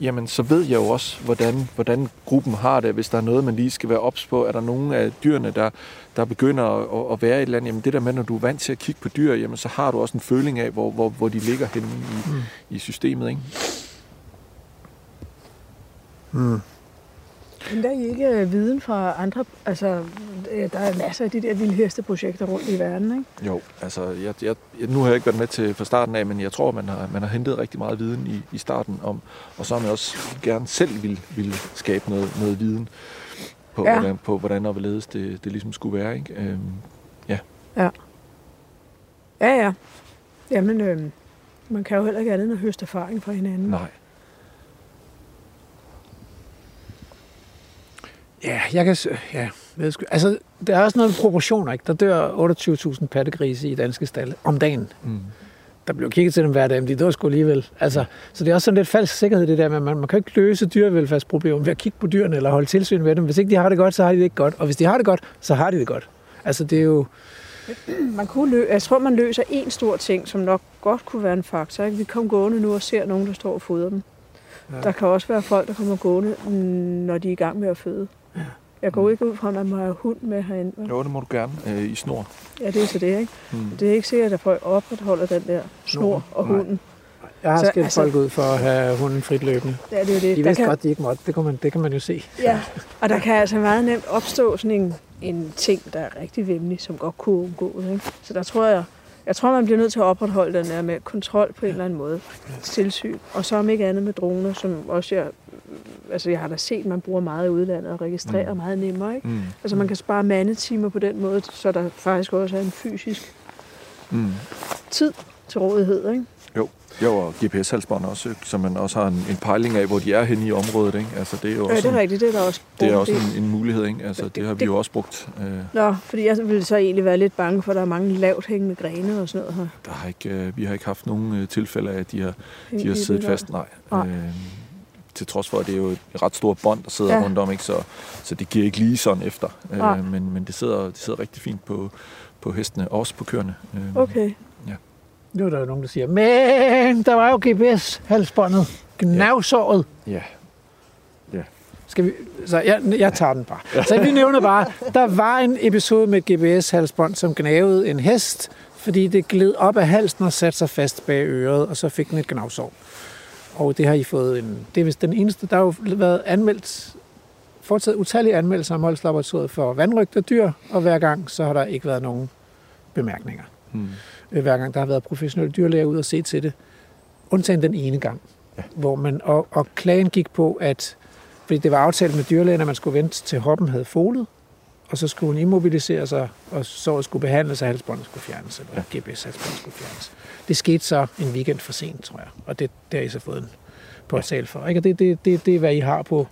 jamen så ved jeg jo også, hvordan, hvordan gruppen har det, hvis der er noget, man lige skal være ops på. Er der nogle af dyrene, der, der begynder at, at være et eller andet? Jamen det der med, når du er vant til at kigge på dyr, jamen så har du også en føling af, hvor, hvor, hvor de ligger henne i, mm. i systemet. Ikke? Mm. Men der er I ikke øh, viden fra andre, altså øh, der er masser af de der vilde hesteprojekter rundt i verden, ikke? Jo, altså jeg, jeg, nu har jeg ikke været med til fra starten af, men jeg tror, man har, man har hentet rigtig meget viden i, i starten om, og så har man også gerne selv vil, vil skabe noget, noget viden på, ja. hvordan, på, hvordan og hvorledes det, det ligesom skulle være, ikke? Øhm, ja. Ja. Ja, ja. Jamen, øh, man kan jo heller ikke andet end at høste erfaring fra hinanden. Nej. Ja, jeg kan... Ja, ved sgu, altså, der er også noget med proportioner, ikke? Der dør 28.000 pattegrise i danske stalle om dagen. Mm. Der bliver kigget til dem hver dag, men de dør sgu alligevel. Altså, så det er også sådan lidt falsk sikkerhed, det der med, at man, man kan ikke løse dyrevelfærdsproblemer ved at kigge på dyrene eller holde tilsyn med dem. Hvis ikke de har det godt, så har de det ikke godt. Og hvis de har det godt, så har de det godt. Altså, det er jo... Man kunne lø- jeg tror, man løser en stor ting, som nok godt kunne være en faktor. Ikke? Vi kommer gående nu og ser nogen, der står og fodrer dem. Ja. Der kan også være folk, der kommer gående, når de er i gang med at føde. Ja. Jeg går ikke ud fra, at man må have hund med herinde. Jo, det må du gerne øh, i snor. Ja, det er så det, ikke? Hmm. Det er ikke sikkert, at folk opretholder den der snor og hunden. Jeg har skilt altså, folk ud for at have hunden frit løbende. Ja, det er det. De vidste kan... godt, de ikke måtte. Det kan, man, det kan man jo se. Ja, og der kan altså meget nemt opstå sådan en, en ting, der er rigtig vemmelig, som godt kunne undgå. Ikke? Så der tror jeg, jeg tror, man bliver nødt til at opretholde den der med kontrol på en eller anden måde. Tilsyn. Og så om ikke andet med droner, som også jeg altså jeg har da set, man bruger meget i udlandet og registrerer mm. meget nemmere. Ikke? Mm. Altså man kan spare mandetimer på den måde, så der faktisk også er en fysisk mm. tid til rådighed. Ikke? Jo. Jo, og GPS-halsbånd også, så man også har en, en pejling af, hvor de er henne i området. Ikke? Altså, det er jo ja, også det er rigtigt. Det er der også Det er også en, en mulighed. Ikke? Altså, det, det har vi det, jo også brugt. Øh. Nå, fordi jeg ville så egentlig være lidt bange for, at der er mange lavt hængende grene og sådan noget her. Der har ikke, øh, vi har ikke haft nogen øh, tilfælde af, at de har, de har siddet fast. Nej. Nej. Øh, til trods for, at det er jo et ret stort bånd, der sidder ja. rundt om, ikke? Så, så det giver ikke lige sådan efter. Øh, men, men det sidder, det sidder rigtig fint på, på hestene, også på køerne. Øh, okay. Ja. Nu er der jo nogen, der siger, men der var jo GPS-halsbåndet. Gnavsåret. Ja. Skal vi, så jeg, jeg tager den bare. Så vi nævner bare, der var en episode med GPS-halsbånd, som gnavede en hest, fordi det gled op af halsen og satte sig fast bag øret, og så fik den et gnavsår. Og det har I fået en... Det er vist den eneste, der har jo været anmeldt foretaget utallige anmeldelser af Mols Laboratoriet for vandrygte dyr, og hver gang så har der ikke været nogen bemærkninger. Hmm. Øh, Hver gang der har været professionelle dyrlæger ud og se til det. Undtagen den ene gang. Ja. Hvor man, og, og klagen gik på, at fordi det var aftalt med dyrlægen, at man skulle vente til hoppen havde folet, og så skulle hun immobilisere sig, og så skulle behandles, og halsbåndet skulle fjernes, eller ja. GPS-halsbåndet skulle fjernes. Det skete så en weekend for sent, tror jeg, og det, det har I så fået en påtale for. Ikke? Og det, det, det, det er, hvad I har på,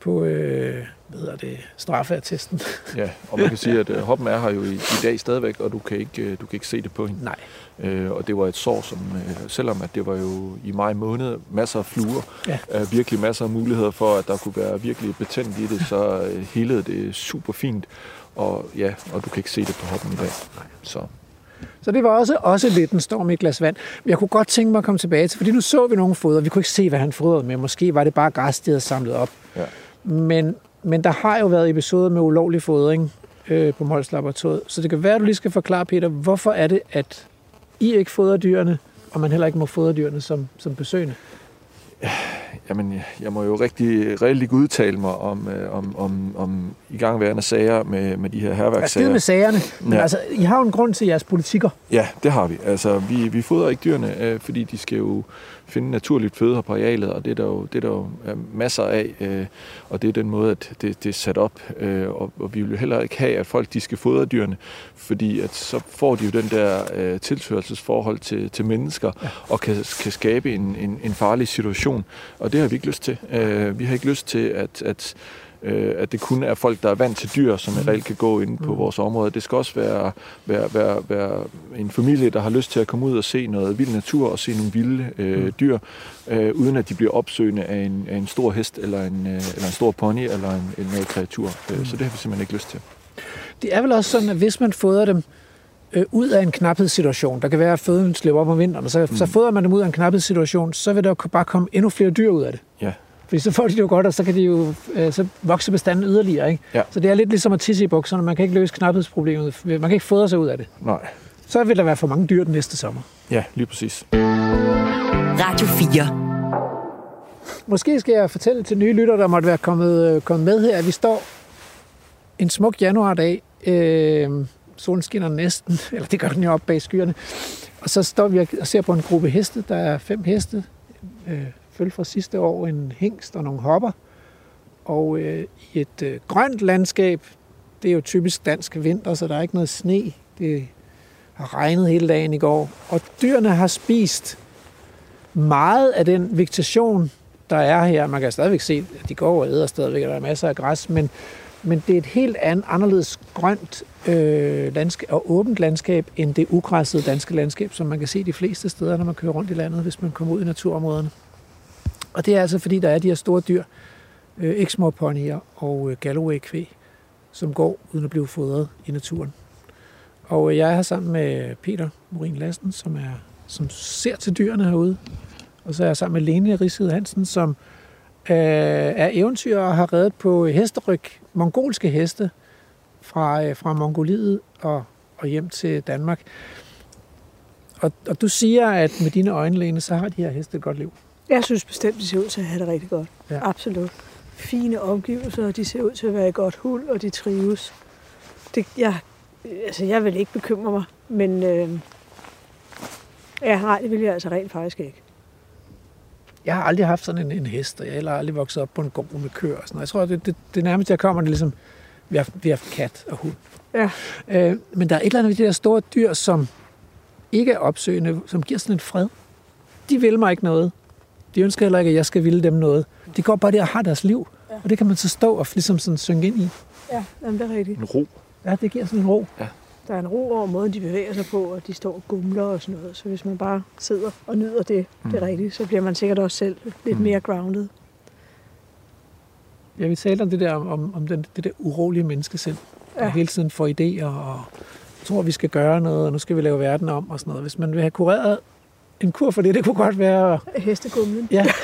på øh, hvad hedder det, straffeattesten. Ja, og man kan sige, at øh, hoppen er her jo i, i dag stadigvæk, og du kan ikke, øh, du kan ikke se det på hende. Nej. Øh, og det var et sår, som øh, selvom at det var jo i maj måned masser af fluer, Ja. øh, virkelig masser af muligheder for, at der kunne være virkelig betændt i det, så øh, helede det super fint. Og ja, og du kan ikke se det på hoppen i dag. Så Så det var også, også lidt en storm i et glas vand. Men jeg kunne godt tænke mig at komme tilbage til, fordi nu så vi nogle foder. Vi kunne ikke se, hvad han fodrede med. Måske var det bare græs, de havde samlet op. Ja. Men, men der har jo været episoder med ulovlig fodring øh, på Mols Laboratoriet. Så det kan være, at du lige skal forklare, Peter, hvorfor er det, at I ikke fodrer dyrene, og man heller ikke må fodre dyrene som, som besøgende? Jamen, jeg- må jo rigtig ikke udtale mig om, øh, om, om, om igangværende sager med, med de her Altså, er herværkssager. jo med sagerne. Men Ja. altså, I har jo en grund til jeres politikker. Ja, det har vi. Altså, vi, vi fodrer ikke dyrene, øh, fordi de skal jo finde naturligt føde her på arealet, og det er der jo, det er der jo masser af, øh, og det er den måde, at det, det er sat op. Øh, og, og vi vil jo heller ikke have, at folk de skal fodre dyrene, fordi at så får de jo den der øh, tilhørelsesforhold til, til mennesker, ja. og kan, kan skabe en, en, en farlig situation. Og det har vi ikke lyst til. Øh, vi har ikke lyst til, at, at øh, at det kun er folk, der er vant til dyr, som reelt kan gå ind på vores område. Det skal også være, være, være, være en familie, der har lyst til at komme ud og se noget vild natur og se nogle vilde øh, dyr, øh, uden at de bliver opsøgende af en, af en stor hest eller en, øh, eller en stor pony eller en, en noget kreatur. Øh, så det har vi simpelthen ikke lyst til. Det er vel også sådan, at hvis man fodrer dem øh, ud af en knaphedssituation, der kan være, at føden slipper op om vinteren, og så, mm. så fodrer man dem ud af en knaphedssituation, så vil der jo bare komme endnu flere dyr ud af det. Ja. Fordi så får de det jo godt, og så kan de jo øh, så vokse bestanden yderligere. Ikke? Ja. Så det er lidt ligesom at tisse i bukserne. Man kan ikke løse knaphedsproblemet. Man kan ikke fodre sig ud af det. Nej. Så vil der være for mange dyr den næste sommer. Ja, lige præcis. Radio 4. Måske skal jeg fortælle til nye lytter, der måtte være kommet, øh, kommet med her, at vi står en smuk januardag. Øh, solen skinner næsten, eller det gør den jo op bag skyerne. Og så står vi og ser på en gruppe heste. Der er fem heste. Øh, følge fra sidste år en hængst og nogle hopper. Og øh, i et øh, grønt landskab, det er jo typisk dansk vinter, så der er ikke noget sne. Det har regnet hele dagen i går. Og dyrene har spist meget af den vegetation, der er her. Man kan stadigvæk se, at de går og æder stadigvæk, og der er masser af græs, men, men det er et helt andet, anderledes grønt øh, landskab, og åbent landskab, end det ugræssede danske landskab, som man kan se de fleste steder, når man kører rundt i landet, hvis man kommer ud i naturområderne. Og det er altså, fordi der er de her store dyr, øh, eksmorponyer og øh, Galloway-kvæg, som går uden at blive fodret i naturen. Og øh, jeg er her sammen med Peter Morin Lassen, som, er, som ser til dyrene herude. Og så er jeg sammen med Lene Rigshed Hansen, som øh, er eventyr og har reddet på hesteryg, mongolske heste fra, øh, fra Mongoliet og, og hjem til Danmark. Og, og du siger, at med dine øjne, Lene, så har de her heste et godt liv. Jeg synes bestemt, de ser ud til at have det rigtig godt. Ja. Absolut. Fine omgivelser, og de ser ud til at være i godt hul, og de trives. Det, jeg, altså, jeg vil ikke bekymre mig, men øh, ja, nej, det vil jeg altså rent faktisk ikke. Jeg har aldrig haft sådan en, en hest, og jeg har aldrig vokset op på en gård med køer og sådan noget. Jeg tror, det, det, det nærmeste, jeg kommer, det er ligesom, vi har, vi har haft kat og hund. Ja. Øh, men der er et eller andet ved de der store dyr, som ikke er opsøgende, som giver sådan en fred. De vil mig ikke noget. De ønsker heller ikke, at jeg skal ville dem noget. De går bare der og har deres liv. Ja. Og det kan man så stå og ligesom sådan synge ind i. Ja, jamen, det er rigtigt. En ro. Ja, det giver sådan en ro. Der er en ro over måden, de bevæger sig på, og de står og gumler og sådan noget. Så hvis man bare sidder og nyder det, mm. det er rigtigt, så bliver man sikkert også selv lidt Mm. mere grounded. Ja, vi talte om det der, om, om den, det der urolige menneskesind, der Ja. hele tiden får idéer og tror, vi skal gøre noget, og nu skal vi lave verden om og sådan noget. Hvis man vil have kureret en kur for det, det kunne godt være... Hestegumlen. Ja,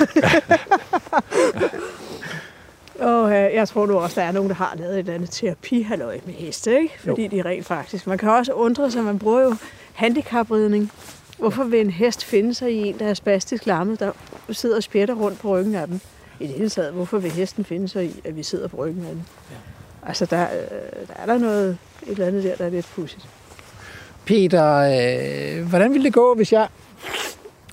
Og øh, jeg tror nu også, der er nogen, der har lavet et eller andet terapihalløj med heste, ikke? Fordi jo. de rent faktisk... Man kan også undre sig, man bruger jo handicapridning. Hvorfor vil en hest finde sig i en, der er spastisk lammet, der sidder og spjætter rundt på ryggen af dem? I det hele taget, hvorfor vil hesten finde sig i, at vi sidder på ryggen af dem? Ja. Altså, der, øh, der er der noget, et eller andet der, der er lidt pudsigt. Peter, øh, hvordan ville det gå, hvis jeg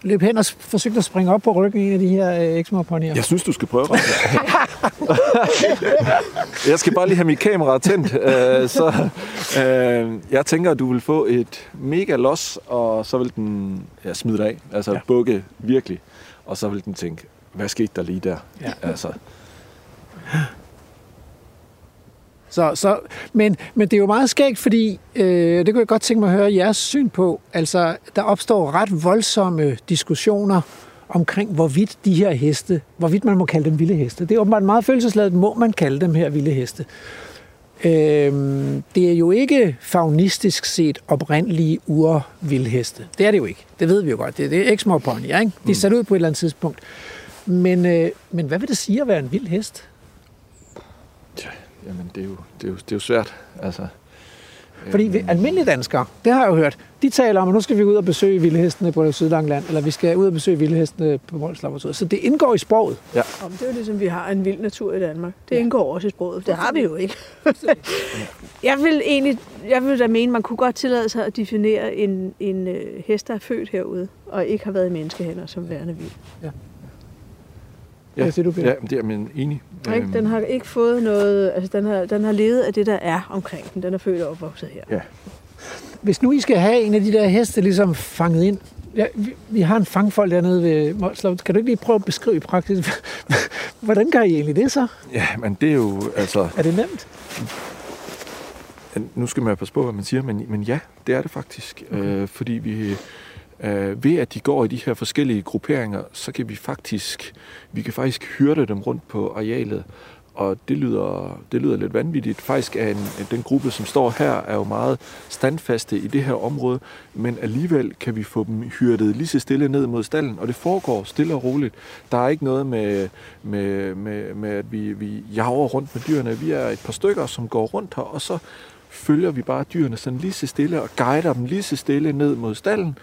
løb hen og forsøgte at springe op på ryggen af en af de her øh, eksmoponyer? Jeg synes, du skal prøve det. jeg skal bare lige have mit kamera tændt. Øh, så øh, jeg tænker, at du vil få et mega los, og så vil den ja, smide dig af. Altså ja. bukke virkelig. Og så vil den tænke, hvad skete der lige der? Ja. Altså, Så, så, men, men det er jo meget skægt, fordi øh, det kunne jeg godt tænke mig at høre jeres syn på. Altså, der opstår ret voldsomme diskussioner omkring, hvorvidt de her heste, hvorvidt man må kalde dem vilde heste. Det er åbenbart meget følelsesladet, må man kalde dem her vilde heste. Øhm, det er jo ikke faunistisk set oprindelige urvildheste. Det er det jo ikke. Det ved vi jo godt. Det, det er eksmor ponyer, ikke? De er sat ud på et eller andet tidspunkt. Men, øh, men hvad vil det sige at være en vild hest? Ja, jamen, det er, jo, det, er jo, det er jo svært. Altså, Fordi vi, almindelige danskere, det har jeg jo hørt, de taler om, at nu skal vi ud og besøge vildhestene på Sydlangland, eller vi skal ud og besøge vildhestene på Mols Laboratoriet. Så det indgår i sproget. Om det er jo ligesom, vi har en vild natur i Danmark. Det indgår også i sproget. Det har vi jo ikke. jeg vil egentlig, jeg vil da mene, man kunne godt tillade sig at definere en, en øh, hest, der er født herude, og ikke har været i menneskehænder som værende vild. Hvad siger du, Peter? Ja, det er jeg enig. Ikke? Den har ikke fået noget, altså den har, den har levet af det, der er omkring den. Den er født og opvokset her. Ja. Hvis nu I skal have en af de der heste ligesom fanget ind, ja, vi, vi har en fangfold dernede ved Mols Laboratoriet. Kan du ikke lige prøve at beskrive i praksis, hvordan gør I egentlig det så? Ja, men det er jo, altså, Er det nemt? nu skal man passe på, hvad man siger, men, men ja, det er det faktisk. Okay. Øh, fordi vi, øh, ved at de går i de her forskellige grupperinger, så kan vi faktisk, vi kan faktisk hyrde dem rundt på arealet. Og det lyder, det lyder lidt vanvittigt. Faktisk er en, den gruppe, som står her, er jo meget standfaste i det her område, men alligevel kan vi få dem hyrdet lige så stille ned mod stallen, og det foregår stille og roligt. Der er ikke noget med, med, med, med at vi, vi jager rundt med dyrene. Vi er et par stykker, som går rundt her, og så følger vi bare dyrene sådan lige så stille og guider dem lige så stille ned mod stallen,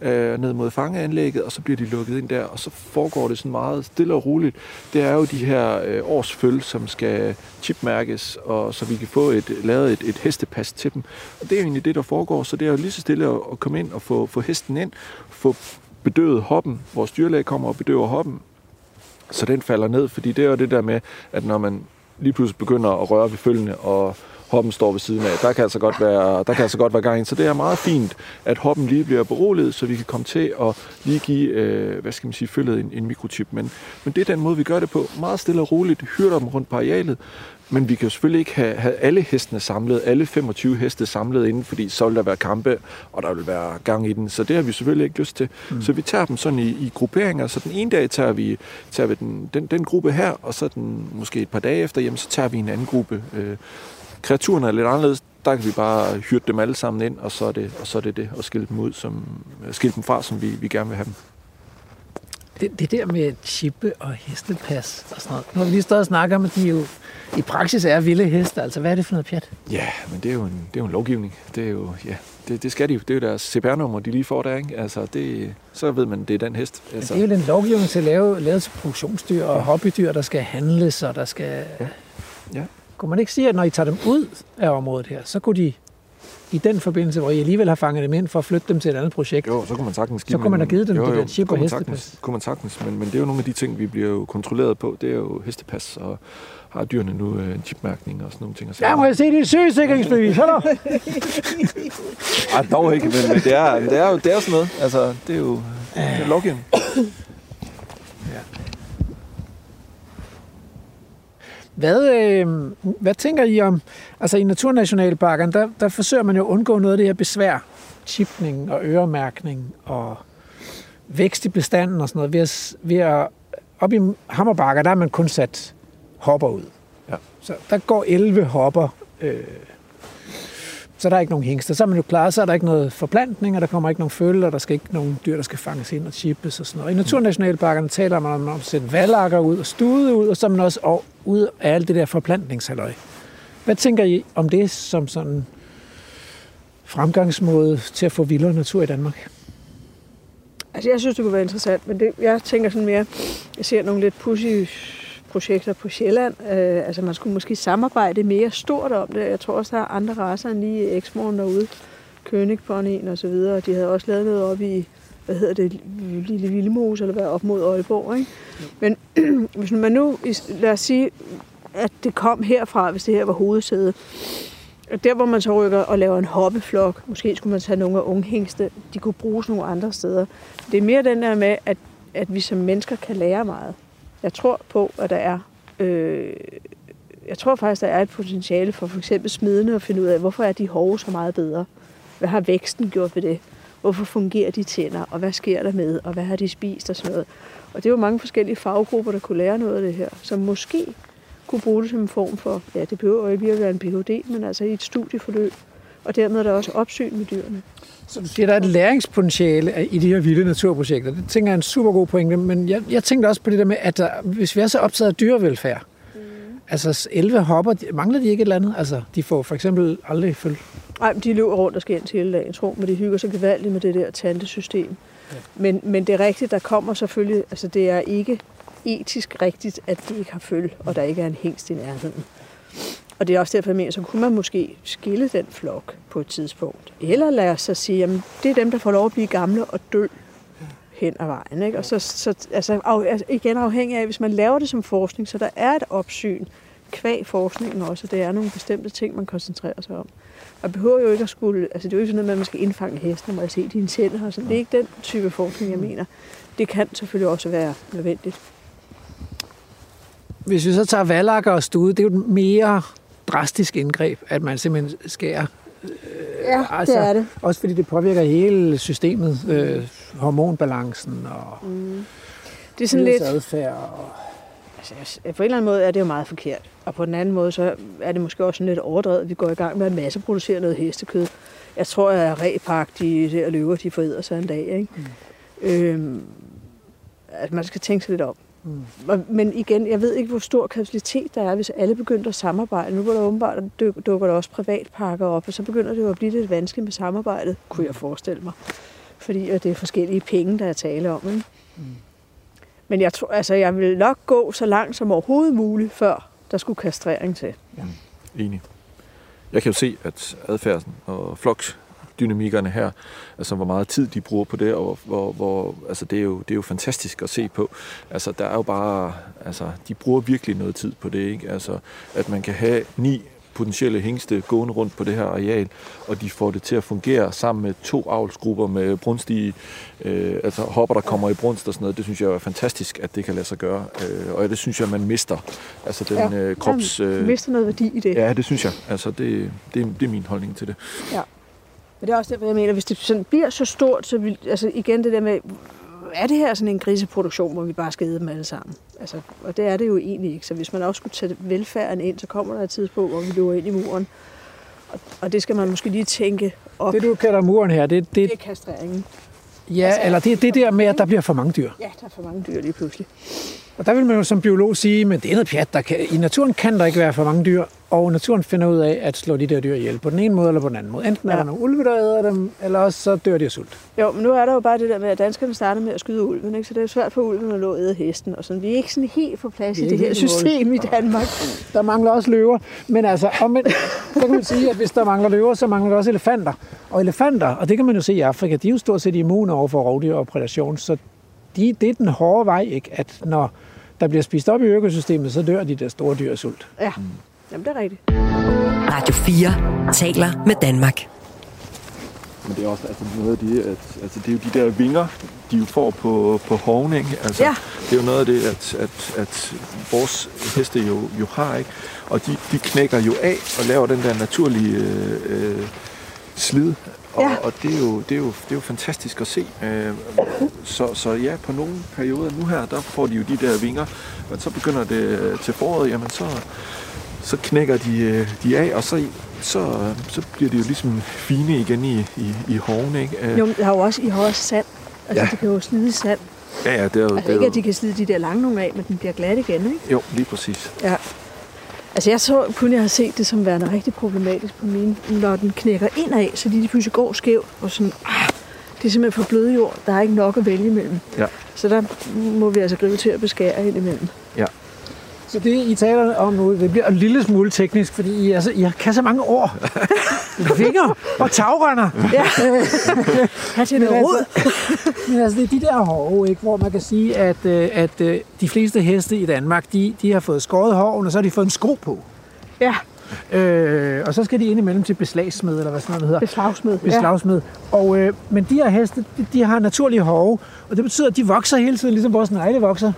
øh, ned mod fangeanlægget, og så bliver de lukket ind der, og så foregår det sådan meget stille og roligt. Det er jo de her øh, årsføl, som skal chipmærkes, og så vi kan få et, lavet et, et hestepas til dem. Og det er jo egentlig det, der foregår, så det er jo lige så stille at, at komme ind og få, få hesten ind, få bedøvet hoppen. Vores dyrlæge kommer og bedøver hoppen, så den falder ned, fordi det er jo det der med, at når man lige pludselig begynder at røre ved følgene, og hoppen står ved siden af, der kan altså godt være, der kan altså godt være gang i. Så det er meget fint, at hoppen lige bliver beroliget, så vi kan komme til at lige give, øh, hvad skal man sige, følget en, en mikrochip. Men, men det er den måde, vi gør det på. Meget stille og roligt, hyrder dem rundt på arealet, men vi kan jo selvfølgelig ikke have, have alle hestene samlet, alle 25 heste samlet inden, fordi så vil der være kampe, og der vil være gang i den. Så det har vi selvfølgelig ikke lyst til. Mm. Så vi tager dem sådan i, i grupperinger. Så den ene dag tager vi, tager vi den, den, den gruppe her, og så den måske et par dage efter, jamen, så tager vi en anden gruppe. Øh, kreaturerne er lidt anderledes. Der kan vi bare hyrde dem alle sammen ind, og så er det, og så er det, det og skille dem ud, som, skille dem fra, som vi, vi gerne vil have dem. Det, det der med chippe og hestepas og sådan noget. Nu har vi lige stået og snakket om, at de jo i praksis er vilde heste. Altså, hvad er det for noget pjat? Ja, men det er jo en, det er jo en lovgivning. Det er jo, ja, det, det skal de jo. Det er jo deres CPR-nummer, de lige får der, ikke? Altså, det, så ved man, det er den hest. Altså. Altså, Det er jo den lovgivning til at lave, lavet til produktionsdyr og hobbydyr, der skal handles, og der skal... Ja. Ja. Kunne man ikke sige, at når I tager dem ud af området her, så kunne de i den forbindelse, hvor I alligevel har fanget dem ind for at flytte dem til et andet projekt, jo, så kunne man sagtens give Så kunne man have givet dem jo, det jo, der chip og man hestepas. kunne man sagtens, men, men det er jo nogle af de ting, vi bliver jo kontrolleret på. Det er jo hestepas, og har dyrene nu øh, en chipmærkning og sådan nogle ting. Og Ja, må jeg se dit sygesikringsbevis? Hallo? Ej, dog ikke, men, men det, er, det, er jo, det er jo sådan noget. Altså, det er jo det er lovgivning. Hvad, øh, hvad tænker I om, altså i Naturnationalparkerne, der, der forsøger man jo at undgå noget af det her besvær, chipning og øremærkning og vækst i bestanden og sådan noget, ved at, ved at op i Hammerbakker, der har man kun sat hopper ud. Ja. Så der går 11 hopper, øh, Så der er ikke nogen hængster. Så er man jo klar, så er der ikke noget forplantning, og der kommer ikke nogen følge, og der skal ikke nogen dyr, der skal fanges ind og chippes og sådan noget. I naturnationalparkerne taler man om at sætte valakker ud og stude ud, og så er man også ud af alt det der forplantningshalløj. Hvad tænker I om det som sådan fremgangsmåde til at få vildere natur i Danmark? Altså, jeg synes, det kunne være interessant, men det, jeg tænker sådan mere, jeg ser nogle lidt pussy projekter på Sjælland. Øh, altså, man skulle måske samarbejde mere stort om det. Jeg tror også, der er andre raser end lige Exmoren derude. König og så videre. De havde også lavet noget op i, hvad hedder det, Lille Vildemose, eller hvad, op mod Aalborg, ikke? Men hvis man nu, lad os sige, at det kom herfra, hvis det her var hovedsædet, og der, hvor man så rykker og laver en hoppeflok, måske skulle man tage nogle af unghængste, de kunne bruges nogle andre steder. Det er mere den der med, at, at vi som mennesker kan lære meget. Jeg tror på, at der er... Øh, jeg tror faktisk, der er et potentiale for for eksempel smidende at finde ud af, hvorfor er de hove så meget bedre? Hvad har væksten gjort ved det? Hvorfor fungerer de tænder? Og hvad sker der med? Og hvad har de spist? Og sådan noget. Og det jo mange forskellige faggrupper, der kunne lære noget af det her, som måske kunne bruge det som en form for, ja, det behøver jo ikke at være en Ph.D., men altså i et studieforløb. Og dermed er der også opsyn med dyrene. Så du siger, der er et læringspotentiale i de her vilde naturprojekter. Det tænker jeg er en super god pointe, men jeg, jeg tænkte også på det der med, at der, hvis vi er så optaget af dyrevelfærd, mm. altså 11 hopper, mangler de ikke et eller andet? Altså, de får for eksempel aldrig følge. Nej, de løber rundt og skændes hele dagen, tro, men de hygger sig gevaldigt med det der tantesystem. Ja. Men, men det er rigtigt, der kommer selvfølgelig, altså det er ikke etisk rigtigt, at de ikke har følge, og der ikke er en hængst i nærheden. Og det er også derfor, jeg mener, så kunne man måske skille den flok på et tidspunkt. Eller lad os så sige, at det er dem, der får lov at blive gamle og dø hen ad vejen. Ikke? Og så, så altså, af, altså, igen afhængig af, hvis man laver det som forskning, så der er et opsyn kvæg forskningen også, det er nogle bestemte ting, man koncentrerer sig om. Og behøver jo ikke at skulle, altså det er jo ikke sådan noget, at man skal indfange hesten, og jeg se dine tænder og sådan. Det er ikke den type forskning, jeg mener. Det kan selvfølgelig også være nødvendigt. Hvis vi så tager valakker og stude, det er jo et mere drastisk indgreb, at man simpelthen skærer. Øh, ja, altså, det er det. Også fordi det påvirker hele systemet, øh, hormonbalancen og mm. det er sådan lidt adfærd. Og... Altså, på en eller anden måde er det jo meget forkert. Og på den anden måde, så er det måske også sådan lidt overdrevet, vi går i gang med at masseproducere noget hestekød. Jeg tror, at repak, de der løver, de foræder sig en dag. Ikke? Mm. Øhm, at man skal tænke sig lidt om. Mm. Men igen, jeg ved ikke, hvor stor kapacitet der er, hvis alle begynder at samarbejde. Nu var der åbenbart, dukker der også privatparker op, og så begynder det jo at blive lidt vanskeligt med samarbejdet, kunne jeg forestille mig. Fordi det er forskellige penge, der er tale om. Ikke? Mm. Men jeg tror, altså, jeg vil nok gå så langt som overhovedet muligt, før der skulle kastrering til. Ja. Enig. Jeg kan jo se, at adfærden og flokdynamikkerne her, altså hvor meget tid de bruger på det, og hvor, hvor altså det, er jo, det er jo fantastisk at se på. Altså der er jo bare, altså de bruger virkelig noget tid på det, ikke? Altså at man kan have ni potentielle hængste gående rundt på det her areal, og de får det til at fungere sammen med to avlsgrupper med brunstige, øh, altså hopper, der kommer i brunst og sådan noget. Det synes jeg er fantastisk, at det kan lade sig gøre. Øh, og det synes jeg, man mister. Altså den ja, øh, krops... Øh, mister noget værdi i det. Ja, det synes jeg. Altså det, det, det er min holdning til det. Ja. Men det er også det, jeg mener, hvis det sådan bliver så stort, så vil, altså igen det der med, er det her sådan en griseproduktion, hvor vi bare skal æde dem alle sammen? Altså, og det er det jo egentlig ikke. Så hvis man også skulle tage velfærden ind, så kommer der et tidspunkt, hvor vi løber ind i muren. Og, og det skal man måske lige tænke op. Det du kalder muren her, det, det, det er kastreringen. Ja, altså, eller det, det der med, at der bliver for mange dyr. Ja, der er for mange dyr lige pludselig. Og der vil man jo som biolog sige, men det er noget pjat. Der kan, I naturen kan der ikke være for mange dyr, og naturen finder ud af at slå de der dyr ihjel på den ene måde eller på den anden måde. Enten ja. er der nogle ulve, der æder dem, eller også så dør de af sult. Jo, men nu er der jo bare det der med, at danskerne starter med at skyde ulven, ikke? så det er svært for ulven at æde hesten. Og sådan. Vi er ikke sådan helt på plads i det her system i Danmark. Der mangler også løver. Men altså, om, så kan man sige, at hvis der mangler løver, så mangler der også elefanter. Og elefanter, og det kan man jo se i Afrika, de er jo stort set immune over for rovdyr og predation, så de, det er den hårde vej, ikke? at når der bliver spist op i økosystemet, så dør de der store dyr af sult. Ja, Jamen, det er rigtigt. Radio 4 taler med Danmark. Men det er også altså, noget af det, at altså, det er jo de der vinger, de jo får på, på hoven, ikke? Altså, ja. Det er jo noget af det, at, at, at vores heste jo, jo har, ikke? Og de, de knækker jo af og laver den der naturlige øh, slid og, ja. og det, er jo, det, er jo, det er jo fantastisk at se. Øh, så, så ja, på nogle perioder nu her, der får de jo de der vinger, men så begynder det til foråret, jamen så, så knækker de, øh, de af, og så, så, så bliver de jo ligesom fine igen i, i, i hårene, ikke? Øh, Jo, men der er jo også, I har også sand. Altså, ja. de kan jo slide sand. Ja, ja, det er jo... Altså det er ikke, jo, at de kan slide de der lange nogle af, men den bliver glat igen, ikke? Jo, lige præcis. Ja. Altså jeg så, kunne jeg have set det som værende rigtig problematisk på mine, når den knækker indad, så de pludselig går skævt, og sådan, ah, det er simpelthen for bløde jord, der er ikke nok at vælge imellem. Ja. Så der må vi altså gribe til at beskære ind imellem. Så det, I taler om nu, det bliver en lille smule teknisk, fordi I, altså, I kan så mange ord. Vinger og tagrender. Ja. Til Men noget rod. altså, men altså, det er de der hove, ikke, hvor man kan sige, at, øh, at øh, de fleste heste i Danmark, de, de har fået skåret hoven, og så har de fået en sko på. Ja, Øh, og så skal de ind imellem til beslagsmed, eller hvad sådan noget hedder. beslagsmed. Ja. beslagsmed. Og, øh, men de her heste, de, de har naturlige hove, og det betyder, at de vokser hele tiden, ligesom vores negle vokser.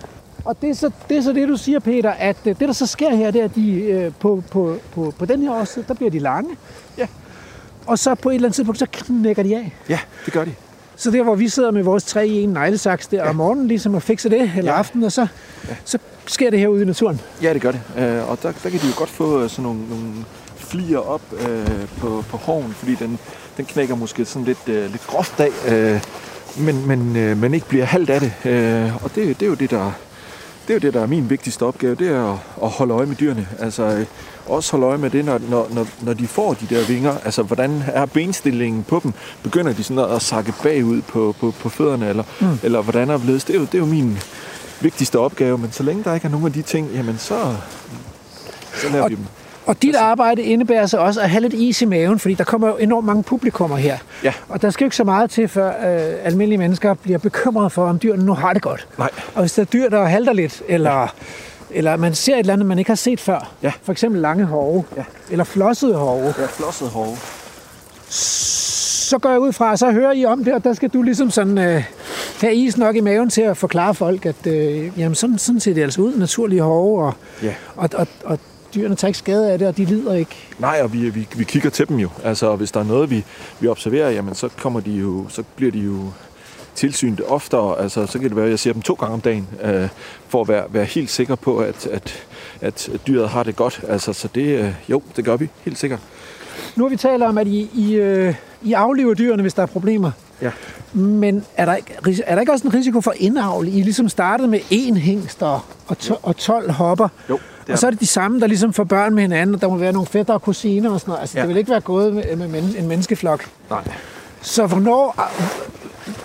Og det er, så, det er så det, du siger, Peter, at øh, det, der så sker her, det er, at de, øh, på, på, på, på den her årstid, der bliver de lange. Ja. Og så på et eller andet tidspunkt, så knækker de af. Ja, det gør de. Så der, hvor vi sidder med vores tre i en neglesaks der om morgenen, ligesom at fikse det, eller Ja. aften, og så, så sker det herude i naturen. Ja, det gør det. Øh, og der, der kan de jo godt få øh, sådan nogle, nogle flier op øh, på, på hoven, fordi den, den knækker måske sådan lidt, øh, lidt groft af, øh, men, men, øh, men ikke bliver halvt af det. Øh, og det, det er jo det, der... Det er jo det, der er min vigtigste opgave, det er at, at holde øje med dyrene. Altså øh, også holde øje med det, når, når, når, når de får de der vinger. Altså, hvordan er benstillingen på dem? Begynder de sådan at sakke bagud på, på, på fødderne, eller, mm. eller hvordan er det? Det er, jo, det er jo min vigtigste opgave, men så længe der ikke er nogen af de ting, jamen så, så laver Og- vi dem. Og dit arbejde indebærer så også at have lidt is i maven, fordi der kommer jo enormt mange publikummer her. Ja. Og der skal jo ikke så meget til, før øh, almindelige mennesker bliver bekymrede for, om dyrene nu har det godt. Nej. Og hvis der er dyr, der halter lidt, eller, ja. eller man ser et eller andet, man ikke har set før, Ja. for eksempel lange hove, Ja. eller flossede hove, Ja, flosset hove. så går jeg ud fra, og så hører I om det, og der skal du ligesom sådan øh, have is nok i maven til at forklare folk, at øh, jamen sådan, sådan ser det altså ud, naturlige hove, og, Ja. og, og, og dyrene tager ikke skade af det, og de lider ikke. Nej, og vi, vi, vi kigger til dem jo. Altså, hvis der er noget, vi, vi observerer, jamen, så, kommer de jo, så bliver de jo tilsynet oftere. Altså, så kan det være, at jeg ser dem to gange om dagen, øh, for at være, være helt sikker på, at, at, at dyret har det godt. Altså, så det, øh, jo, det gør vi, helt sikkert. Nu har vi talt om, at I, I, øh, I aflever dyrene, hvis der er problemer. Ja. Men er der, ikke, er der ikke også en risiko for indavl? I ligesom startede med én hængst og, og, to, og 12 hopper. Jo, det Og så er det de samme, der ligesom får børn med hinanden, og der må være nogle fætter og kusiner og sådan noget. Altså, ja. Det vil ikke være gået med, med men, en menneskeflok. Nej. Så hvornår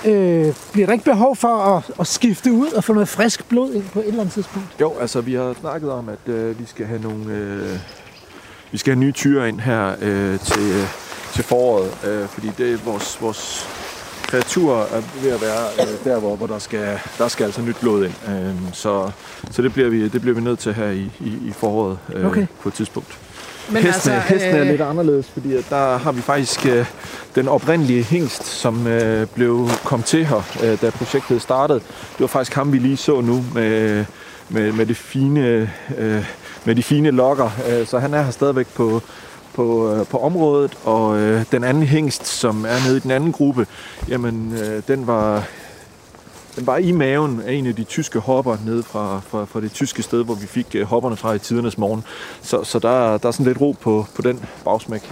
øh, bliver der ikke behov for at, at skifte ud og få noget frisk blod ind på et eller andet tidspunkt? Jo, altså vi har snakket om, at øh, vi skal have nogle øh, vi skal have nye tyre ind her øh, til, til foråret, øh, fordi det er vores, vores kreatur er ved at være øh, der, hvor, hvor der, skal, der skal altså nyt blod ind. Øh, så så det, bliver vi, det bliver vi nødt til her i, i, i foråret øh, Okay. på et tidspunkt. Men Hesten, altså, hesten er lidt anderledes, fordi at der har vi faktisk øh, den oprindelige hængst, som øh, blev kom til her, øh, da projektet startede. Det var faktisk ham, vi lige så nu med, med, med, det fine, øh, med de fine lokker. Øh, så han er her stadigvæk på, på, øh, på området, og øh, den anden hængst, som er nede i den anden gruppe, jamen øh, den var den var i maven af en af de tyske hopper nede fra, fra, fra det tyske sted, hvor vi fik øh, hopperne fra i tidernes morgen. Så, så der, der er sådan lidt ro på, på den bagsmæk.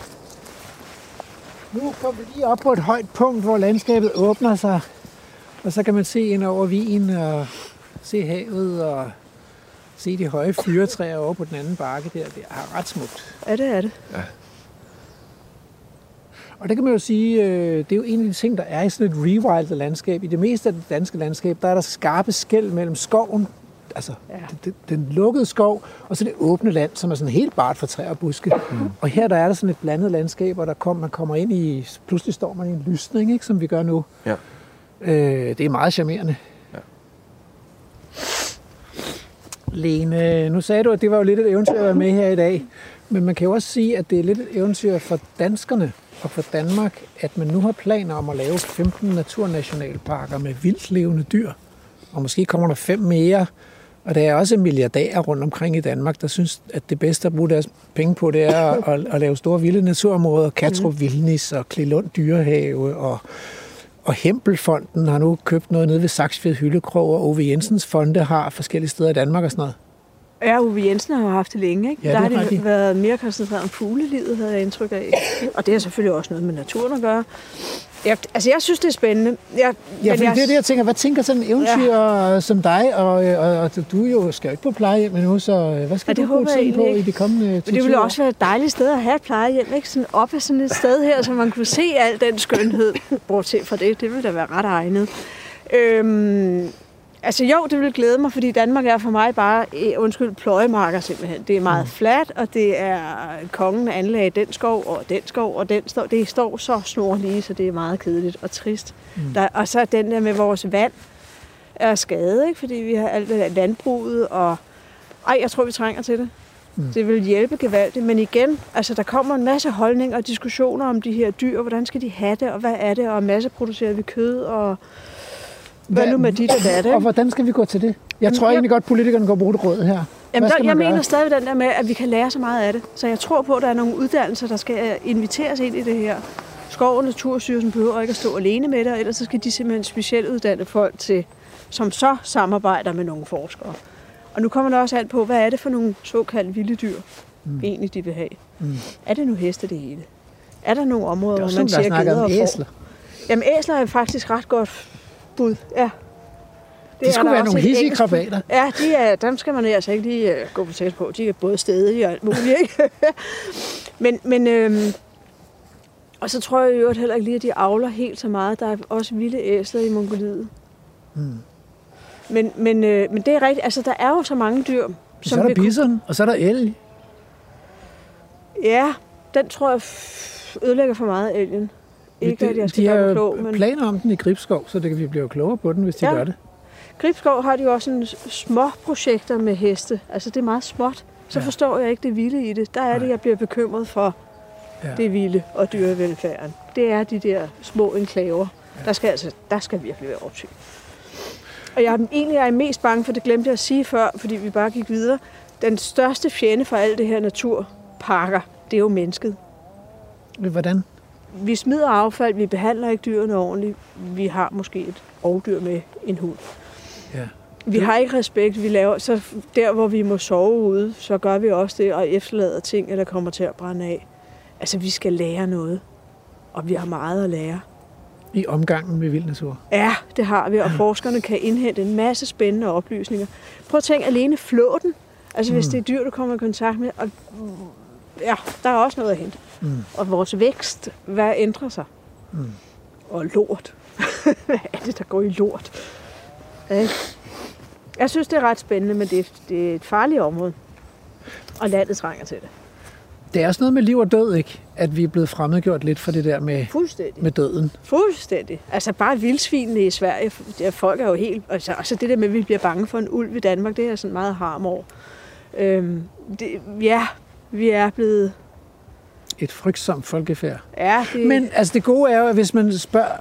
Nu kommer vi lige op på et højt punkt, hvor landskabet åbner sig. Og så kan man se ind over vinen og se havet og se de høje fyretræer over på den anden bakke der. Det er ret smukt. Ja, det er det. Og det kan man jo sige, øh, det er jo en af de ting, der er i sådan et rewildet landskab. I det meste af det danske landskab, der er der skarpe skæld mellem skoven, altså ja. den, den lukkede skov, og så det åbne land, som er sådan helt bart for træer og buske. Mm. Og her der er der sådan et blandet landskab, og der kom, man kommer ind i, pludselig står man i en lysning, ikke, som vi gør nu. Ja. Øh, det er meget charmerende. Ja. Lene, nu sagde du, at det var jo lidt et eventyr at være med her i dag. Men man kan jo også sige, at det er lidt et eventyr for danskerne og for Danmark, at man nu har planer om at lave 15 naturnationalparker med vildt levende dyr. Og måske kommer der fem mere. Og der er også milliardærer rundt omkring i Danmark, der synes, at det bedste at bruge deres penge på, det er at, at, lave store vilde naturområder. Katrup Vildnis og Klilund Dyrehave og og Hempelfonden har nu købt noget nede ved Saksfjed Hyllekrog, og Ove Jensens fonde har forskellige steder i Danmark og sådan noget. Ja, Uwe Jensen har jo haft det længe, ikke? Ja, Der det har det de. været mere koncentreret om fuglelivet, havde jeg indtryk af. Og det har selvfølgelig også noget med naturen at gøre. Jeg, altså, jeg synes, det er spændende. Jeg, Ja, men fordi jeg, det er det, jeg tænker. Hvad tænker sådan en eventyr ja. som dig? Og, og, og du jo, skal jo ikke på plejehjem endnu, så øh, hvad skal Ja, det du bruge tiden på egentlig i de kommende Men det ville også være et dejligt sted at have et plejehjem, ikke? Sådan op ad sådan et sted her, så man kunne se al den skønhed. Bortset fra det, det ville da være ret egnet. Øhm, altså jo, det ville glæde mig, fordi Danmark er for mig bare, eh, undskyld, pløjemarker simpelthen. Det er meget fladt, og det er kongen anlagde den skov, og den skov, og den står. Det står så snorlige, så det er meget kedeligt og trist. Mm. Der, og så den der med vores vand er skadet, ikke? fordi vi har alt det der landbruget, og ej, jeg tror, vi trænger til det. Det vil hjælpe gevaldigt, men igen, altså der kommer en masse holdninger og diskussioner om de her dyr, hvordan skal de have det, og hvad er det, og masse producerer vi kød, og hvad nu med dit og dat, Og hvordan skal vi gå til det? Jeg tror jeg- egentlig godt, politikerne går bruge det råd her. Jamen, Hvad der, jeg gøre? mener stadig den der med, at vi kan lære så meget af det. Så jeg tror på, at der er nogle uddannelser, der skal inviteres ind i det her. Skov- og Naturstyrelsen behøver ikke at stå alene med det, ellers så skal de simpelthen specielt uddanne folk til, som så samarbejder med nogle forskere. Og nu kommer der også alt på, hvad er det for nogle såkaldte vilde dyr, mm. egentlig de vil have. Mm. Er det nu heste det hele? Er der nogle områder, Der er hvor man siger geder og får? æsler. Jamen æsler er faktisk ret godt bud, ja. Det er skulle være nogle hissige krabater. Ja, de er, dem skal man altså ikke lige uh, gå på tæt på. De er både stedige og alt muligt, ikke? men, men øhm, og så tror jeg jo heller ikke lige, at de avler helt så meget. Der er også vilde æsler i Mongoliet. Hmm. Men, men, øh, men det er rigtigt. Altså, der er jo så mange dyr, Så er der vi kunne- bison, og så er der elg. Ja, den tror jeg ødelægger for meget af elgen. Ikke, at jeg skal de gøre har klog, men... planer om den i Gribskov, så det kan vi blive klogere på den, hvis de Ja. gør det. Gribskov har de jo også sådan små projekter med heste. Altså, det er meget småt. Så Ja. forstår jeg ikke det vilde i det. Der er det, Nej. jeg bliver bekymret for Ja. ja. det vilde og dyrevelfærden. Det er de der små enklaver. Ja. Der, skal altså, der skal virkelig være opsyn. Og jeg er egentlig er jeg mest bange for, det glemte jeg at sige før, fordi vi bare gik videre. Den største fjende for alt det her naturparker, det er jo mennesket. Hvordan? Vi smider affald, vi behandler ikke dyrene ordentligt. Vi har måske et rovdyr med en hund. Ja. Vi har ikke respekt. Vi laver, så der, hvor vi må sove ude, så gør vi også det og efterlader ting, eller kommer til at brænde af. Altså, vi skal lære noget. Og vi har meget at lære. I omgangen med vild natur. Ja, det har vi, og forskerne kan indhente en masse spændende oplysninger. Prøv at tænke alene flåten. Altså, hvis det er dyr, du kommer i kontakt med. Og, ja, der er også noget at hente. Mm. Og vores vækst, hvad ændrer sig? Mm. Og lort. hvad er det, der går i lort? Ja. Jeg synes, det er ret spændende, men det er, det er et farligt område. Og landet trænger til det. Det er også noget med liv og død, ikke? At vi er blevet fremmedgjort lidt for det der med, med døden. Fuldstændig. Altså bare vildsvinene i Sverige, der folk er jo helt... Altså, altså det der med, at vi bliver bange for en ulv i Danmark, det er sådan meget harm over. Øhm, det, ja, vi er blevet... Et frygtsomt folkefærd. Ja, det, Men altså det gode er jo, at hvis man spørger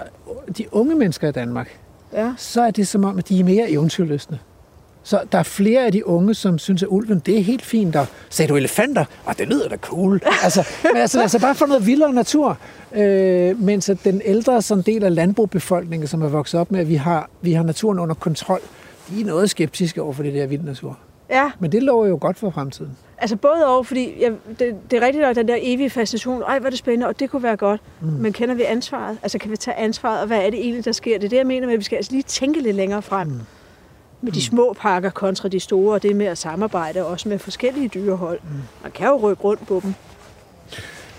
de unge mennesker i Danmark, ja, så er det som om, at de er mere eventyrløsne. Så der er flere af de unge, som synes, at ulven, det er helt fint. Og sagde du elefanter? Og det lyder da cool. altså, men altså, altså bare for noget vildere natur. Øh, mens at den ældre sådan del af landbrugbefolkningen, som er vokset op med, at vi har, vi har naturen under kontrol, de er noget skeptiske over for det der vilde natur. Ja, Men det lover jo godt for fremtiden. altså både over, fordi jeg, det, det er rigtigt nok, den der evige fascination. Ej, hvor er det spændende, og det kunne være godt. Mm. Men kender vi ansvaret? Altså kan vi tage ansvaret, og hvad er det egentlig, der sker? Det er det, jeg mener med, at vi skal altså lige tænke lidt længere frem. Mm. Med de små pakker kontra de store, og det med at samarbejde også med forskellige dyrehold. Mm. Man kan jo rykke rundt på dem.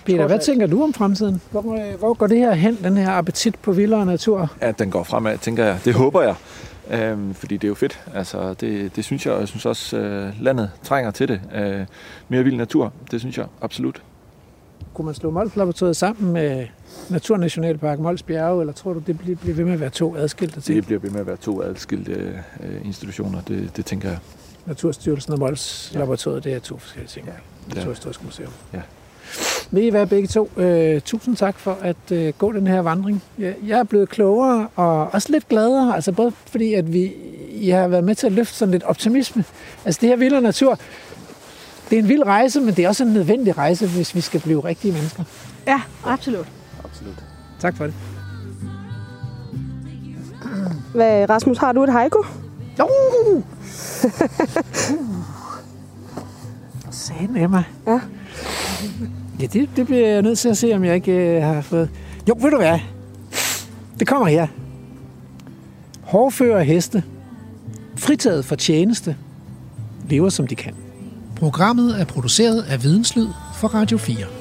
Peter, hvad tænker du om fremtiden? Hvor, hvor går det her hen, den her appetit på vildere natur? Ja, den går fremad, tænker jeg. Det håber jeg. Øhm, fordi det er jo fedt. Altså, det, det synes jeg, og jeg synes også, øh, landet trænger til det. Øh, mere vild natur, det synes jeg absolut. Kunne man slå Mols Laboratoriet sammen med Naturnationalpark Mols Bjerge, eller tror du, det bliver bliver ved med at være to adskilte ting? Det bliver ved med at være to adskilte øh, institutioner, det, det tænker jeg. Naturstyrelsen og Mols Laboratoriet, det er to forskellige ting. Ja. Naturhistorisk Museum. Ja. Vil I være begge to? Øh, tusind tak for at øh, gå den her vandring. Jeg, jeg er blevet klogere og også lidt gladere, altså både fordi, at vi, I har været med til at løfte sådan lidt optimisme. Altså det her vilde natur, det er en vild rejse, men det er også en nødvendig rejse, hvis vi skal blive rigtige mennesker. Ja, absolut. Absolut. Tak for det. Hvad, Rasmus, har du et haiku? Jo! Sagen, Emma. Ja. Ja, det, det bliver jeg nødt til at se, om jeg ikke øh, har fået... Jo, ved du hvad? Det kommer her. Hårfører heste. Fritaget for tjeneste. Lever som de kan. Programmet er produceret af Videnslyd for Radio 4.